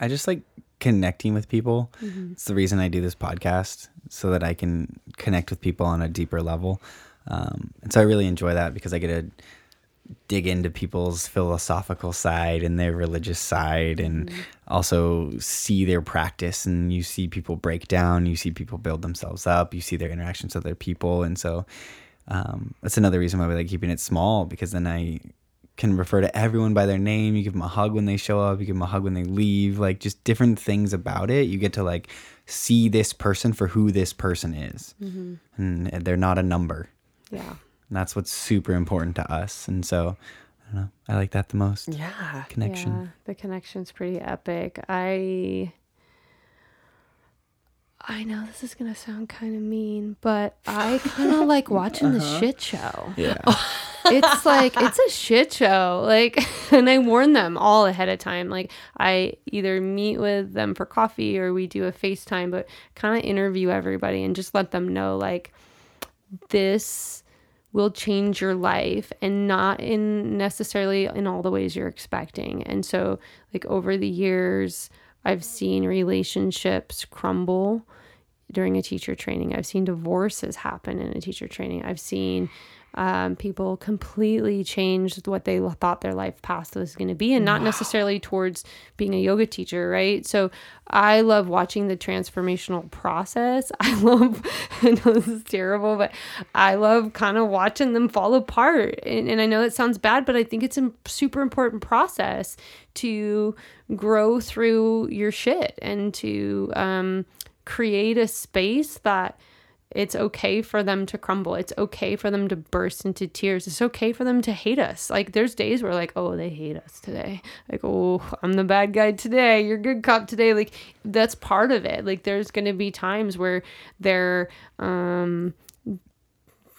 I just like connecting with people. It's the reason I do this podcast so that I can connect with people on a deeper level. Um, and so I really enjoy that because I get to dig into people's philosophical side and their religious side and also see their practice and you see people break down you see people build themselves up you see their interactions with other people. And so um, that's another reason why we like keeping it small because then i can refer to everyone by their name. You give them a hug when they show up you give them a hug when they leave like just different things about it. You get to like see this person for who this person is. And they're not a number. Yeah. And that's what's super important to us. And so, I don't know, I like that the most. Yeah. Connection. Yeah, the connection's pretty epic. I I know this is gonna sound kind of mean, but I kind of like watching the uh-huh. shit show. Yeah. It's like it's a shit show. Like, and I warn them all ahead of time. Like, I either meet with them for coffee or we do a FaceTime, but kind of interview everybody and just let them know like this will change your life and not in necessarily in all the ways you're expecting. And so like over the years I've seen relationships crumble during a teacher training. I've seen divorces happen in a teacher training. I've seen um, people completely changed what they thought their life path was going to be, and not necessarily towards being a yoga teacher, right? So I love watching the transformational process. I love, I know this is terrible, but I love kind of watching them fall apart. And, and I know it sounds bad, but I think it's a super important process to grow through your shit and to um, create a space that it's okay for them to crumble. It's okay for them to burst into tears. It's okay for them to hate us. Like there's days where like, oh, they hate us today. Like, oh, I'm the bad guy today. You're good cop today. Like that's part of it. Like there's gonna be times where they're um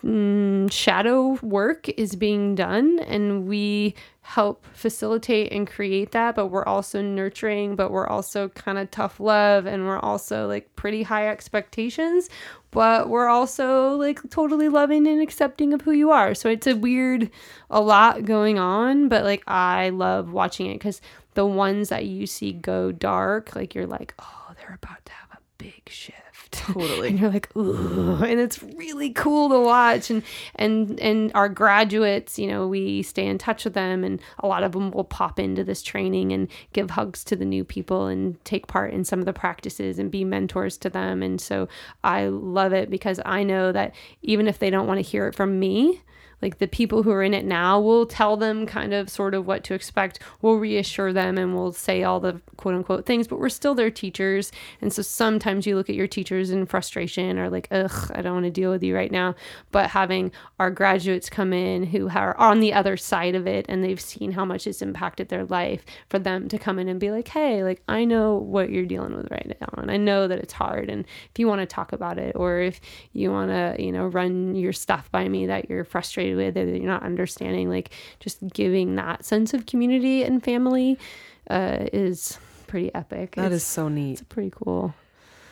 mm, shadow work is being done and we help facilitate and create that but we're also nurturing but we're also kind of tough love and we're also like pretty high expectations but we're also like totally loving and accepting of who you are. So it's a weird a lot going on but like i love watching it because the ones that you see go dark like you're like oh they're about to have a big shift Totally. and you're like ooh and it's really cool to watch and and and our graduates you know we stay in touch with them and a lot of them will pop into this training and give hugs to the new people and take part in some of the practices and be mentors to them and so i love it because i know that even if they don't want to hear it from me like the people who are in it now will tell them kind of sort of what to expect we'll reassure them and we'll say all the quote unquote things but we're still their teachers. And so sometimes you look at your teachers in frustration or like ugh i don't want to deal with you right now. But having our graduates come in who are on the other side of it and they've seen how much it's impacted their life for them to come in and be like hey like i know what you're dealing with right now and i know that it's hard and if you want to talk about it or if you want to you know run your stuff by me that you're frustrated with or that you're not understanding like just giving that sense of community and family uh, is pretty epic. That it's, is so neat. it's pretty cool.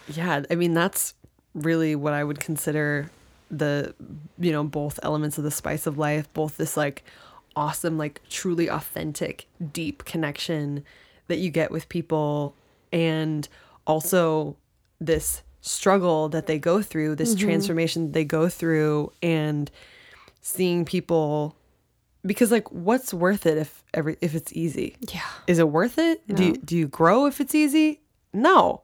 Yeah, I mean that's really what I would consider the you know both elements of the spice of life, both this like awesome like truly authentic deep connection that you get with people and also this struggle that they go through, this transformation they go through and seeing people because like what's worth it if every if it's easy? yeah Is it worth it? Do you, do you grow if it's easy? No.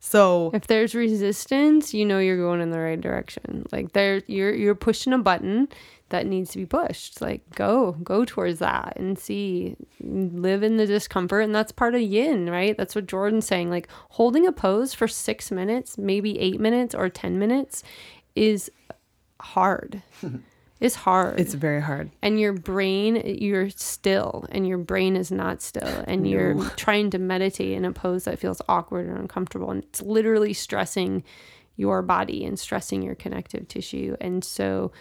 So if there's resistance you know you're going in the right direction like there you're you're pushing a button that needs to be pushed. Like go, go towards that and see, live in the discomfort. And that's part of yin, right? That's what Jordan's saying. Like holding a pose for six minutes, maybe eight minutes or 10 minutes is hard. it's hard. It's very hard. and your brain, you're still, and your brain is not still, and you're trying to meditate in a pose that feels awkward or uncomfortable. And it's literally stressing your body and stressing your connective tissue. And so,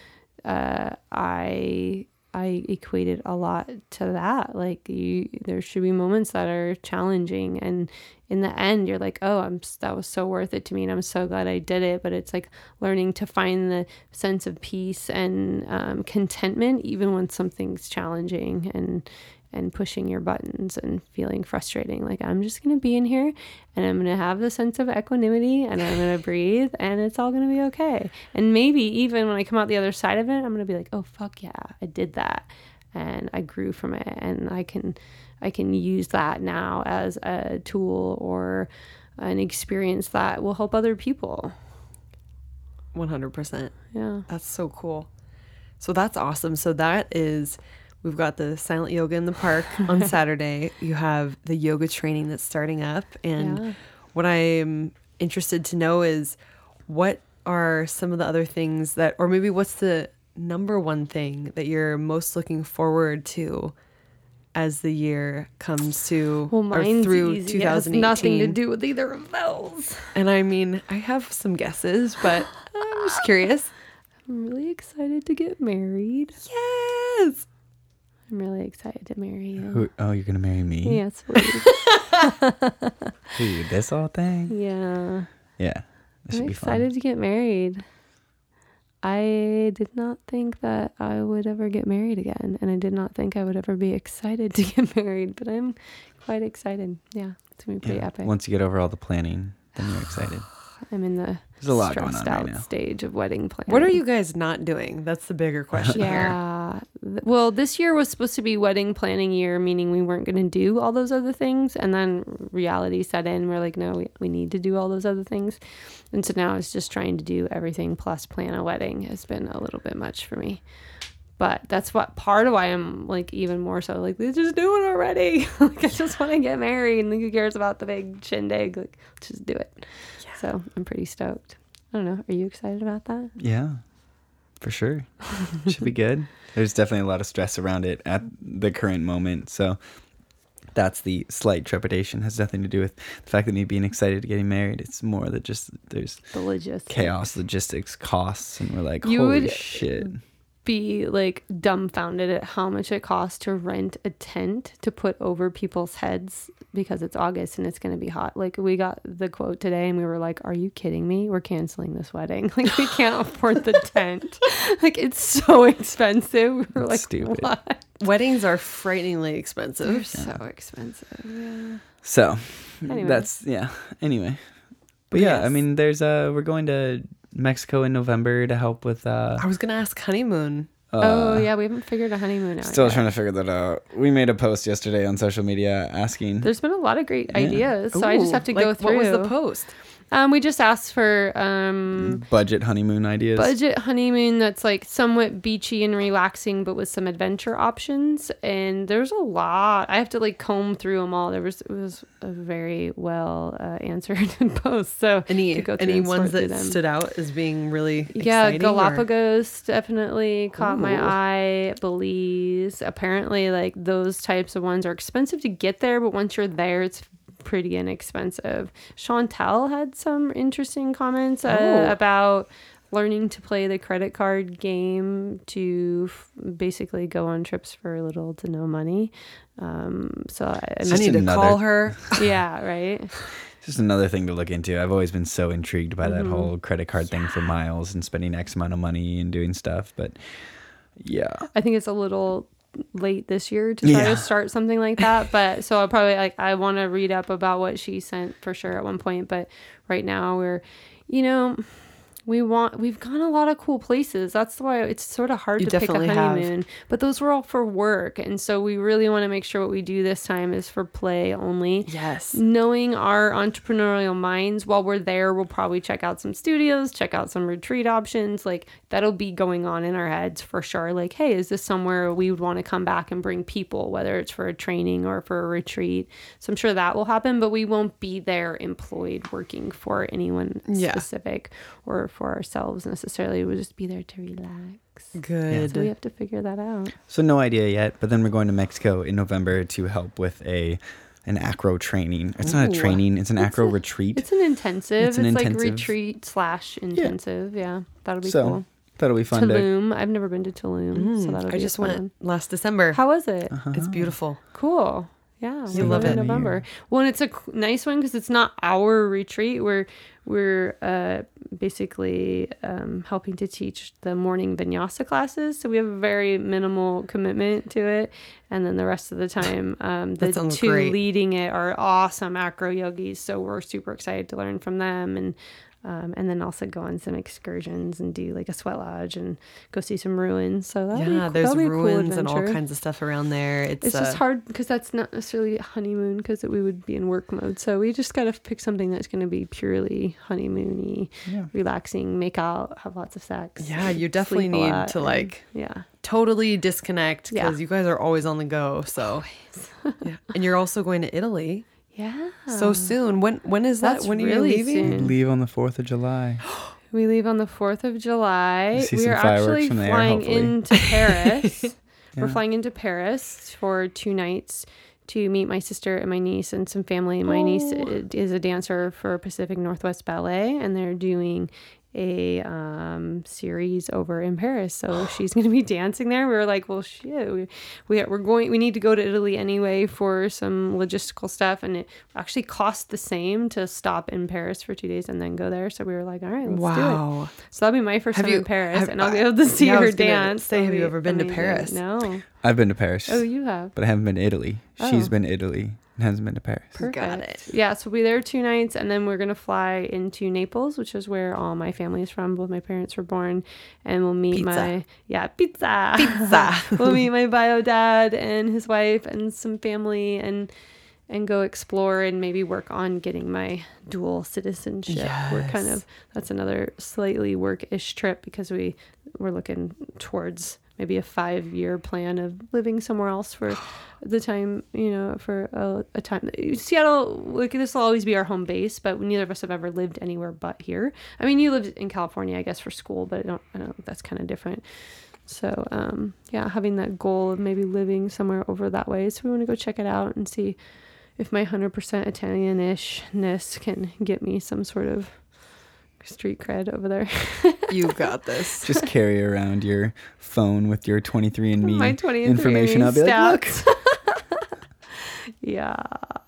uh, I I equated a lot to that. Like you, there should be moments that are challenging, and in the end, you're like, oh, I'm that was so worth it to me, and I'm so glad I did it. But it's like learning to find the sense of peace and um, contentment, even when something's challenging and and pushing your buttons and feeling frustrating. Like I'm just gonna be in here, and I'm gonna have the sense of equanimity, and I'm gonna breathe, and it's all gonna be okay. And maybe even when I come out the other side of it, I'm gonna be like, oh fuck yeah, I did that, and I grew from it, and I can I can use that now as a tool or an experience that will help other people. 100%. Yeah. That's so cool. So that's awesome. So that is we've got the silent yoga in the park on Saturday. You have the yoga training that's starting up and Yeah. what I'm interested to know is what are some of the other things that or maybe what's the number one thing that you're most looking forward to as the year comes to Well, or through easy. It has 2018? nothing to do with either of those. And I mean, I have some guesses, but I'm just curious. I'm really excited to get married. Yes. I'm really excited to marry you. Who, oh, you're gonna marry me? Yes, please. Who, this whole thing? yeah. Yeah, this I'm excited fun. to get married. I did not think that I would ever get married again, and I did not think I would ever be excited to get married, but I'm quite excited. Yeah, it's gonna be pretty Yeah. epic. Once you get over all the planning, then you're excited. I'm in the There's a lot stressed on right out stage of wedding planning. What are you guys not doing? That's the bigger question here. Yeah. Th- Well, this year was supposed to be wedding planning year, meaning we weren't going to do all those other things. And then reality set in. We're like, no, we, we need to do all those other things. And so now it's just trying to do everything plus plan a wedding has been a little bit much for me. But that's what part of why I'm like even more so like, let's just do it already. like, I just want to get married. And who cares about the big shindig? Like, let's just do it. So I'm pretty stoked. I don't know. Are you excited about that? Yeah, for sure. Should be good. There's definitely a lot of stress around it at the current moment. So that's the slight trepidation. Has nothing to do with the fact that me being excited to getting married. It's more that just there's The logistics. chaos, logistics, costs, and we're like, You holy would- shit. Be like dumbfounded at how much it costs to rent a tent to put over people's heads because it's August and it's going to be hot. Like we got the quote today and we were like, "Are you kidding me? We're canceling this wedding. Like we can't afford the tent. like it's so expensive." We were like, Stupid. "What? Weddings are frighteningly expensive. They're expensive. so expensive." Yeah. So Anyway. that's yeah. Anyway, but yeah, I mean, there's uh, we're going to Mexico in November to help with uh. I was gonna ask honeymoon. oh uh, yeah, we haven't figured a honeymoon out. Still yet. trying to figure that out. We made a post yesterday on social media asking. There's been a lot of great ideas, so I just have to like, go through. What was the post? Um, we just asked for um budget honeymoon ideas. budget honeymoon that's like somewhat beachy and relaxing but with some adventure options and there's a lot i have to like comb through them all there was it was a very well uh, answered post so Any to go any and ones that them. stood out as being really yeah exciting, or- galapagos definitely caught Ooh. my eye belize apparently like those types of ones are expensive to get there but once you're there it's pretty inexpensive chantel had some interesting comments uh, Oh. about learning to play the credit card game to f- basically go on trips for little to no money um so i, I I just need to call her. yeah right Just another thing to look into. I've always been so intrigued by Mm-hmm. that whole credit card thing for miles and spending X amount of money and doing stuff. But yeah, I think it's a little late this year to try Yeah. to start something like that. But so I'll probably like I want to read up about what she sent for sure at one point. But right now we're, you know, we want we've gone a lot of cool places that's why it's sort of hard You to pick a definitely have. honeymoon but those were all for work and so we really want to make sure what we do this time is for play only Yes. knowing our entrepreneurial minds while we're there we'll probably check out some studios check out some retreat options like that'll be going on in our heads for sure like hey is this somewhere we would want to come back and bring people whether it's for a training or for a retreat so i'm sure that will happen but we won't be there employed working for anyone Yeah. specific or for ourselves necessarily we'll just be there to relax Good. so we have to figure that out So no idea yet, but then we're going to Mexico in November to help with a an acro training. It's not a training; it's an acro retreat. it's an intensive It's it's, an like intensive. retreat slash intensive yeah, that'll be so cool that'll be fun to. Tulum. I've never been to Tulum, so Mm, that'll I be a just fun went one. last December. How was it? It's beautiful. Cool. Yeah, You we're love it. in November. Well, and it's a nice one because it's not our retreat. We're we're uh, basically um, helping to teach the morning vinyasa classes, so we have a very minimal commitment to it. And then the rest of the time, um, the two great. leading it are awesome acro yogis. So we're super excited to learn from them and. Um, and then also go on some excursions and do like a sweat lodge and go see some ruins. So that'll be, yeah, cool- there's that'll be a cool ruins and all kinds of stuff around there. It's, It's uh, just hard because that's not necessarily a honeymoon because we would be in work mode. So we just got to pick something that's going to be purely honeymoony, Yeah. relaxing, make out, have lots of sex. Yeah, you definitely need lot, to and- like Yeah. totally disconnect Yeah. because you guys are always on the go. So, yeah. and you're also going to Italy Yeah. so soon. When when is that? That's when are really you leaving? soon. Leave on the Fourth of July. We leave on the 4th of July. See we some are fireworks actually from the air, flying hopefully. into Paris. We're Yeah. flying into Paris for two nights to meet my sister and my niece and some family. My niece Oh. i- is a dancer for Pacific Northwest Ballet, and they're doing a um, series over in Paris. So she's going to be dancing there. We were like, well, shit, we, we, we're going, we need to go to Italy anyway for some logistical stuff. And it actually cost the same to stop in Paris for two days and then go there. So we were like, all right, let's do it. Wow. So that'll be my first Have time you- in Paris, have- and I'll be able to see her dance. say, have you ever been to. Paris? No. I've been to Paris, Oh, you have. but I haven't been to Italy. She's been to Italy and hasn't been to Paris. Perfect. Got it. Yeah, so we'll be there two nights, and then we're gonna fly into Naples, which is where all my family is from. Both my parents were born, and we'll meet Pizza. my yeah pizza Pizza. we'll meet my bio dad and his wife and some family, and and go explore and maybe work on getting my dual citizenship. We're kind of that's another slightly work-ish trip because we we're looking towards maybe a five-year plan of living somewhere else for the time you know for a, a time. Seattle like this will always be our home base but neither of us have ever lived anywhere but here. I mean you lived in california i guess for school but i don't i don't that's kind of different. So um yeah having that goal of maybe living somewhere over that way. So we want to go check it out and see if my 100% italian-ishness can get me some sort of street cred over there You got this. Just carry around your phone with your 23andMe my 20 information. I'll be like, look. yeah,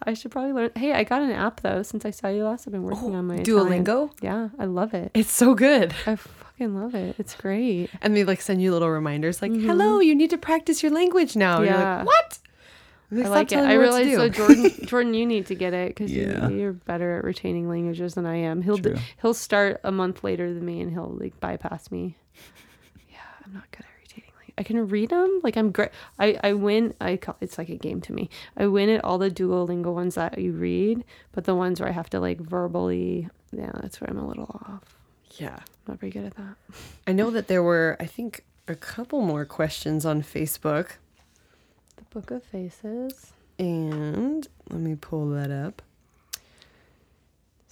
I should probably learn. Hey, I got an app though since I saw you last. I've been working on my Italian. Duolingo. Yeah, I love it. It's so good. I fucking love it. It's great. And they like send you little reminders like, "Hello, you need to practice your language now." And you're Mm-hmm. Yeah. like, "What?" They I like it. I you what to realize so. Jordan, Jordan, you need to get it because Yeah. you, you're better at retaining languages than I am. He'll True. he'll start a month later than me, and he'll like bypass me. Yeah, I'm not good at retaining language. I can read them. Like I'm great. I I win. I call it's like a game to me. I win at all the Duolingo ones that you read, but the ones where I have to like verbally, yeah, that's where I'm a little off. Yeah. I'm not very good at that. I know that there were, I think, a couple more questions on Facebook. The Book of Faces. And let me pull that up.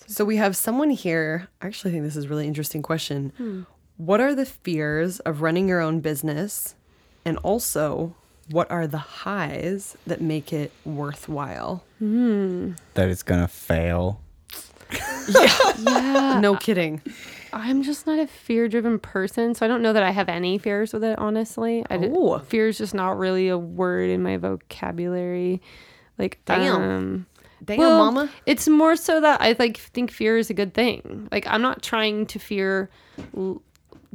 So we have someone here. I actually think this is a really interesting question. Hmm. What are the fears of running your own business? And also, what are the highs that make it worthwhile? Hmm. that it's gonna fail. Yeah. No kidding. I'm just not a fear driven person, so I don't know that I have any fears with it, honestly. I did- fear is just not really a word in my vocabulary. Like, Damn. um, Damn, well, mama. It's more so that I like think fear is a good thing. Like, I'm not trying to fear l-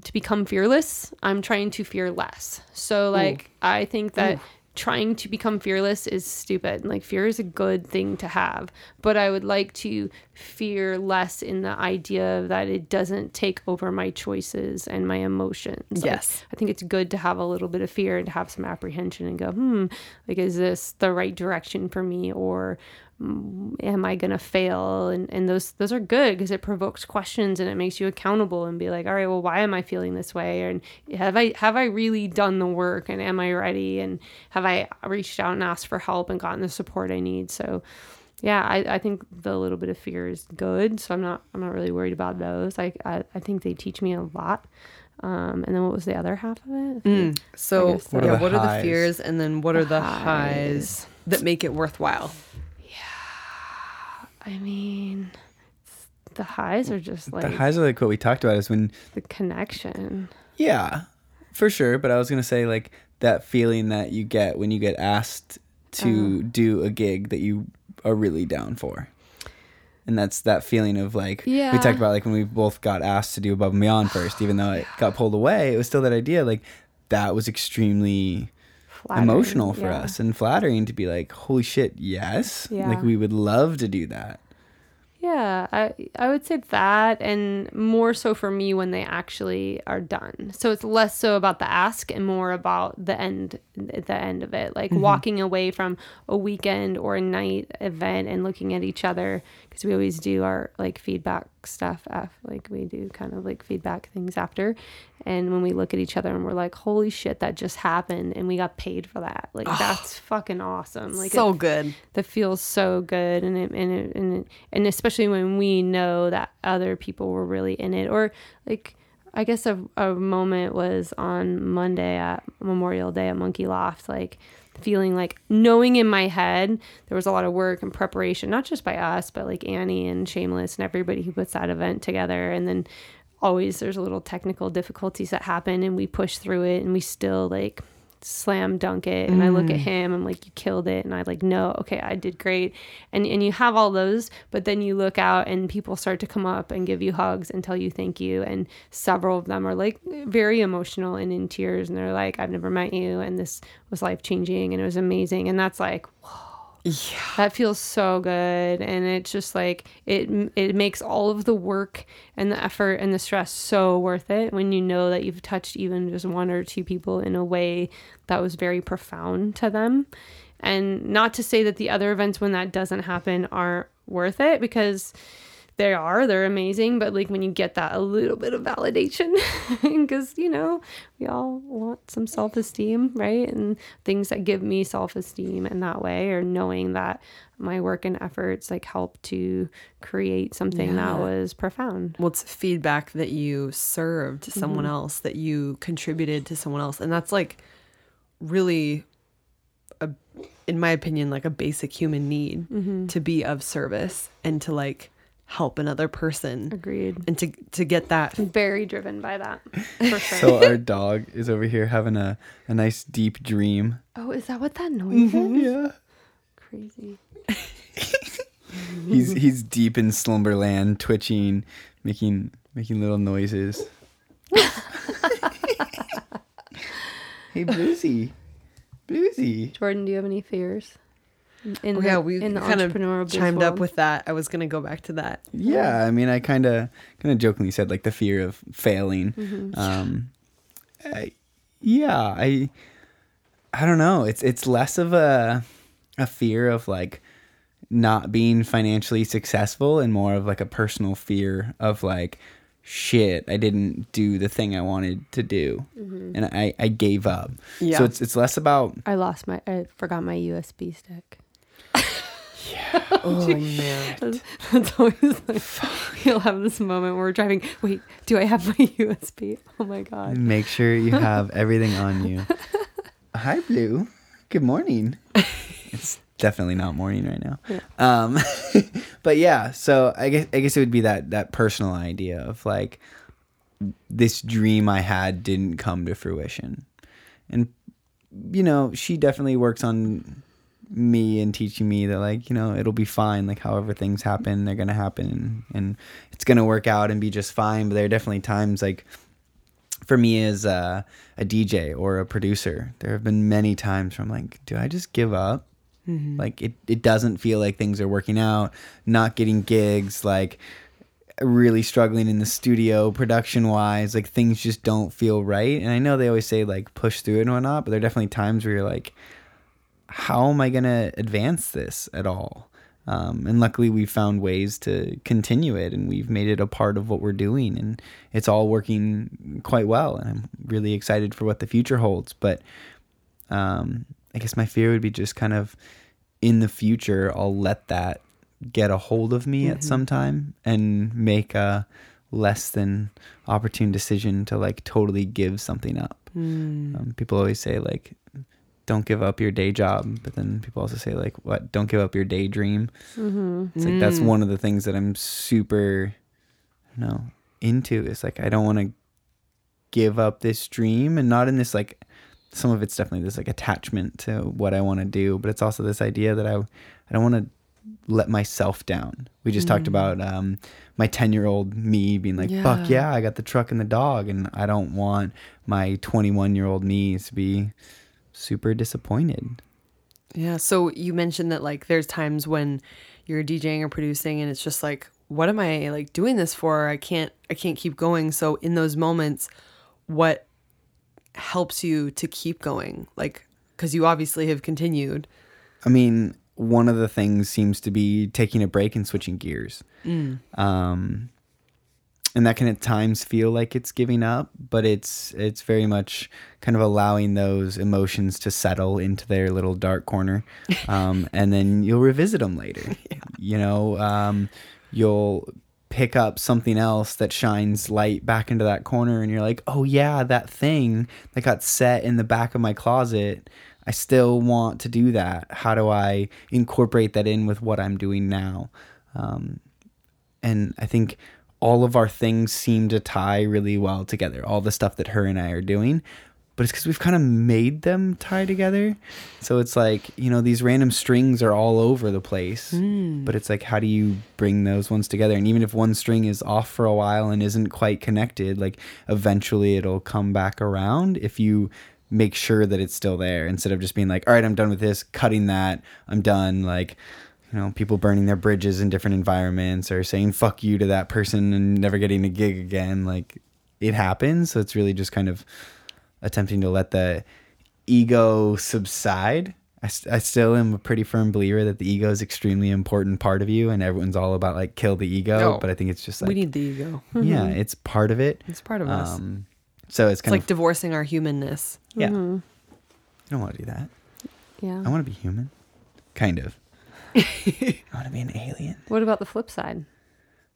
to become fearless. I'm trying to fear less. So, like, I think that trying to become fearless is stupid. Like fear is a good thing to have, but I would like to fear less in the idea that it doesn't take over my choices and my emotions. Like, Yes. I think it's good to have a little bit of fear and to have some apprehension and go, hmm, like, is this the right direction for me or am I gonna fail? And and those those are good because it provokes questions and it makes you accountable and be like, all right, well, why am I feeling this way? And have I have I really done the work? And am I ready? And have I reached out and asked for help and gotten the support I need? So. Yeah, I, I think the little bit of fear is good, so I'm not I'm not really worried about those. I I, I think they teach me a lot. Um, and then what was the other half of it? Mm. So, what, yeah, What are what the are the fears, and then what are the highs highs. that make it worthwhile? I mean, the highs are just like the highs are like what we talked about is when the connection. Yeah, for sure. But I was gonna say like that feeling that you get when you get asked to Uh-huh. do a gig that you are really down for. And that's that feeling of like we talked about like when we both got asked to do above and beyond first, even though it got pulled away, it was still that idea like that was extremely Flattering, emotional for yeah. us and flattering to be like, holy shit, yes, Yeah. like we would love to do that. Yeah, I I would say that, and more so for me when they actually are done. So it's less so about the ask and more about the end, the end of it, like mm-hmm. walking away from a weekend or a night event and looking at each other because we always do our like feedback stuff. Af, like we do kind of like feedback things after, and when we look at each other and we're like, "Holy shit, that just happened," and we got paid for that. Like that's fucking awesome. Like so it- good. that feels so good and it, and it, and it, and especially when we know that other people were really in it or like I guess a, a moment was on Monday at Memorial Day at Monkey Loft like feeling like knowing in my head there was a lot of work and preparation not just by us but like Annie and Shameless and everybody who puts that event together. And then always there's a little technical difficulties that happen and we push through it and we still like slam dunk it and I look at mm. him I'm like you killed it and I like no okay I did great and and you have all those but then you look out and people start to come up and give you hugs and tell you thank you and several of them are like very emotional and in tears and they're like I've never met you and this was life changing and it was amazing and that's like Yeah. that feels so good and it's just like it it makes all of the work and the effort and the stress so worth it when you know that you've touched even just one or two people in a way that was very profound to them and not to say that the other events when that doesn't happen aren't worth it because they are they're amazing but like when you get that a little bit of validation because you know we all want some self-esteem right? And things that give me self-esteem in that way or knowing that my work and efforts like help to create something that was profound. Well, it's feedback that you served someone mm-hmm. else, that you contributed to someone else. And that's like really, a, in my opinion, like a basic human need mm-hmm. to be of service and to like help another person agreed and to, to get that. very driven by that for sure So our dog is over here having a, a nice deep dream. oh is that what that noise mm-hmm, is Yeah. crazy He's he's deep in slumberland, twitching, making making little noises. hey Bluesy. Bluesy. jordan do you have any fears in Oh, the, yeah, we in the kind of entrepreneurial biz chimed up with that. I was going to go back to that. Yeah, I mean I kinda kinda jokingly said like the fear of failing. Mm-hmm. Um I, yeah, I I don't know. It's it's less of a a fear of like not being financially successful and more of like a personal fear of like shit i didn't do the thing i wanted to do and i i gave up Yeah. so it's it's less about I lost my. I forgot my USB stick. Oh, man. That's, always like you'll have this moment where we're driving. Wait, do I have my USB? Oh my god. make sure you have everything on you hi blue good morning it's definitely not morning right now um but yeah so i guess i guess it would be that that personal idea of like this dream i had didn't come to fruition and you know she definitely works on me and teaching me that like you know it'll be fine like however things happen they're gonna happen and, it's gonna work out and be just fine but there are definitely times like for me as a, a DJ or a producer, there have been many times where I'm like, do I just give up? Mm-hmm. Like it, it doesn't feel like things are working out, not getting gigs, like really struggling in the studio production wise. Like things just don't feel right. And I know they always say like push through it and whatnot, but there are definitely times where you're like, how am I going to advance this at all? Um, and luckily, we found ways to continue it, and we've made it a part of what we're doing, and it's all working quite well. And I'm really excited for what the future holds. But um, I guess my fear would be just kind of in the future, I'll let that get a hold of me at some time and make a less than opportune decision to like totally give something up. Um, people always say like, don't give up your day job, but then people also say like, what? Don't give up your daydream. Mm-hmm. It's like that's mm. one of the things that I'm super, you know, into. Is like I don't want to give up this dream, and not in this like. Some of it's definitely this like attachment to what I want to do, but it's also this idea that I, I don't want to let myself down. We just talked mm. about um, my 10 year old me being like, fuck Yeah. yeah, I got the truck and the dog. And I don't want my 21 year old me to be super disappointed. Yeah. So you mentioned that like there's times when you're DJing or producing and it's just like, what am I like doing this for? I can't I can't keep going. So in those moments, what helps you to keep going? Like because you obviously have continued. I mean, one of the things seems to be taking a break and switching gears. Um, and that can at times feel like it's giving up, but it's it's very much kind of allowing those emotions to settle into their little dark corner, um, and then you'll revisit them later. You know, um, you'll pick up something else that shines light back into that corner, and you're like, oh yeah, that thing that got set in the back of my closet. I still want to do that. How do I incorporate that in with what I'm doing now? Um, and I think all of our things seem to tie really well together. All the stuff that her and I are doing, but it's because we've kind of made them tie together. So it's like you know these random strings are all over the place, hmm. but it's like how do you bring those ones together? And even if one string is off for a while and isn't quite connected, like eventually it'll come back around if you make sure that it's still there instead of just being like, all right, I'm done with this, cutting that, I'm done. Like, you know, people burning their bridges in different environments or saying fuck you to that person and never getting a gig again. Like, it happens. So it's really just kind of attempting to let the ego subside. I, st- I still am a pretty firm believer that the ego is extremely important part of you and everyone's all about like kill the ego. No. But I think it's just like, we need the ego. yeah, it's part of it. It's part of us. Um, so it's It's kind like of, divorcing our humanness. yeah. I don't want to do that. Yeah. I want to be human. Kind of. I want to be an alien. What about the flip side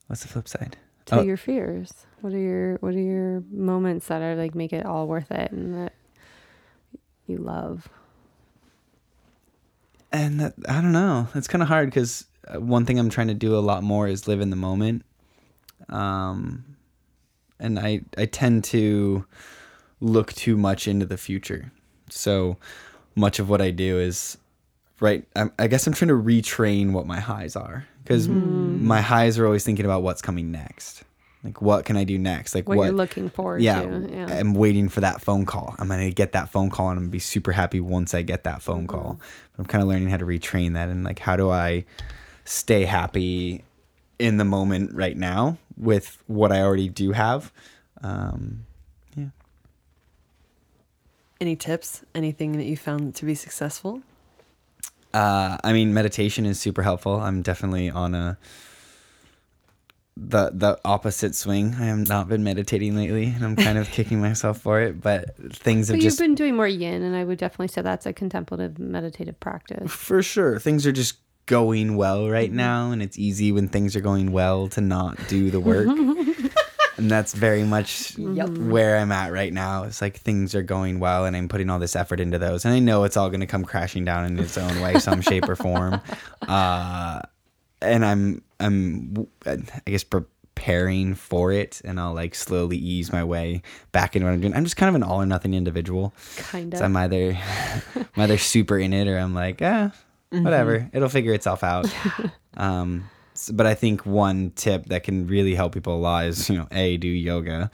What's the flip side? to Oh. your fears? What are your What are your moments that are like make it all worth it and that you love? And that, I don't know. It's kind of hard because one thing I'm trying to do a lot more is live in the moment. Um, and I I tend to look too much into the future. So much of what I do is right. I, I guess I'm trying to retrain what my highs are because my highs are always thinking about what's coming next. Like what can I do next? Like What, what, you're looking forward yeah, to? Yeah. I'm waiting for that phone call. I'm gonna get that phone call, and I'm gonna be super happy once I get that phone call. I'm kind of learning how to retrain that, and like, how do I stay happy in the moment right now with what I already do have? Um, yeah, Any tips? Anything that you found to be successful? Uh, I mean, meditation is super helpful. I'm definitely on a the the opposite swing. I have not been meditating lately, and I'm kind of kicking myself for it. But things have but just you've been doing more yin, and I would definitely say that's a contemplative meditative practice. For sure. Things are just going well right now, and it's easy when things are going well to not do the work. and that's very much where I'm at right now. It's like things are going well, and I'm putting all this effort into those. And I know it's all going to come crashing down in its own way, some shape or form. Uh, and I'm, I'm, I guess, preparing for it, and I'll like slowly ease my way back into what I'm doing. I'm just kind of an all or nothing individual. Kind So of. I'm either I'm either super in it or I'm like, ah, whatever. It'll figure itself out. um, but I think one tip that can really help people a lot is, you know, a do yoga.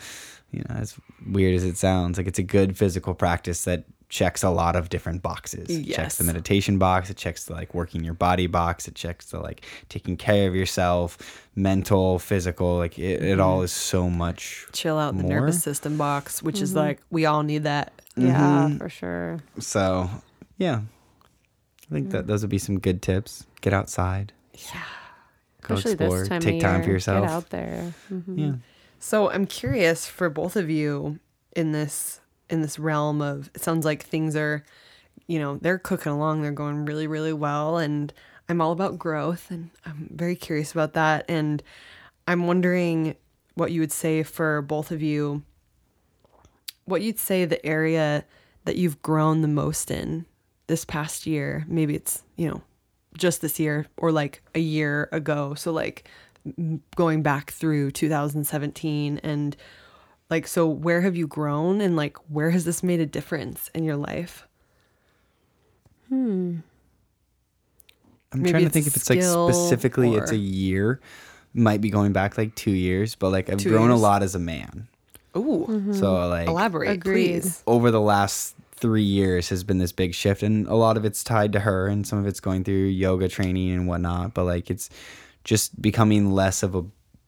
you know, as weird as it sounds, like it's a good physical practice that checks a lot of different boxes. It checks the meditation box, it checks the like working your body box, it checks the like taking care of yourself, mental, physical, like it, it all is so much Chill out the nervous system box, which is like we all need that. Yeah, Mm-hmm. for sure. So, yeah. I think that those would be some good tips. Get outside. Yeah. Go Especially explore. this time Take of time year. for yourself. Get out there. Mhm. Yeah. So I'm curious for both of you in this in this realm of it sounds like things are, you know, they're cooking along, they're going really, really well. And I'm all about growth and I'm very curious about that. And I'm wondering what you would say for both of you, what you'd say the area that you've grown the most in this past year. Maybe it's, you know, just this year or like a year ago. So like going back through 2017 and like so where have you grown and like where has this made a difference in your life? Hmm. I'm Maybe trying to think if it's like skill specifically it's a year. Might be going back like two years, but like I've Two grown a lot as a man. Ooh, So like elaborate, Agreed. please. over the last three years has been this big shift and a lot of it's tied to her and some of it's going through yoga training and whatnot but like it's just becoming less of a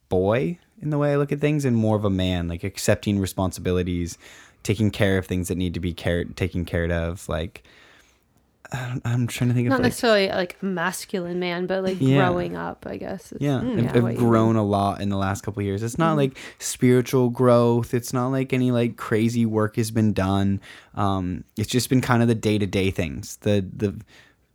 boy in the way i look at things and more of a man like accepting responsibilities taking care of things that need to be cared taken care of like I don't- i'm trying to think Not of like, necessarily like a masculine man, but like Yeah. growing up, I guess. is- yeah, mm, I've, what I've grown a lot in the last couple of years. It's not mm-hmm. like spiritual growth. It's not like any like crazy work has been done. Um, it's just been kind of the day to day things. The the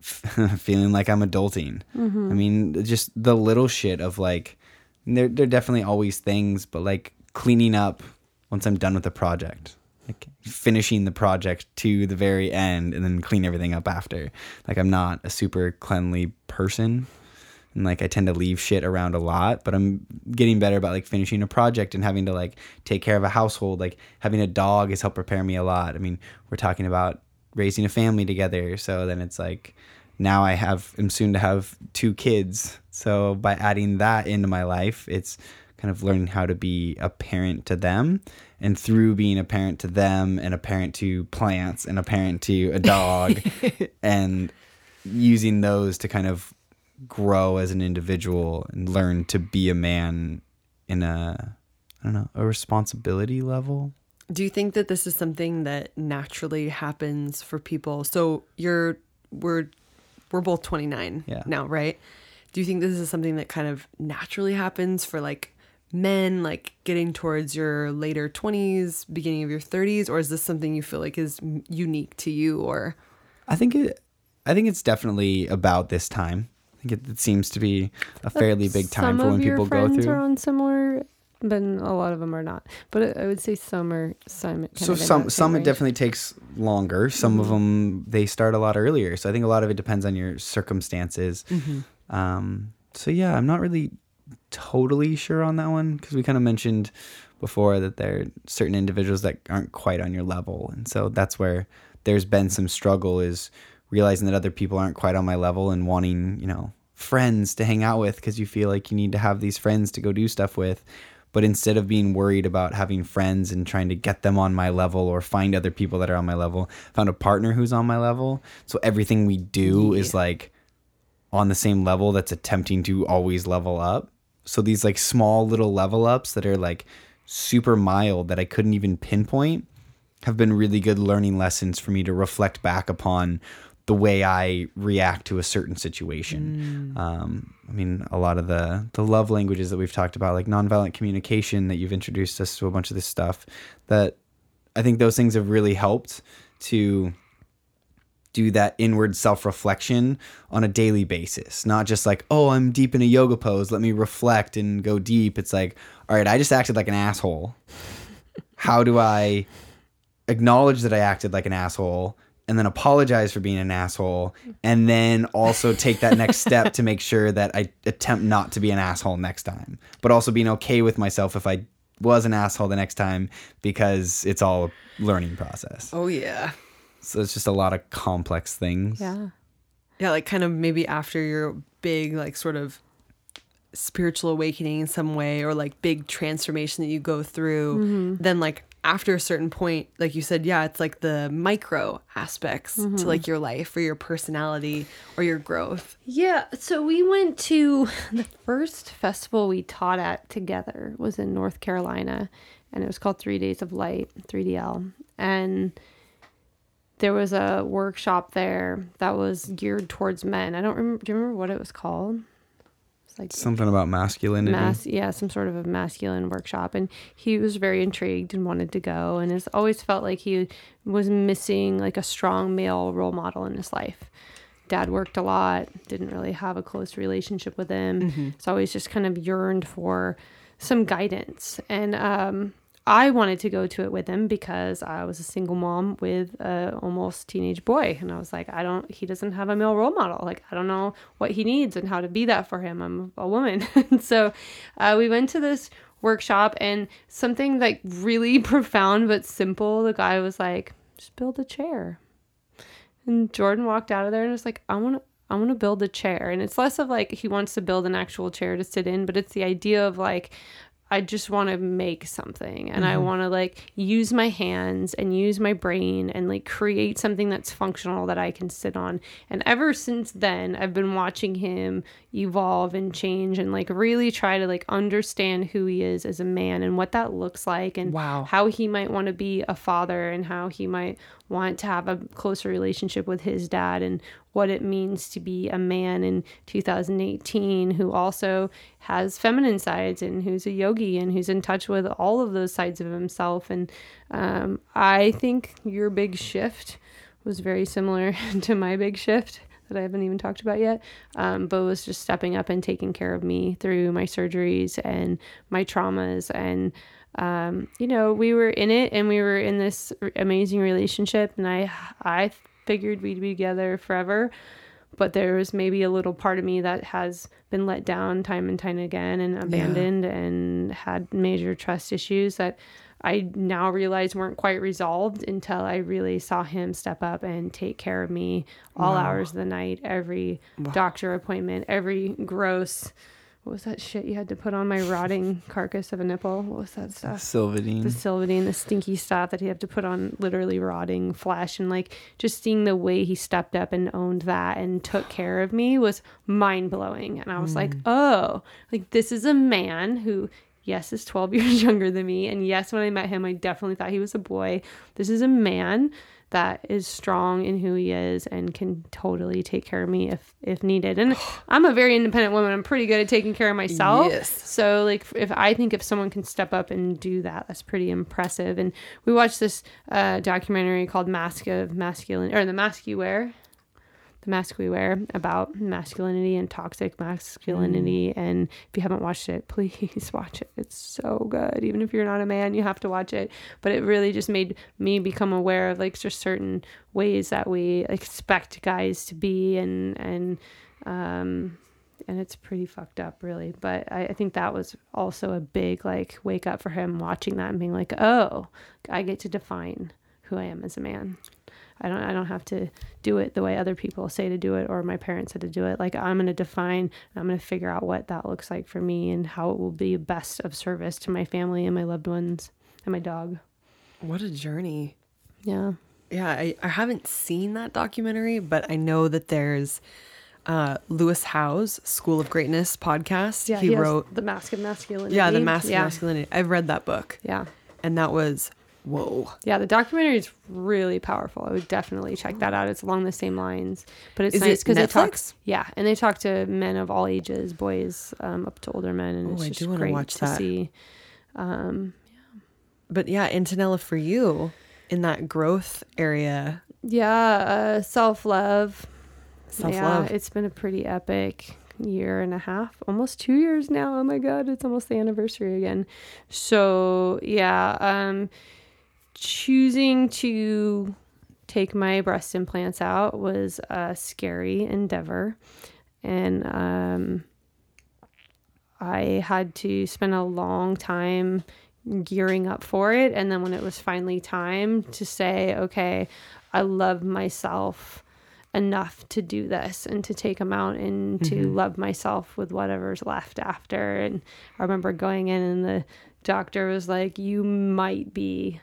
feeling like I'm adulting. Mm-hmm. I mean, just the little shit of like, there there are definitely always things, but like cleaning up once I'm done with the project. Like finishing the project to the very end and then clean everything up after. Like I'm not a super cleanly person and like I tend to leave shit around a lot, but I'm getting better about like finishing a project and having to like take care of a household. Like having a dog has helped prepare me a lot. I mean, we're talking about raising a family together, so then it's like now I have am soon to have two kids. So by adding that into my life, it's kind of learning how to be a parent to them and through being a parent to them and a parent to plants and a parent to a dog and using those to kind of grow as an individual and learn to be a man in a I don't know, a responsibility level. Do you think that this is something that naturally happens for people? So you're we're we're both 29 Yeah. now, right? Do you think this is something that kind of naturally happens for like men like getting towards your later 20s, beginning of your 30s or is this something you feel like is unique to you or I think it I think it's definitely about this time. I think it, it seems to be a fairly big time some for when of your people go friends through. are on similar, but a lot of them are not. But I I would say some are some. So some some same it definitely takes longer. Some of them they start a lot earlier. So I think a lot of it depends on your circumstances. Um, so yeah, I'm not really totally sure on that one because we kind of mentioned before that there are certain individuals that aren't quite on your level, and so that's where there's been some struggle is realizing that other people aren't quite on my level and wanting you know friends to hang out with because you feel like you need to have these friends to go do stuff with. But instead of being worried about having friends and trying to get them on my level or find other people that are on my level found a partner who's on my level. So everything we do is like on the same level that's attempting to always level up so these like small little level ups that are like super mild that i couldn't even pinpoint have been really good learning lessons for me to reflect back upon the way I react to a certain situation. Um, I mean, a lot of the the love languages that we've talked about, like nonviolent communication, that you've introduced us to a bunch of this stuff. That I think those things have really helped to do that inward self reflection on a daily basis. Not just like, oh, I'm deep in a yoga pose. Let me reflect and go deep. It's like, all right, I just acted like an asshole. How do I acknowledge that I acted like an asshole and then apologize for being an asshole and then also take that next step to make sure that I attempt not to be an asshole next time, but also being okay with myself if I was an asshole the next time because it's all a learning process. Oh yeah. So it's just a lot of complex things. Yeah. Yeah, like kind of maybe after your big like sort of spiritual awakening in some way or like big transformation that you go through, Mm-hmm. then like after a certain point, like you said, yeah, it's like the micro aspects Mm-hmm. to like your life or your personality or your growth. Yeah, so we went to the first festival we taught at together was in North Carolina, and it was called Three Days of Light, 3DL. And there was a workshop there that was geared towards men. I don't remember. Do you remember what it was called? It's like Something about masculinity. mass yeah some sort of a masculine workshop and he was very intrigued and wanted to go and has always felt like he was missing like a strong male role model in his life dad worked a lot didn't really have a close relationship with him so always just kind of yearned for some guidance and um I wanted to go to it with him because I was a single mom with a almost teenage boy, and I was like, I don't. He doesn't have a male role model. Like, I don't know what he needs and how to be that for him. I'm a woman, and so uh, we went to this workshop, and something like really profound but simple. The guy was like, "Just build a chair," and Jordan walked out of there and was like, "I want to." I want to build a chair. And it's less of like he wants to build an actual chair to sit in, but it's the idea of like, I just want to make something and I mm-hmm. want to like use my hands and use my brain and like create something that's functional that I can sit on. And ever since then, I've been watching him evolve and change and like really try to like understand who he is as a man and what that looks like and Wow. how he might want to be a father and how he might want to have a closer relationship with his dad and what it means to be a man in 2018 who also has feminine sides and who's a yogi and who's in touch with all of those sides of himself. And um, I think your big shift was very similar to my big shift that I haven't even talked about yet. Um, but was just stepping up and taking care of me through my surgeries and my traumas. And, um, you know, we were in it and we were in this r- amazing relationship. And I, I figured we'd be together forever. But there was maybe a little part of me that has been let down time and time again and abandoned and had major trust issues that I now realize weren't quite resolved until I really saw him step up and take care of me all hours of the night, every doctor appointment, every gross. What was that shit you had to put on my rotting carcass of a nipple? What was that stuff? The Silvadene. the Silvadene, the stinky stuff that he had to put on literally rotting flesh. And like just seeing the way he stepped up and owned that and took care of me was mind blowing. And I was like, mm. oh, like this is a man who, yes, is 12 years younger than me. And yes, when I met him, I definitely thought he was a boy. This is a man that is strong in who he is and can totally take care of me if if needed. And I'm a very independent woman. I'm pretty good at taking care of myself. Yes. So like if I think if someone can step up and do that, that's pretty impressive. And we watched this uh, documentary called Mask of Masculine or the Mask You Wear. The Mask We Wear about masculinity and toxic masculinity. And if you haven't watched it, please watch it. It's so good. Even if you're not a man, you have to watch it. But it really just made me become aware of like just certain ways that we expect guys to be and and um and it's pretty fucked up really but I, I think that was also a big like wake up for him watching that and being like oh i get to define who i am as a man i don't i don't have to do it the way other people say to do it or my parents said to do it like i'm going to define i'm going to figure out what that looks like for me and how it will be best of service to my family and my loved ones and my dog What a journey. yeah Yeah, I, I haven't seen that documentary, but I know that there's uh, Lewis Howes' School of Greatness podcast. yeah he, has wrote, the mask of masculinity yeah, The Mask yeah. of Masculinity. I've read that book, yeah and that was whoa. Yeah, the documentary is really powerful. I would definitely check that out. It's along the same lines, but it's Is nice it because they talk. Netflix? Yeah, and they talk to men of all ages, boys um, up to older men, and Oh, it's I just great watch to that. see. Um, yeah. But yeah, Antonella, for you in that growth area, yeah, uh, self love. self Yeah, love. it's been a pretty epic year and a half, almost two years now. Oh my god, it's almost the anniversary again. So yeah, um, choosing to take my breast implants out was a scary endeavor, and um, I had to spend a long time gearing up for it. And then when it was finally time to say, okay, I love myself enough to do this and to take them out and to Mm-hmm. love myself with whatever's left after. And I remember going in and the doctor was like, You might be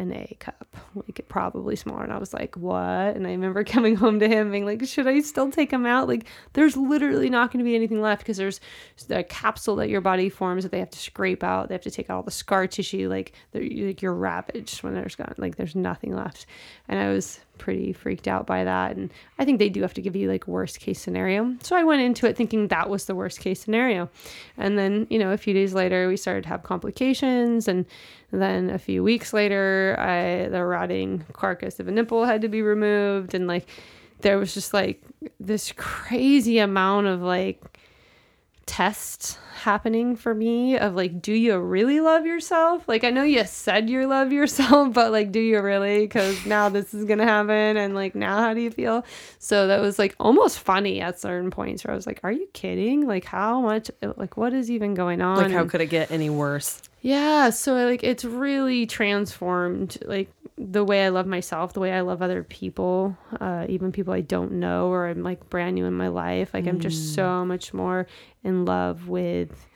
an A cup, like probably smaller. And I was like, what? And I remember coming home to him being like, should I still take him out? Like, there's literally not going to be anything left because there's the capsule that your body forms that they have to scrape out. They have to take out all the scar tissue. Like, like you're ravaged when there's gone, like, there's nothing left. And I was pretty freaked out by that. And I think they do have to give you like worst case scenario. So I went into it thinking that was the worst case scenario. And then, you know, a few days later, we started to have complications. And then a few weeks later, I, the rotting carcass of a nipple had to be removed. And like, there was just like this crazy amount of like, test happening for me of like do you really love yourself? Like i know you said you love yourself but like do you really? Because now this is gonna happen and like now how do you feel? So that was like almost funny at certain points where i was like are you kidding? Like how much like what is even going on? Like, how And- could it get any worse? yeah, so like it's really transformed like the way I love myself, the way I love other people, uh, even people I don't know or I'm like brand new in my life. Like I'm just so much more in love with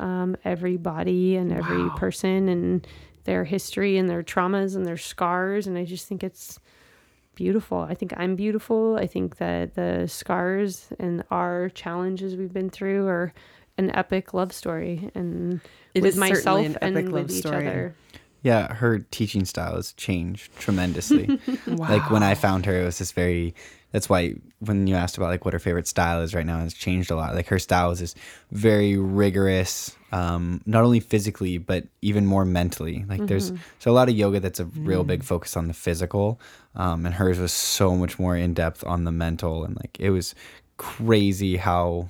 um, everybody and every person and their history and their traumas and their scars, and I just think it's beautiful. I think I'm beautiful. I think that the scars and our challenges we've been through are an epic love story and It with is myself an and with each story. other. Yeah, her teaching style has changed tremendously. Like when I found her, it was just very. That's why when you asked about like what her favorite style is right now, it's changed a lot. Like her style is just very rigorous, um, not only physically but even more mentally. Like there's so a lot of yoga that's a real big focus on the physical, um, and hers was so much more in depth on the mental, and like it was crazy how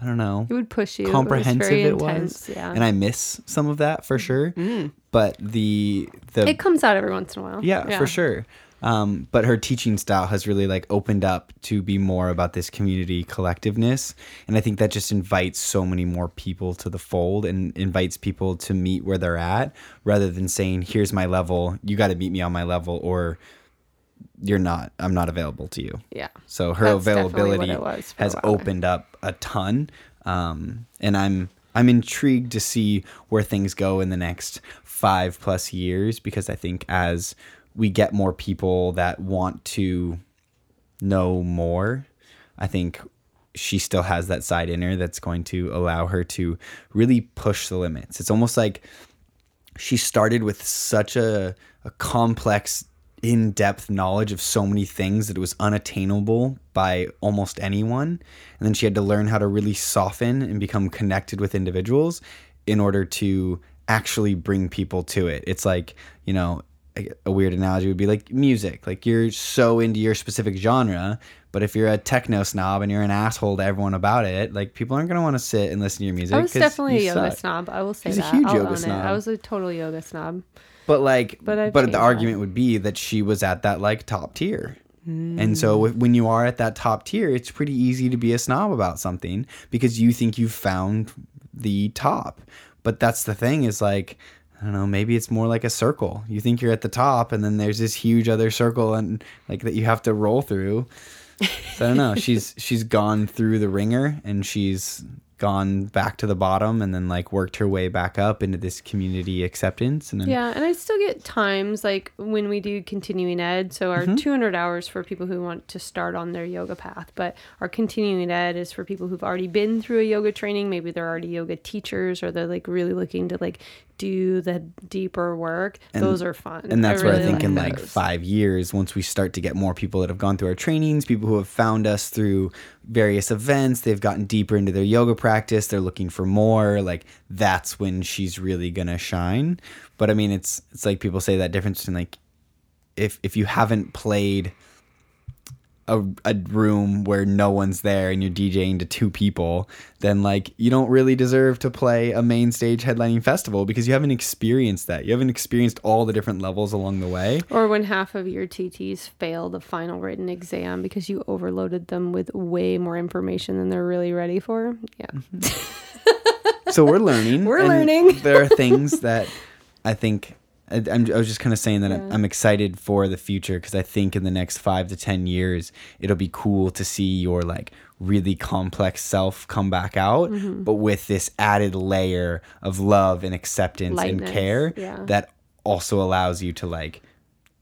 I don't know It would push you. comprehensive it it was. was, Very intense, yeah. and I miss some of that for sure. But the the it comes out every once in a while. yeah, for sure. Um, but her teaching style has really like opened up to be more about this community collectiveness, and I think that just invites so many more people to the fold and invites people to meet where they're at, rather than saying, "Here's my level, you got to meet me on my level," or "You're not, I'm not available to you." Yeah. So her That's availability has opened up a ton, um, and I'm I'm intrigued to see where things go in the next five plus years because I think as we get more people that want to know more, I think she still has that side in her that's going to allow her to really push the limits. It's almost like she started with such a, a complex in-depth knowledge of so many things that it was unattainable by almost anyone and then she had to learn how to really soften and become connected with individuals in order to actually bring people to it it's like you know a, a weird analogy would be like music like you're so into your specific genre but if you're a techno snob and you're an asshole to everyone about it like people aren't going to want to sit and listen to your music I was definitely a yoga suck. snob. I will say She's a that. huge I'll yoga own it. snob. I was a total yoga snob. But like, But but, the changed that. argument would be that she was at that like top tier. And so hmm. when you are at that top tier, it's pretty easy to be a snob about something because you think you've found the top. But that's the thing is like, I don't know, maybe it's more like a circle. You think you're at the top and then there's this huge other circle and like that you have to roll through. So I don't know. She's she's gone through the ringer and she's gone back to the bottom and then like worked her way back up into this community acceptance and then Yeah, and I still get times like when we do continuing ed. So our mm-hmm. 200 hours for people who want to start on their yoga path, but our continuing ed is for people who've already been through a yoga training. Maybe they're already yoga teachers, or they're like really looking to like do the deeper work. those are fun, And that's where I really think in like those. five years, once we start to get more people that have gone through our trainings, people who have found us through various events, they've gotten deeper into their yoga practice, they're looking for more, like that's when she's really gonna shine. But I mean it's it's like people say that difference between like if if you haven't played a, a room where no one's there and you're DJing to two people, then like you don't really deserve to play a main stage headlining festival because you haven't experienced that. You haven't experienced all the different levels along the way. Or when half of your TTs fail the final written exam because you overloaded them with way more information than they're really ready for. Yeah. Mm-hmm. So we're learning. We're learning. there are things that I think I, I'm, I was just kind of saying that I'm, Yeah. I'm excited for the future because I think in the next five to ten years it'll be cool to see your like really complex self come back out, Mm-hmm. but with this added layer of love and acceptance and care yeah. that also allows you to like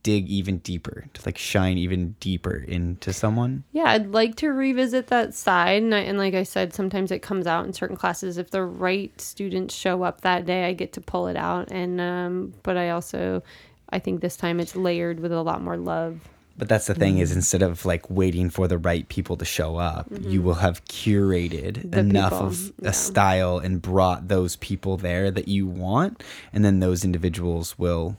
dig even deeper, to like shine even deeper into someone. Yeah, I'd like to revisit that side. And, I, and like I said, sometimes it comes out in certain classes. If the right students show up that day, I get to pull it out. And, um, but I also, I think this time it's layered with a lot more love. But that's the thing is instead of like waiting for the right people to show up, you will have curated Mm-hmm. The enough people, of yeah. a style and brought those people there that you want, and then those individuals will.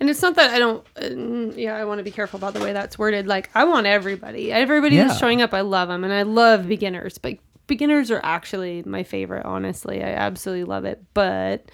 And it's not that I don't, uh, yeah, I want to be careful about the way that's worded. Like, I want everybody. Everybody Yeah. that's showing up, I love them. And I love beginners. But beginners are actually my favorite, honestly. I absolutely love it. But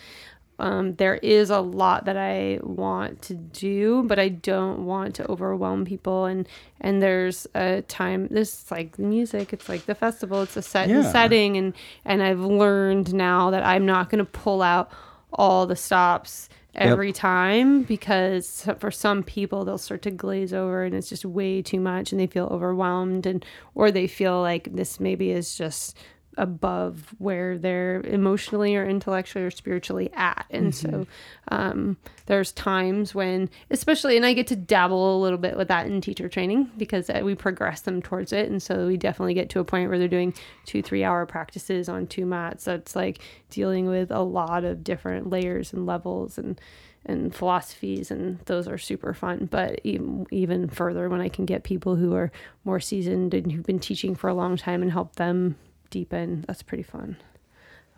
um, there is a lot that I want to do, but I don't want to overwhelm people. And and there's a time. This is like the music. It's like the festival. It's a set and setting. And and I've learned now that I'm not going to pull out all the stops every time because for some people they'll start to glaze over and it's just way too much and they feel overwhelmed and or they feel like this maybe is just above where they're emotionally or intellectually or spiritually at. And so um, there's times when especially and i get to dabble a little bit with that in teacher training because uh, we progress them towards it. And so we definitely get to a point where they're doing two three hour practices on two mats. That's like dealing with a lot of different layers and levels and and philosophies and those are super fun. But even, even further when i can get people who are more seasoned and who've been teaching for a long time and help them deepen that's pretty fun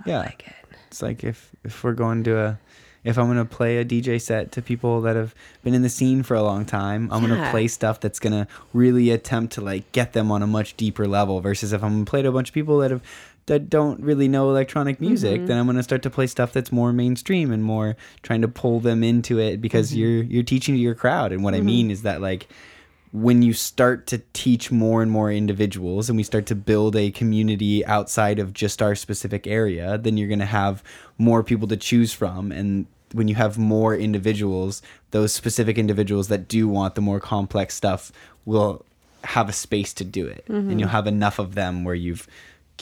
Yeah, like it it's like if if we're going to a. If I'm gonna play a DJ set to people that have been in the scene for a long time, I'm gonna play stuff that's gonna really attempt to like get them on a much deeper level. Versus if I'm gonna play to a bunch of people that have that don't really know electronic music, mm-hmm. then I'm gonna start to play stuff that's more mainstream and more trying to pull them into it because mm-hmm. you're you're teaching to your crowd. And what I mm-hmm. mean is that like when you start to teach more and more individuals and we start to build a community outside of just our specific area, then you're going to have more people to choose from. And when you have more individuals, those specific individuals that do want the more complex stuff will have a space to do it. And mm-hmm. you'll have enough of them where you've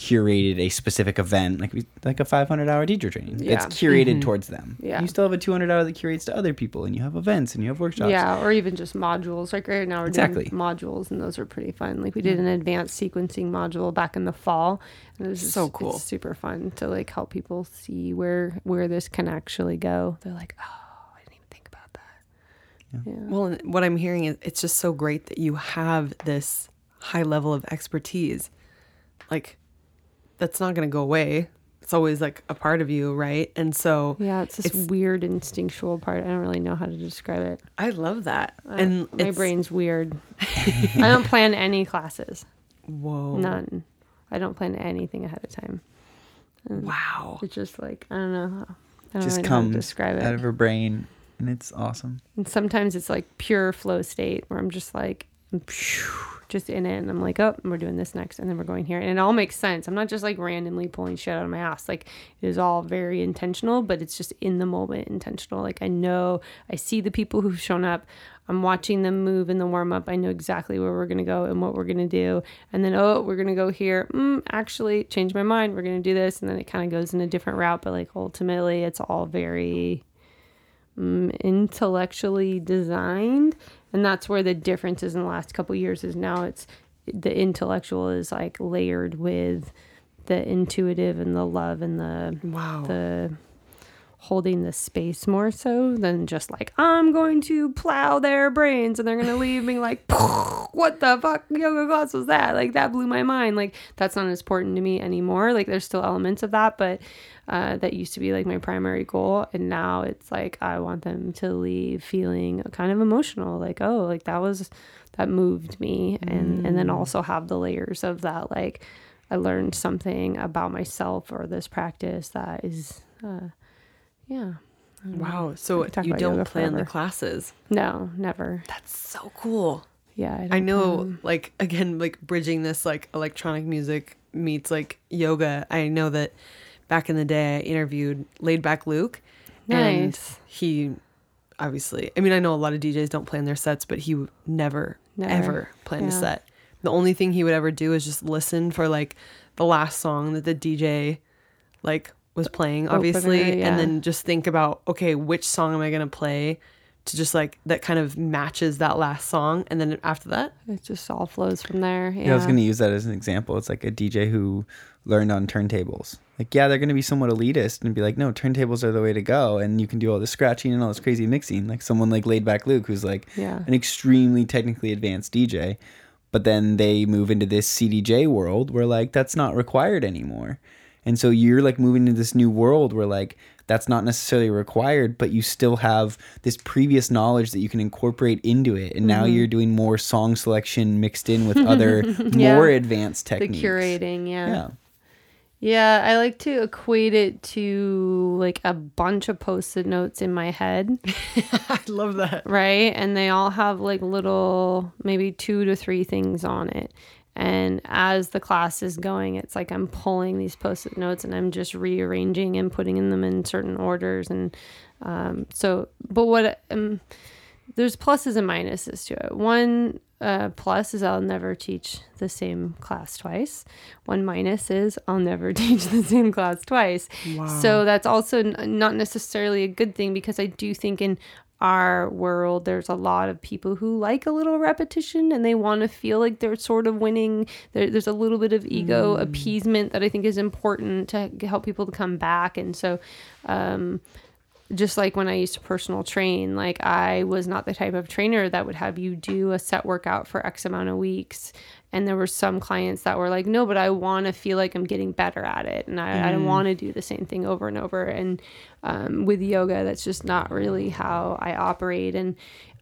curated a specific event like we like a 500 hour teacher training Yeah. it's curated mm-hmm. towards them Yeah. you still have a 200 hour that curates to other people and you have events and you have workshops Yeah, or even just modules. Like right now we're Exactly. doing modules, and those are pretty fun. Like we did an advanced sequencing module back in the fall, and it was just, So cool. it's super fun to like help people see where where this can actually go. They're like, oh, I didn't even think about that. Yeah. Well, what I'm hearing is it's just so great that you have this high level of expertise. Like, that's not going to go away. It's always like a part of you, right? And so Yeah, it's this It's- weird instinctual part. I don't really know how to describe it. I love that. Uh, and my it's- brain's weird. I don't plan any classes. Whoa. None. I don't plan anything ahead of time. Wow. It's just like I don't know. I don't just really know how to comes describe it. out of her brain and it's awesome And sometimes it's like pure flow state where I'm just like, I'm just in it. And I'm like, oh, we're doing this next. And then we're going here. And it all makes sense. I'm not just like randomly pulling shit out of my ass. Like it is all very intentional, but it's just in the moment intentional. Like I know, I see the people who've shown up. I'm watching them move in the warm up. I know exactly where we're going to go and what we're going to do. And then, oh, we're going to go here. Mm, actually, change my mind. We're going to do this. And then it kind of goes in a different route. But like ultimately, it's all very mm, intellectually designed and that's where the difference is in the last couple years is now it's the intellectual is like layered with the intuitive and the love and the Wow. the holding the space more so than just like I'm going to plow their brains and they're gonna leave me like what the fuck yoga class was that? Like that blew my mind. Like that's not as important to me anymore. Like there's still elements of that but uh, that used to be like my primary goal and now it's like I want them to leave feeling kind of emotional like oh like that was that moved me and and then also have the layers of that like I learned something about myself or this practice that is uh, yeah Wow. So you don't plan the classes. no never That's so cool. yeah I, I know, plan. like, again, like bridging this, like, electronic music meets, like, yoga. I know that back in the day, I interviewed Laid Back Luke. And he obviously. I mean, I know a lot of DJs don't plan their sets, but he never, Never. ever plan a set. The only thing he would ever do is just listen for like the last song that the DJ like was playing, obviously, Opener, yeah. and then just think about okay, which song am I gonna play to just like that kind of matches that last song, and then after that, It just all flows from there. Yeah. Yeah, I was going to use that as an example. It's like a DJ who learned on turntables. Like, yeah, they're going to be somewhat elitist and be like, no, turntables are the way to go. And you can do all this scratching and all this crazy mixing. Like someone like Laid Back Luke, who's like Yeah. an extremely technically advanced DJ. But then they move into this CDJ world where like that's not required anymore. And so you're like moving into this new world where like that's not necessarily required, but you still have this previous knowledge that you can incorporate into it. And now mm-hmm. you're doing more song selection mixed in with other Yeah. more advanced techniques. the curating, yeah. Yeah. Yeah, I like to equate it to like a bunch of post-it notes in my head, I love that. right? And they all have like little maybe 2 to 3 things on it. And as the class is going, it's like I'm pulling these post-it notes and I'm just rearranging and putting them in certain orders and um, so but what um, there's pluses and minuses to it. One uh, plus is I'll never teach the same class twice. One minus is I'll never teach the same class twice. So that's also n- not necessarily a good thing because I do think in our world there's a lot of people who like a little repetition and they want to feel like they're sort of winning there, there's a little bit of ego appeasement that i think is important to help people to come back and so um, just like when I used to personal train, like I was not the type of trainer that would have you do a set workout for X amount of weeks. And there were some clients that were like, no, but I want to feel like I'm getting better at it. And I, I don't want to do the same thing over and over. And um, with yoga, that's just not really how I operate. And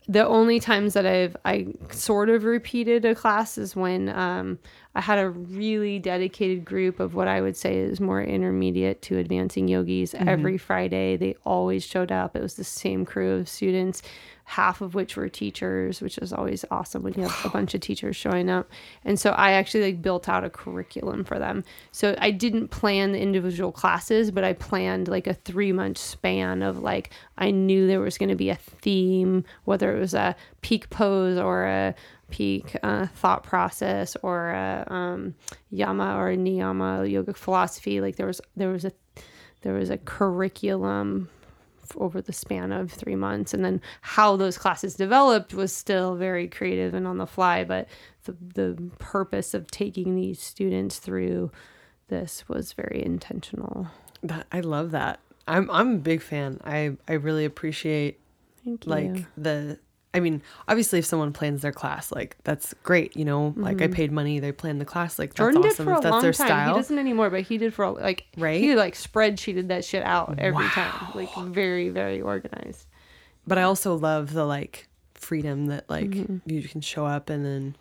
the only times that I've I sort of repeated a class is when um, I had a really dedicated group of what I would say is more intermediate to advancing yogis. Mm-hmm. Every Friday, they always showed up. It was the same crew of students, half of which were teachers, which is always awesome when you have a bunch of teachers showing up. And so I actually like built out a curriculum for them. So I didn't plan the individual classes, but I planned like a three month span of like I knew there was going to be a theme, whether it was a peak pose or a peak uh, thought process or a um, yama or niyama yoga philosophy. Like there was there was a there was a curriculum over the span of three months and then how those classes developed was still very creative and on the fly but the, the purpose of taking these students through this was very intentional That I love that. I'm I'm a big fan. I I really appreciate thank you like the I mean, obviously if someone plans their class, like that's great, you know, like I paid money, they planned the class, like that's Mm-hmm. Jordan awesome did for a long their time. style. He doesn't anymore, but he did for a, like Right? He like spreadsheeted that shit out every time, like very very organized. But I also love the like freedom that like Mm-hmm. you can show up and then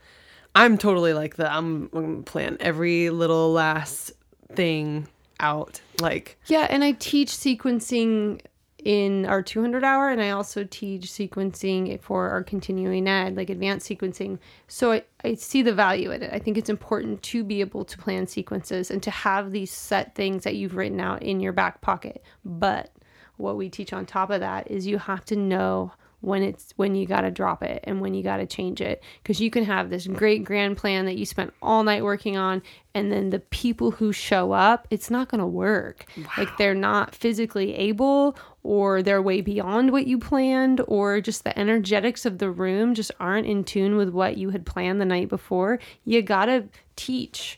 I'm totally like the I'm, I'm gonna plan every little last thing out. Like Yeah, and I teach sequencing in our 200 hour, and I also teach sequencing for our continuing ed, like advanced sequencing. So I, I see the value in it. I think it's important to be able to plan sequences and to have these set things that you've written out in your back pocket. But what we teach on top of that is you have to know when it's when you got to drop it and when you got to change it. Because you can have this great grand plan that you spent all night working on and then the people who show up it's not going to work. Like they're not physically able or they're way beyond what you planned or just the energetics of the room just aren't in tune with what you had planned the night before. You got to teach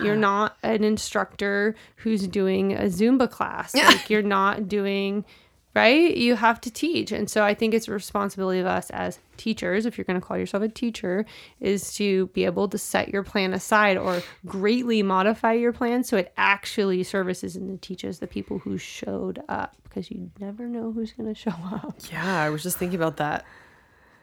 you're not an instructor who's doing a zumba class. Like you're not doing right? You have to teach. And so I think it's a responsibility of us as teachers, if you're going to call yourself a teacher, is to be able to set your plan aside or greatly modify your plan so it actually services and teaches the people who showed up because you never know who's going to show up. yeah, I was just thinking about that.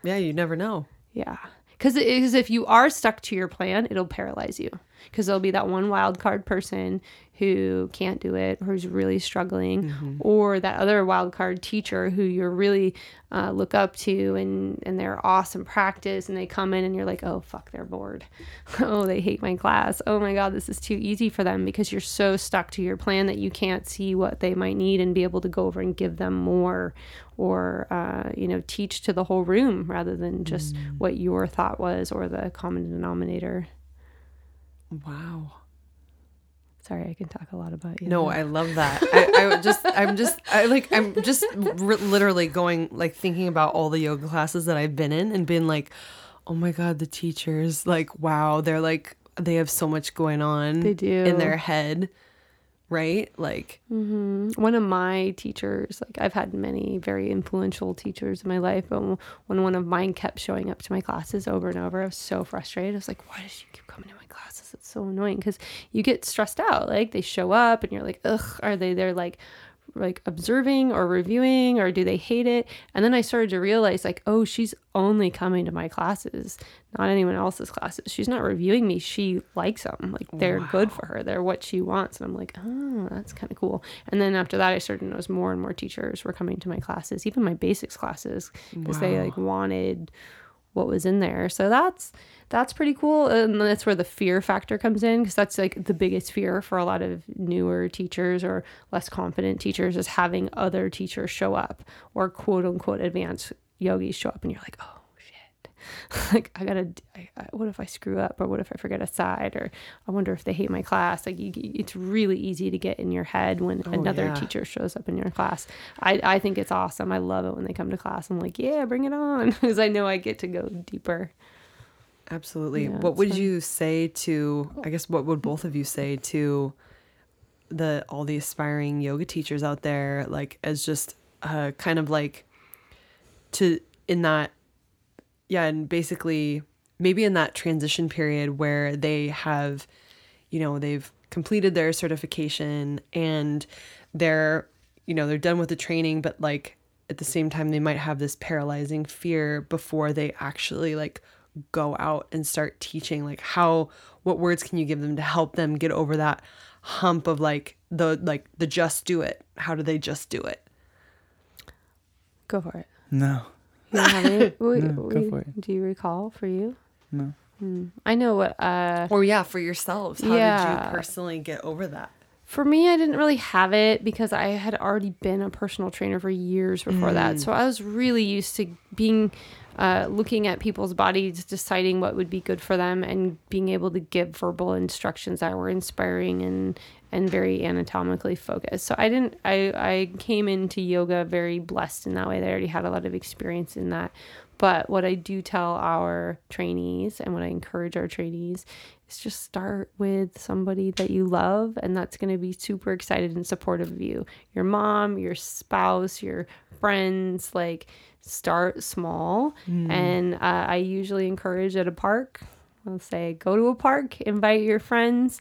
Yeah, you never know. Yeah. Because if you are stuck to your plan, it'll paralyze you. because there'll be that one wild card person who can't do it or who's really struggling or that other wild card teacher who you're really uh, look up to and and they're awesome practice and they come in and you're like oh fuck they're bored. Oh they hate my class. Oh my god this is too easy for them because you're so stuck to your plan that you can't see what they might need and be able to go over and give them more or uh, you know teach to the whole room rather than just what your thought was or the common denominator. Wow. Sorry i can talk a lot about you No, I love that. I, I just, I'm just, I like, I'm just r- literally going, like, thinking about all the yoga classes that I've been in and been like, oh my God, the teachers, like, wow, they're like, they have so much going on They do. in their head, right? Like, mm-hmm. one of my teachers like i've had many very influential teachers in my life but when one of mine kept showing up to my classes over and over i was so frustrated i was like why does she keep coming to my classes so annoying because you get stressed out like they show up and you're like ugh are they there like like observing or reviewing or do they hate it? And then i started to realize like oh she's only coming to my classes not anyone else's classes. She's not reviewing me. She likes them like they're good for her. They're what she wants. And i'm like oh that's kind of cool. And then after that i started to notice more and more teachers were coming to my classes even my basics classes because they like wanted what was in there. So that's that's pretty cool, and that's where the fear factor comes in because that's like the biggest fear for a lot of newer teachers or less confident teachers is having other teachers show up or quote unquote advanced yogis show up, and you're like, oh like I gotta, I, I, what if I screw up or what if I forget a side or I wonder if they hate my class. Like you, it's really easy to get in your head when another yeah. teacher shows up in your class. I, I think it's awesome. I love it when they come to class. I'm like, yeah, bring it on because I know I get to go deeper. absolutely. Yeah, what would fun. you say to, I guess, what would both of you say to the, all the aspiring yoga teachers out there, like, as just uh, kind of like to, in that yeah and basically maybe in that transition period where they have you know they've completed their certification and they're you know they're done with the training but like at the same time they might have this paralyzing fear before they actually like go out and start teaching like how what words can you give them to help them get over that hump of like the like the just do it how do they just do it Go for it. No. You don't have any? we, No, go for it. Do you recall for you? No. Hmm. I know what. Uh, or yeah for yourselves how did Yeah. you personally get over that for me, I didn't really have it because I had already been a personal trainer for years before that. So I was really used to being, uh, looking at people's bodies, deciding what would be good for them, and being able to give verbal instructions that were inspiring and and very anatomically focused. So I didn't. I I came into yoga very blessed in that way. I already had a lot of experience in that. But what I do tell our trainees and what I encourage our trainees is just start with somebody that you love and that's going to be super excited and supportive of you. Your mom, your spouse, your friends, like start small. And uh, I usually encourage at a park. I'll say go to a park, invite your friends.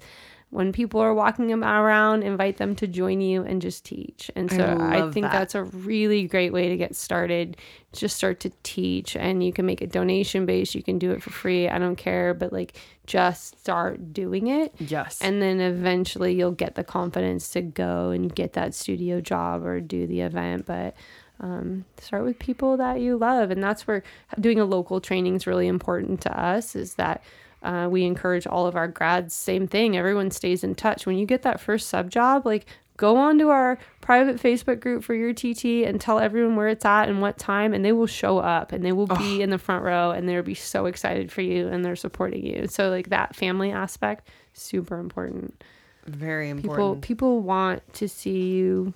When people are walking around, invite them to join you and just teach. And so I, love think that. that's a really great way to get started. Just start to teach, and you can make it donation based. You can do it for free. I don't care, but like just start doing it. yes And then eventually you'll get the confidence to go and get that studio job or do the event. But um, start with people that you love. And that's where doing a local training is really important to us is that uh, we encourage all of our grads, same thing. Everyone stays in touch. When you get that first sub job, like go on to our private Facebook group for your TT and tell everyone where it's at and what time, and they will show up and they will be in the front row and they'll be so excited for you and they're supporting you. So, like that family aspect, super important. very important People important people want to see you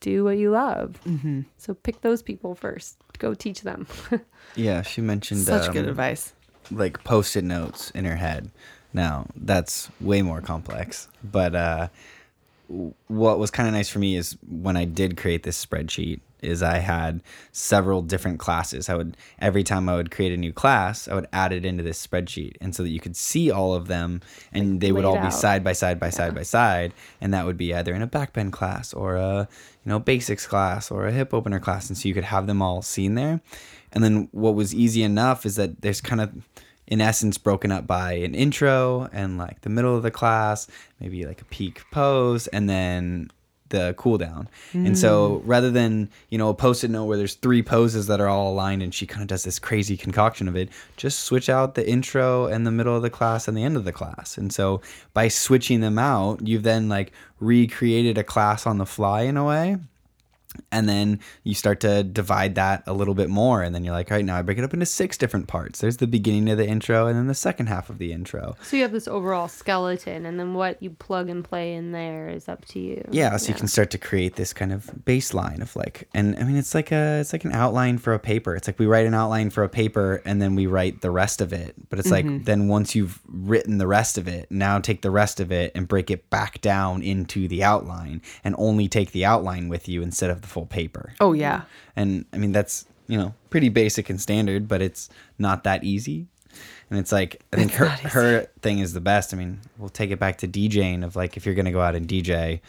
do what you love. Mm-hmm. So pick those people first. Go teach them. Yeah, she mentioned such good um, advice like post-it notes in her head. Now that's way more complex, but uh, what was kind of nice for me is when I did create this spreadsheet is I had several different classes. I would every time I would create a new class, I would add it into this spreadsheet, and so that you could see all of them, and they would all be side by side by side by side, and that would be either in a backbend class or a you know basics class or a hip opener class, and so you could have them all seen there. And then what was easy enough is that there's kind of in essence broken up by an intro and like the middle of the class, maybe like a peak pose, and then the cool down. And so mm. rather than, you know, a post-it note where there's three poses that are all aligned and she kind of does this crazy concoction of it, just switch out the intro and the middle of the class and the end of the class. And so by switching them out, you've then like recreated a class on the fly in a way and then you start to divide that a little bit more and then you're like all right now i break it up into six different parts. There's the beginning of the intro and then the second half of the intro. So you have this overall skeleton, and then what you plug and play in there is up to you. yeah so you can start to create this kind of baseline of like and i mean it's like a it's like an outline for a paper. It's like we write an outline for a paper and then we write the rest of it. But it's like mm-hmm. then once you've written the rest of it now take the rest of it and break it back down into the outline and only take the outline with you instead of the full paper Oh yeah. and i mean that's you know pretty basic and standard but it's not that easy and it's like i think her her thing is the best i mean we'll take it back to djing of like if you're gonna go out and dj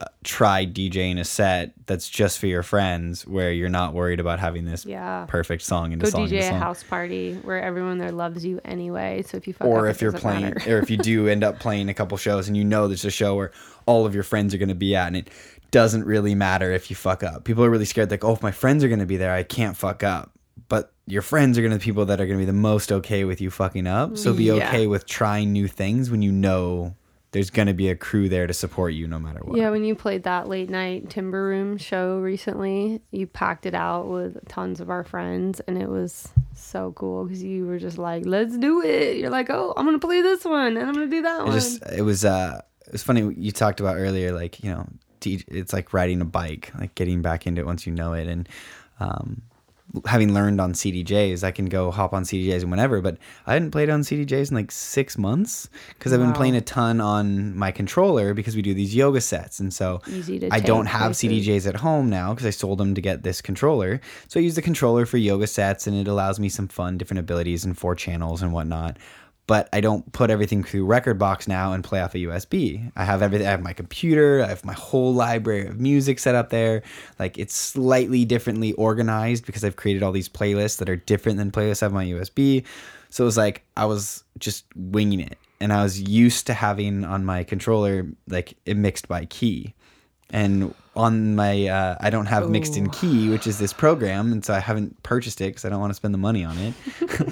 uh, try djing a set that's just for your friends where you're not worried about having this Yeah. perfect song into Go song DJ into a song. house party where everyone there loves you anyway. So if you fuck up, or it if you're playing or if you do end up playing a couple shows and you know there's a show where all of your friends are going to be at and it doesn't really matter if you fuck up people are really scared like oh if my friends are going to be there i can't fuck up but your friends are going to be people that are going to be the most okay with you fucking up so be Yeah. okay with trying new things when you know there's going to be a crew there to support you no matter what Yeah, when you played that late night Timber Room show recently, you packed it out with tons of our friends, and it was so cool because you were just like, "Let's do it!" You're like, "Oh, I'm gonna play this one, and I'm gonna do that it one." just it was uh it was funny you talked about earlier like you know It's like riding a bike like getting back into it once you know it and um having learned on CDJs I can go hop on CDJs whenever but I hadn't played on CDJs in like 6 months cuz I've been Wow. playing a ton on my controller because we do these yoga sets and so I don't have places. CDJs at home now because I sold them to get this controller. So I use the controller for yoga sets and it allows me some fun different abilities and four channels and whatnot. But I don't put everything through rekordbox now and play off a USB. I have everything. I have my computer. I have my whole library of music set up there. Like it's slightly differently organized because I've created all these playlists that are different than playlists have on my USB. So it was like I was just winging it, and I was used to having on my controller like it mixed by key and on my uh, i don't have mixed in key which is this program and so i haven't purchased it because i don't want to spend the money on it.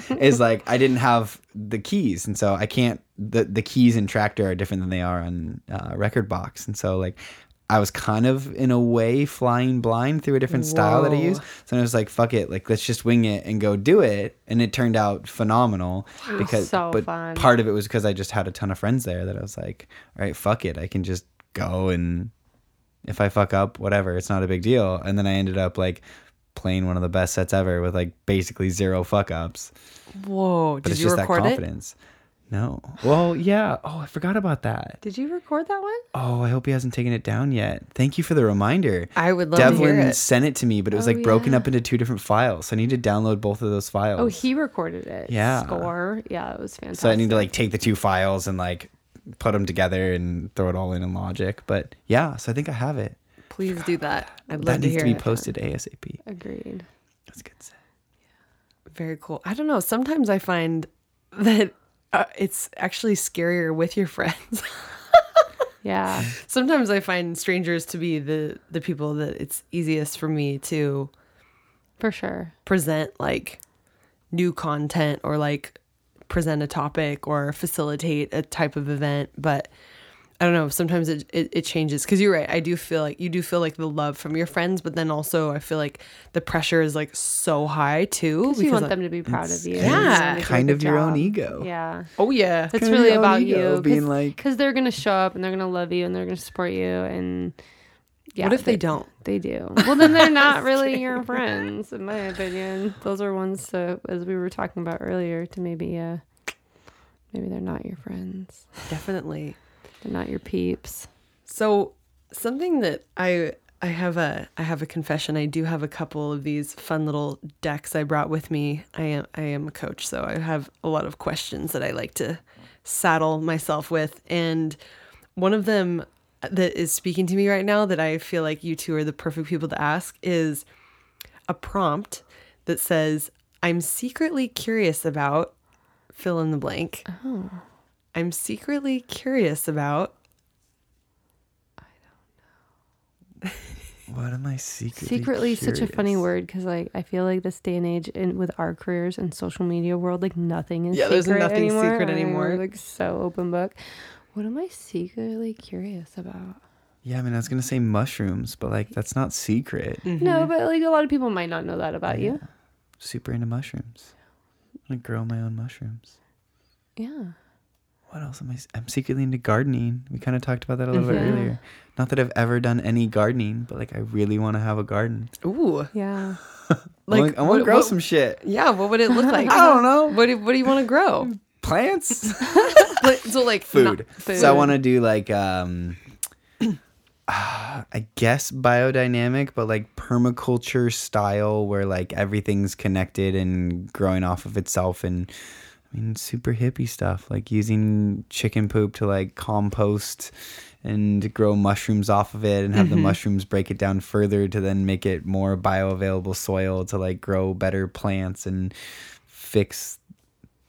Is like i didn't have the keys and so i can't the, the keys in Traktor are different than they are on uh, rekordbox. And so like i was kind of in a way flying blind through a different style that i use. So i was like fuck it like let's just wing it and go do it. And it turned out phenomenal because so but fun. part of it was because i just had a ton of friends there that i was like all right fuck it i can just go and if I fuck up, whatever, it's not a big deal. And then I ended up like playing one of the best sets ever with like basically zero fuck ups. Whoa. But Did it's you just that record it? confidence. No. Well, yeah. Oh, I forgot about that. Did you record that one? Oh, I hope he hasn't taken it down yet. Thank you for the reminder. I would love to hear Devlin it. sent it to me, but it was Oh, like broken yeah. up into two different files. So I need to download both of those files. oh, he recorded it. Yeah. Score. Yeah, it was fantastic. so I need to like take the two files and like put them together and throw it all in in Logic. But yeah, so I think I have it. Please do that. I'd love That to needs hear to be it. posted ASAP. Agreed. That's a good set. Very cool. I don't know. Sometimes I find that uh, it's actually scarier with your friends. Yeah. Sometimes I find strangers to be the the people that it's easiest for me to For sure. present like new content or like present a topic or facilitate a type of event but i don't know sometimes it, it, it changes because you're right i do feel like you do feel like the love from your friends but then also i feel like the pressure is like so high too Because you want like- them to be proud of you. Yeah. make kind of your own ego. Yeah. oh yeah It's kind really about you. being Cause, like- because they're gonna show up and they're gonna love you and they're gonna support you and yeah. what if they don't They do. Well, then they're not really your friends, in my opinion. Those are ones to, as we were talking about earlier, to maybe, uh, maybe they're not your friends. definitely They're not your peeps. So something that I I have a I have a confession. I do have a couple of these fun little decks I brought with me. I am I am a coach, so I have a lot of questions that I like to saddle myself with and one of them that is speaking to me right now that I feel like you two are the perfect people to ask is a prompt that says I'm secretly curious about fill in the blank. Oh. I'm secretly curious about What am I secretly? Secretly, such a funny word because like I feel like this day and age, and with our careers and social media world, like nothing is Yeah, there's secret nothing anymore. secret I mean, anymore. like so open book. What am I secretly curious about? Yeah, I mean, I was gonna say mushrooms, but like that's not secret. Mm-hmm. No, but like a lot of people might not know that about you. Super into mushrooms. I'm gonna grow my own mushrooms. Yeah. What else am I? I'm secretly into gardening. We kind of talked about that a little bit Mhm. earlier. Not that I've ever done any gardening, but like I really want to have a garden. ooh. Yeah. Like, Like, I want to grow what- some shit. Yeah, what would it look like? I don't know. What do, what do you want to grow? Plants, But- so like food. food. So I want to do like um, I guess biodynamic, but like permaculture style, where like everything's connected and growing off of itself and. I mean, super hippie stuff, like using chicken poop to like compost and grow mushrooms off of it and have the mushrooms break it down further to then make it more bioavailable soil to like grow better plants and fix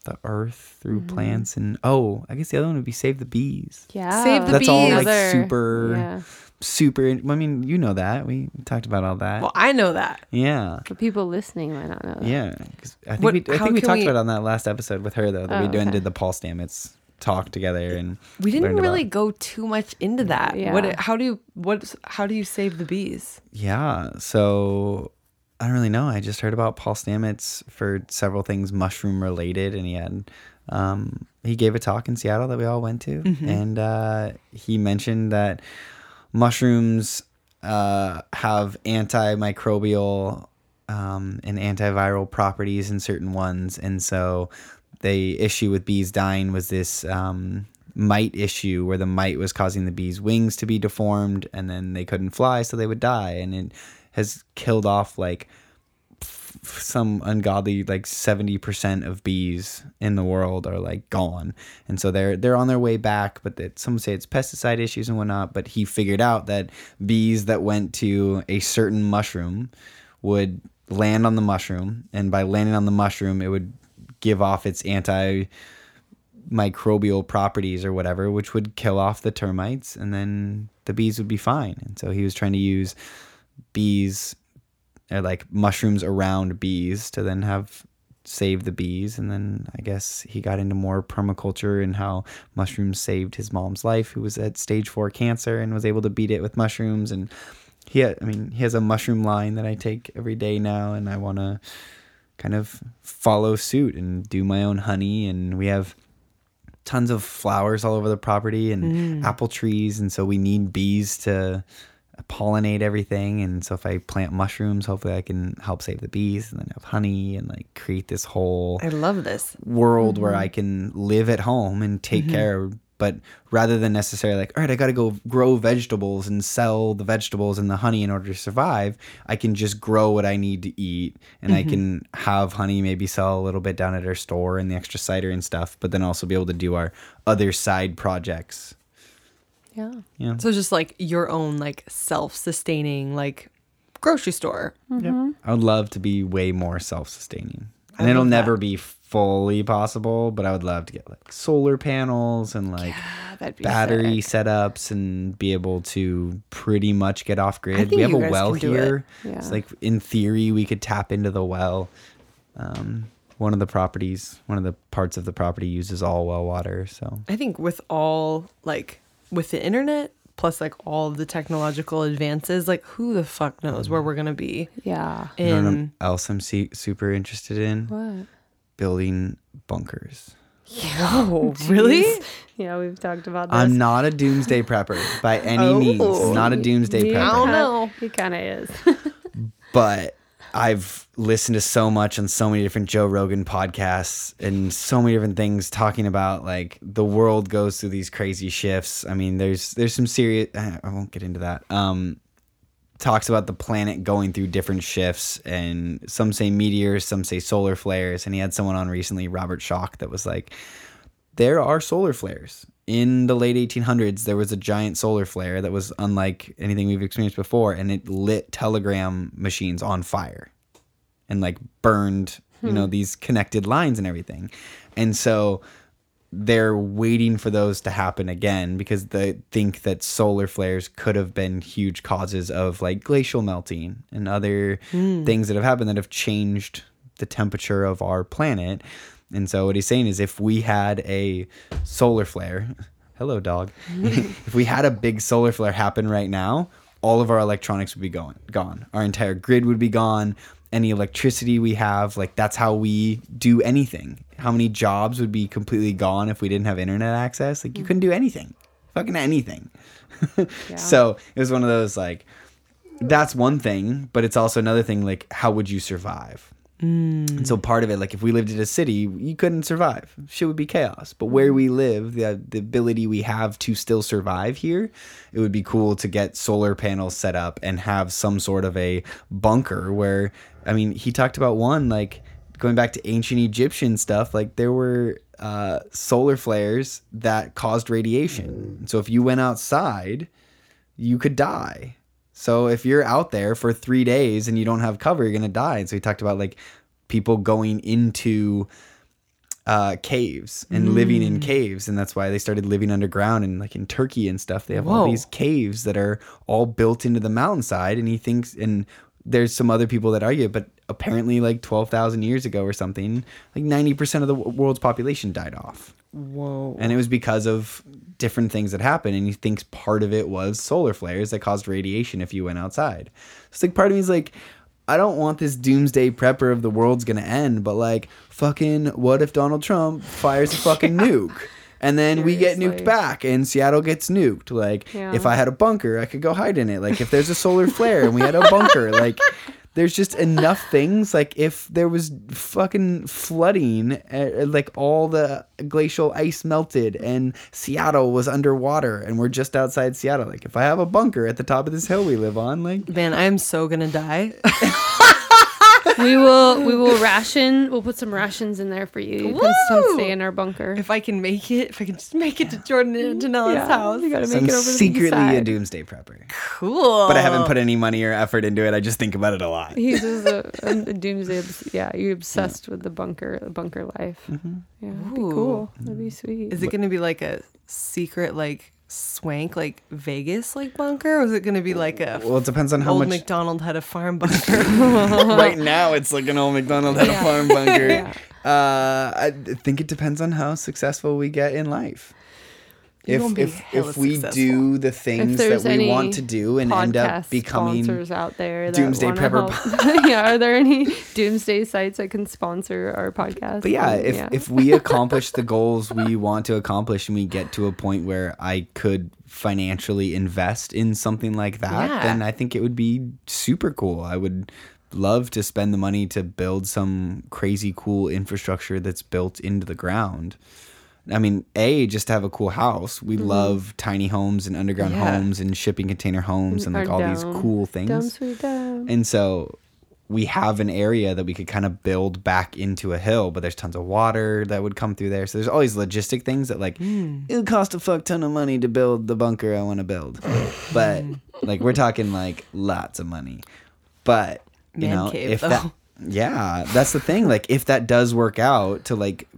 the earth through mm-hmm. plants. And oh, I guess the other one would be save the bees. Yeah. Save the That's all like Another- super, Yeah. super. I mean, you know that. We talked about all that. Well, I know that. yeah. But people listening might not know that. Yeah, 'cause I think What- we I think we talked we- about it on that last episode with her though that we Oh, did okay. did the Paul Stamets talk together and We didn't learned about- really go too much into that. Yeah. What? How do you? What? How do you save the bees? yeah. So I don't really know. I just heard about Paul Stamets for several things mushroom related, and he had um, he gave a talk in Seattle that we all went to, and uh, he mentioned that mushrooms uh, have antimicrobial um, and antiviral properties in certain ones, and so the issue with bees dying was this um, mite issue where the mite was causing the bees' wings to be deformed, and then they couldn't fly, so they would die, and it has killed off like some ungodly like 70% of bees in the world are like gone. And so they're they're on their way back but that some say it's pesticide issues and whatnot but he figured out that bees that went to a certain mushroom would land on the mushroom and by landing on the mushroom it would give off its anti microbial properties or whatever which would kill off the termites and then the bees would be fine. And so he was trying to use bees or like mushrooms around bees to then have save the bees and then i guess he got into more permaculture and how mushrooms saved his mom's life who was at stage four cancer and was able to beat it with mushrooms and he had, i mean he has a mushroom line that i take every day now and i want to kind of follow suit and do my own honey and we have tons of flowers all over the property and mm. apple trees and so we need bees to pollinate everything. And so if i plant mushrooms hopefully i can help save the bees and then have honey and like create this whole I love this. world where mm-hmm. i can live at home and take mm-hmm. care. But rather than necessarily like all right i gotta go grow vegetables and sell the vegetables and the honey in order to survive i can just grow what i need to eat. And i can mm-hmm. have honey maybe sell a little bit down at our store and the extra cider and stuff but then also be able to do our other side projects Yeah. yeah So just like your own like self-sustaining like grocery store. Mm-hmm. I would love to be way more self-sustaining, and it'll love never be fully possible. But I would love to get like solar panels and like Ah, that'd be battery sick. setups and be able to pretty much get off grid. We have a well can it. here. Yeah. It's like in theory we could tap into the well. Um, one of the properties, one of the parts of the property uses all well water. So I think with all like with the internet plus like all of the technological advances, like who the fuck knows where we're gonna be Yeah. you know what I'm- in else I'm se- super interested in What? building bunkers. Oh, really? Yeah, we've talked about this. I'm not a doomsday prepper by any oh, means. Not a doomsday He I prepper. don't know. He kind of is. but I've listened to so much on so many different Joe Rogan podcasts and so many different things talking about like the world goes through these crazy shifts. I mean, there's there's some serious. I won't get into that. Um, talks about the planet going through different shifts, and some say meteors, some say solar flares. And he had someone on recently, Robert Schoch, that was like, there are solar flares. In the late 1800s, there was a giant solar flare that was unlike anything we've experienced before, and it lit telegram machines on fire and like burned you know, hmm. these connected lines and everything. And so they're waiting for those to happen again because they think that solar flares could have been huge causes of like glacial melting and other hmm. things that have happened that have changed the temperature of our planet. And so what he's saying is if we had a solar flare, hello dog. if we had a big solar flare happen right now, all of our electronics would be going gone. Our entire grid would be gone. Any electricity we have, like that's how we do anything. How many jobs would be completely gone if we didn't have internet access? Like you mm. couldn't do anything. Fucking anything. So it was one of those like that's one thing, but it's also another thing like how would you survive? And so part of it, like if we lived in a city, you couldn't survive. Shit would be chaos. But where we live, the the ability we have to still survive here, it would be cool to get solar panels set up and have some sort of a bunker where I mean, he talked about one like going back to ancient Egyptian stuff, like there were uh, solar flares that caused radiation. So if you went outside, you could die. So if you're out there for three days and you don't have cover, you're gonna die. And so he talked about like people going into uh, caves and living in caves, and that's why they started living underground. And like in Turkey and stuff, they have all these caves that are all built into the mountainside. And he thinks, and there's some other people that argue, but apparently like twelve thousand years ago or something, like ninety percent of the w- world's population died off Whoa. and it was because of different things that happened and he thinks part of it was solar flares that caused radiation if you went outside. It's like part of me is like i don't want this doomsday prepper of the world's gonna end but like fucking what if donald trump fires a fucking nuke? And then we get nuked back and seattle gets nuked. Like Yeah. if i had a bunker i could go hide in it. Like if there's a solar flare and we had a bunker like there's just enough things like if there was fucking flooding uh, like all the glacial ice melted and seattle was underwater and we're just outside seattle like if i have a bunker at the top of this hill we live on like Man, I'm so gonna die. we will we will ration. We'll put some rations in there for you. You can come stay in our bunker. if I can make it, if I can just make it to Jordan and Antonella's Yeah, house. You gotta so make i'm it over to the secretly a side. doomsday prepper Cool. but i haven't put any money or effort into it i just think about it a lot He's just a, a doomsday. obs- Yeah, you're obsessed with the bunker, the bunker life. Mm-hmm. Yeah, that'd be Ooh. cool. That'd be sweet. Is it gonna be like a secret, like swank, like Vegas, like bunker, or is it gonna be like a well it depends on how old much McDonald had a farm bunker? right now it's like an old McDonald had a farm bunker. Yeah. Uh, I think it depends on how successful we get in life. If if if we successful. do the things that we want to do and end up becoming sponsors out there Doomsday Prepper yeah, are there any doomsday sites that can sponsor our podcast? But yeah, Um, if if we accomplish the goals we want to accomplish and we get to a point where I could financially invest in something like that, Yeah. then I think it would be super cool. I would love to spend the money to build some crazy cool infrastructure that's built into the ground. I mean, A, just to have a cool house. We mm-hmm. love tiny homes and underground Yeah. homes and shipping container homes and Our like all these cool things. dumb sweet dumb. And so we have an area that we could kind of build back into a hill, but there's tons of water that would come through there. So there's all these logistic things that like mm. it'll cost a fuck ton of money to build the bunker I want to build. but like we're talking like lots of money. But you Man know, cave, if though. that yeah, that's the thing. Like if that does work out to like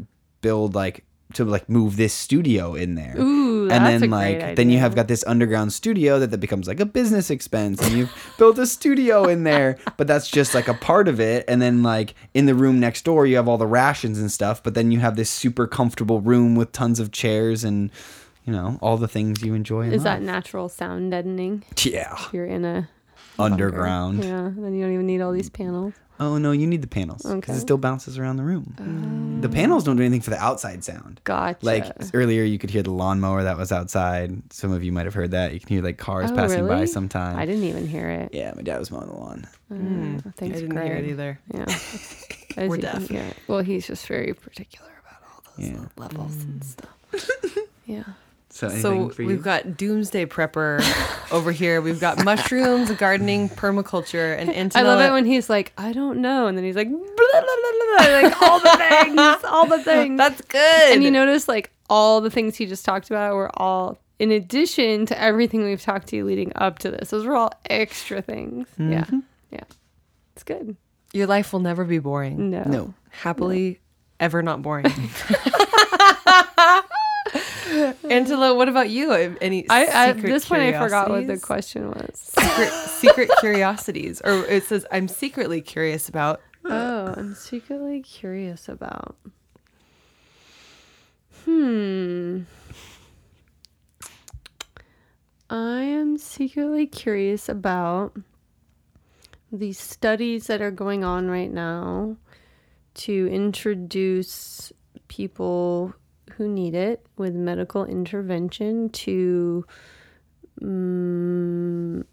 build like to like move this studio in there. Ooh, and then like then you have got this underground studio that, that becomes like a business expense and you've built a studio in there but that's just like a part of it and then like in the room next door you have all the rations and stuff but then you have this super comfortable room with tons of chairs and you know all the things you enjoy in Is that natural sound deadening? yeah You're in a bunker. underground Yeah, then you don't even need all these panels. Oh no you need the panels because Okay. it still bounces around the room the panels don't do anything for the outside sound Gotcha. Like earlier, you could hear the lawnmower that was outside. Some of you might have heard that. You can hear like cars Oh, passing by really? sometimes. I didn't even hear it. Yeah, my dad was mowing the lawn. Uh, I didn't hear it either. Yeah. We're deaf. Well, he's just very particular about all those Yeah. levels and stuff. yeah. So, anything So for you? we've got doomsday prepper over here. We've got mushrooms, gardening, permaculture, and Antonella. I love it when he's like, I don't know, and then he's like, blah, blah, blah, blah, blah, like all the things, all the things. That's good. and you notice like all the things he just talked about were all in addition to everything we've talked to you leading up to this. Those were all extra things. Yeah. Mm-hmm. Yeah. It's good. your life will never be boring. No. No. Happily ever not boring. Angela, what about you? Any I at this point I forgot what the question was. secret, secret curiosities, or it says I'm secretly curious about. Oh, I'm secretly curious about. Hmm. I am secretly curious about the studies that are going on right now to introduce people who need it with medical intervention to mm,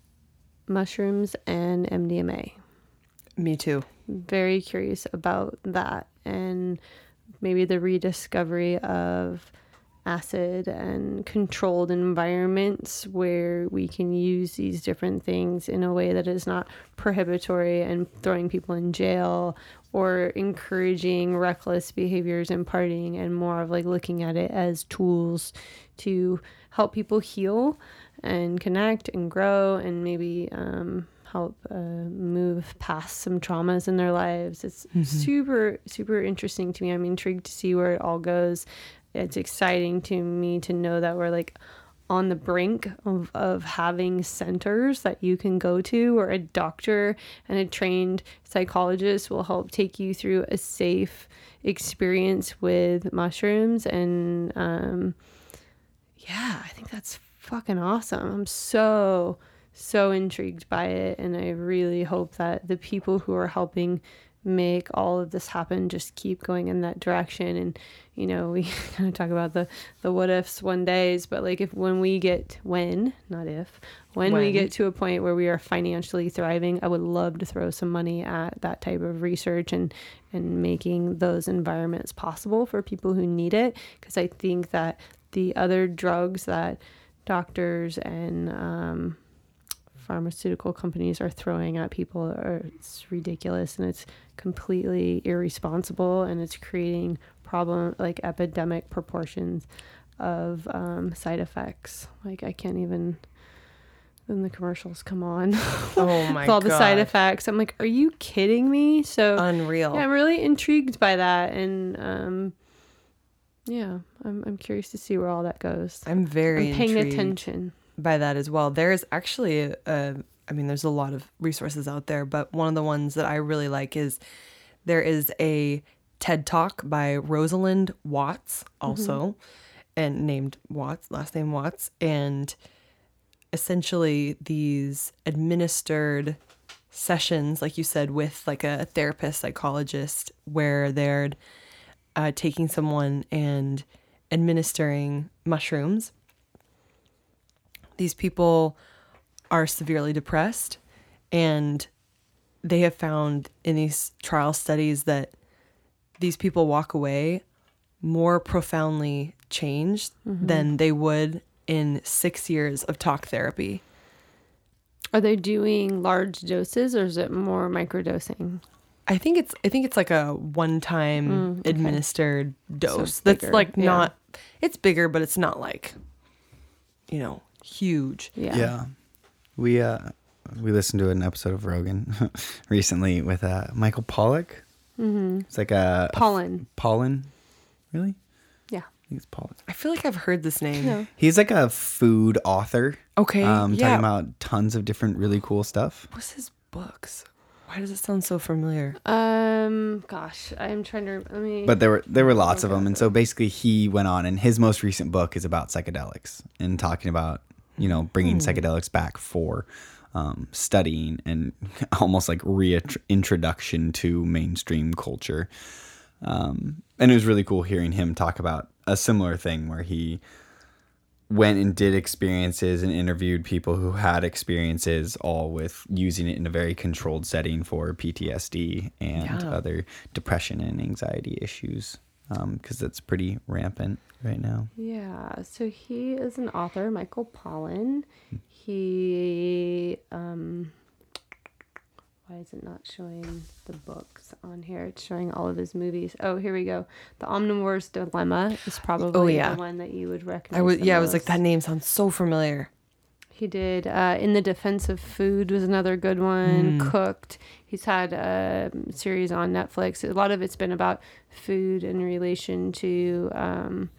mushrooms and MDMA Me too. very curious about that and maybe the rediscovery of acid and controlled environments where we can use these different things in a way that is not prohibitory and throwing people in jail or encouraging reckless behaviors and partying and more of like looking at it as tools to help people heal and connect and grow and maybe um, help uh, move past some traumas in their lives. It's super, super interesting to me. I'm intrigued to see where it all goes. It's exciting to me to know that we're like on the brink of, of having centers that you can go to where a doctor and a trained psychologist will help take you through a safe experience with mushrooms and um, yeah, I think that's fucking awesome. I'm so, so intrigued by it. And I really hope that the people who are helping make all of this happen just keep going in that direction. And, you know, we kind of talk about the, the what ifs one days, but like if when we get, when, not if, when, we get to a point where we are financially thriving, I would love to throw some money at that type of research and, and making those environments possible for people who need it. Because I think that the other drugs that doctors and um, pharmaceutical companies are throwing at people are it's ridiculous and it's completely irresponsible and it's creating problem like epidemic proportions of um, side effects. Like I can't even. Then the commercials come on Oh my with all the side effects. I'm like, are you kidding me? So Unreal. yeah, I'm really intrigued by that, and um, yeah, I'm I'm curious to see where all that goes. I'm very I'm paying intrigued attention. By that as well. There's actually, a, I mean, there's a lot of resources out there, but one of the ones that I really like is there is a TED Talk by Rosalind Watts, also, and named Watts, last name Watts, and essentially these administered sessions, like you said, with like a therapist, psychologist, where they're uh, taking someone and administering mushrooms these people are severely depressed and they have found in these trial studies that these people walk away more profoundly changed mm-hmm. than they would in six years of talk therapy. Are they doing large doses or is it more microdosing? I think it's I think it's like a one time mm, administered dose. That's bigger, like yeah. not it's bigger, but it's not like you know, huge. Yeah. Yeah. We uh we listened to an episode of Rogan recently with uh Michael Pollock. Mm-hmm. It's like a, a Pollan. Pollan. Really? Yeah. I think it's Pollan. I feel like I've heard this name. Yeah. He's like a food author. Okay, Um yeah. talking about tons of different really cool stuff. What's his books? Why does it sound so familiar? Um. Gosh, I'm trying to. Let me. But there were there were lots of them, and so basically he went on, and his most recent book is about psychedelics and talking about you know bringing psychedelics back for um, studying and almost like reintroduction to mainstream culture. Um, and it was really cool hearing him talk about a similar thing where he went and did experiences and interviewed people who had experiences all with using it in a very controlled setting for PTSD and Yeah. other depression and anxiety issues because that's pretty rampant right now. Yeah, so he is an author, Michael Pollan. He um why is it not showing the books on here? It's showing all of his movies. Oh, here we go. The Omnivore's Dilemma is probably Oh, yeah. the one that you would recognize. I was yeah, I was like that name sounds so familiar. He did uh, In the Defense of Food was another good one. Cooked. He's had a series on Netflix. A lot of it's been about food in relation to um,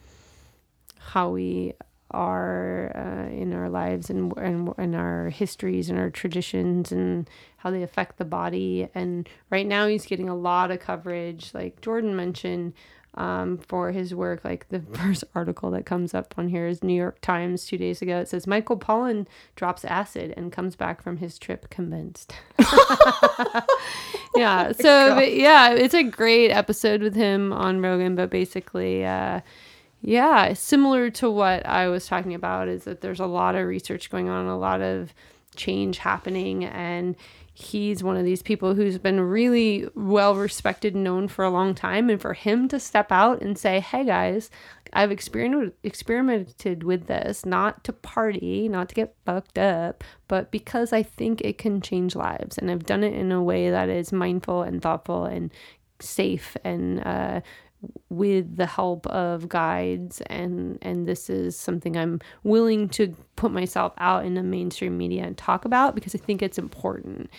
how we are uh, in our lives and, and and our histories and our traditions and how they affect the body. And right now he's getting a lot of coverage, like Jordan mentioned, um, for his work. Like the first article that comes up on here is New York Times two days ago. It says Michael Pollan drops acid and comes back from his trip convinced. yeah. So but yeah, it's a great episode with him on Rogan, but basically, uh, yeah, similar to what I was talking about is that there's a lot of research going on, a lot of change happening, and he's one of these people who's been really well respected and known for a long time. And for him to step out and say, hey guys, I've experimented with this, not to party, not to get fucked up, but because I think it can change lives. And I've done it in a way that is mindful and thoughtful and safe and uh, with the help of guides and and this is something I'm willing to put myself out in the mainstream media and talk about because I think it's important.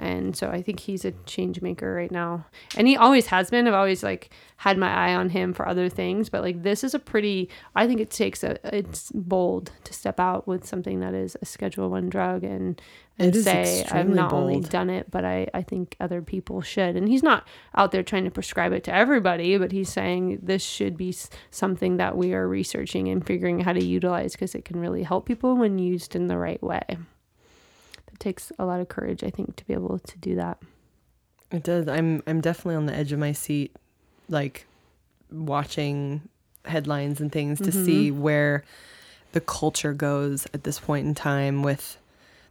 And so I think he's a change maker right now. And he always has been. I've always like had my eye on him for other things, but like this is a pretty I think it takes a it's bold to step out with something that is a schedule 1 drug and and say I've not only done it, but I, I think other people should. And he's not out there trying to prescribe it to everybody, but he's saying this should be something that we are researching and figuring out how to utilize because it can really help people when used in the right way. Takes a lot of courage, I think, to be able to do that. It does. I'm I'm definitely on the edge of my seat, like watching headlines and things to see mm-hmm. where the culture goes at this point in time with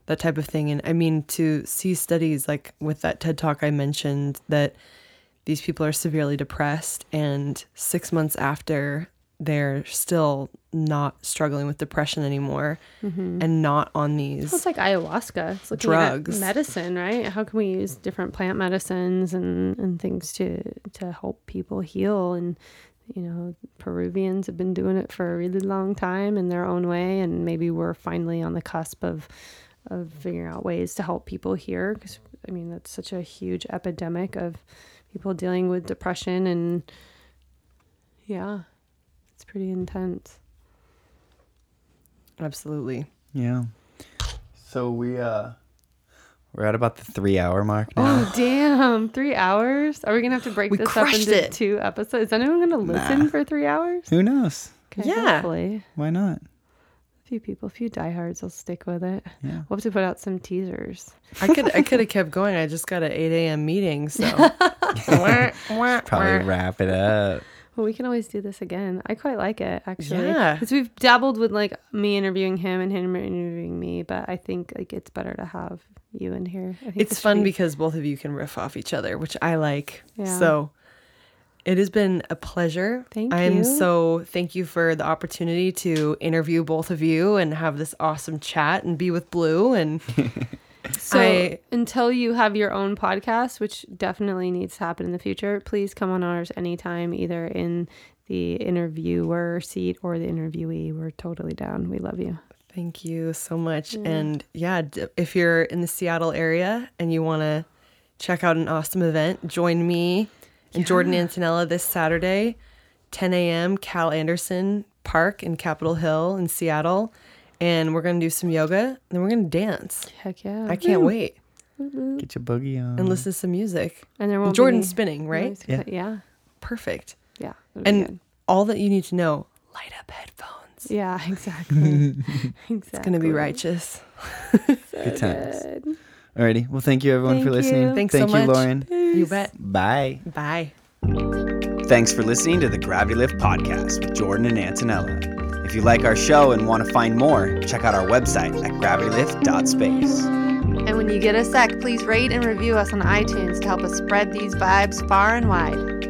that type of thing. And I mean to see studies like with that TED talk I mentioned that these people are severely depressed and six months after they're still not struggling with depression anymore mm-hmm. and not on these Well, it's like ayahuasca. It's looking Drugs. at medicine, right? How can we use different plant medicines and, and things to to help people heal? And you know, Peruvians have been doing it for a really long time in their own way, and maybe we're finally on the cusp of of figuring out ways to help people here. Because I mean, that's such a huge epidemic of people dealing with depression, and yeah, pretty intense. absolutely Yeah. So we uh we're at about the three hour mark now. Oh damn! Three hours? Are we gonna have to break We this up into it. two episodes? Is anyone gonna listen for three hours? Who knows? Okay, Yeah. hopefully. Why not? a few people, a few diehards will stick with it. Yeah. We'll have to put out some teasers. I could I could have kept going. I just got an eight a.m. meeting, so Probably wrap it up. Well, we can always do this again. I quite like it actually. Yeah. because we've dabbled with like me interviewing him and him interviewing me, but I think like it's better to have you in here. I think it's fun be- because both of you can riff off each other, which I like. Yeah. So it has been a pleasure. Thank you. I'm so thank you for the opportunity to interview both of you and have this awesome chat and be with Blue and So I- until you have your own podcast, which definitely needs to happen in the future, please come on ours anytime, either in the interviewer seat or the interviewee. We're totally down. We love you. Thank you so much. And yeah, if you're in the Seattle area and you want to check out an awesome event, join me and Jordan Antonella this Saturday, 10 a.m., Cal Anderson Park in Capitol Hill in Seattle. And we're going to do some yoga and then we're going to dance. Heck yeah. I can't wait Get your boogie on. and listen to some music. And there won't Jordan's be spinning, right? Yeah. Yeah. Yeah. Perfect. Yeah. And all that you need to know light up headphones. yeah, exactly. exactly. It's going to be righteous. Good times. Alrighty. Well, thank you everyone for Thank listening. you. Thanks thank so you, much. Lauren. You bet. Bye. Bye. Thanks for listening to the Gravity Lift podcast with Jordan and Antonella. If you like our show and want to find more, check out our website at gravitylift.space. And when you get a sec, please rate and review us on iTunes to help us spread these vibes far and wide.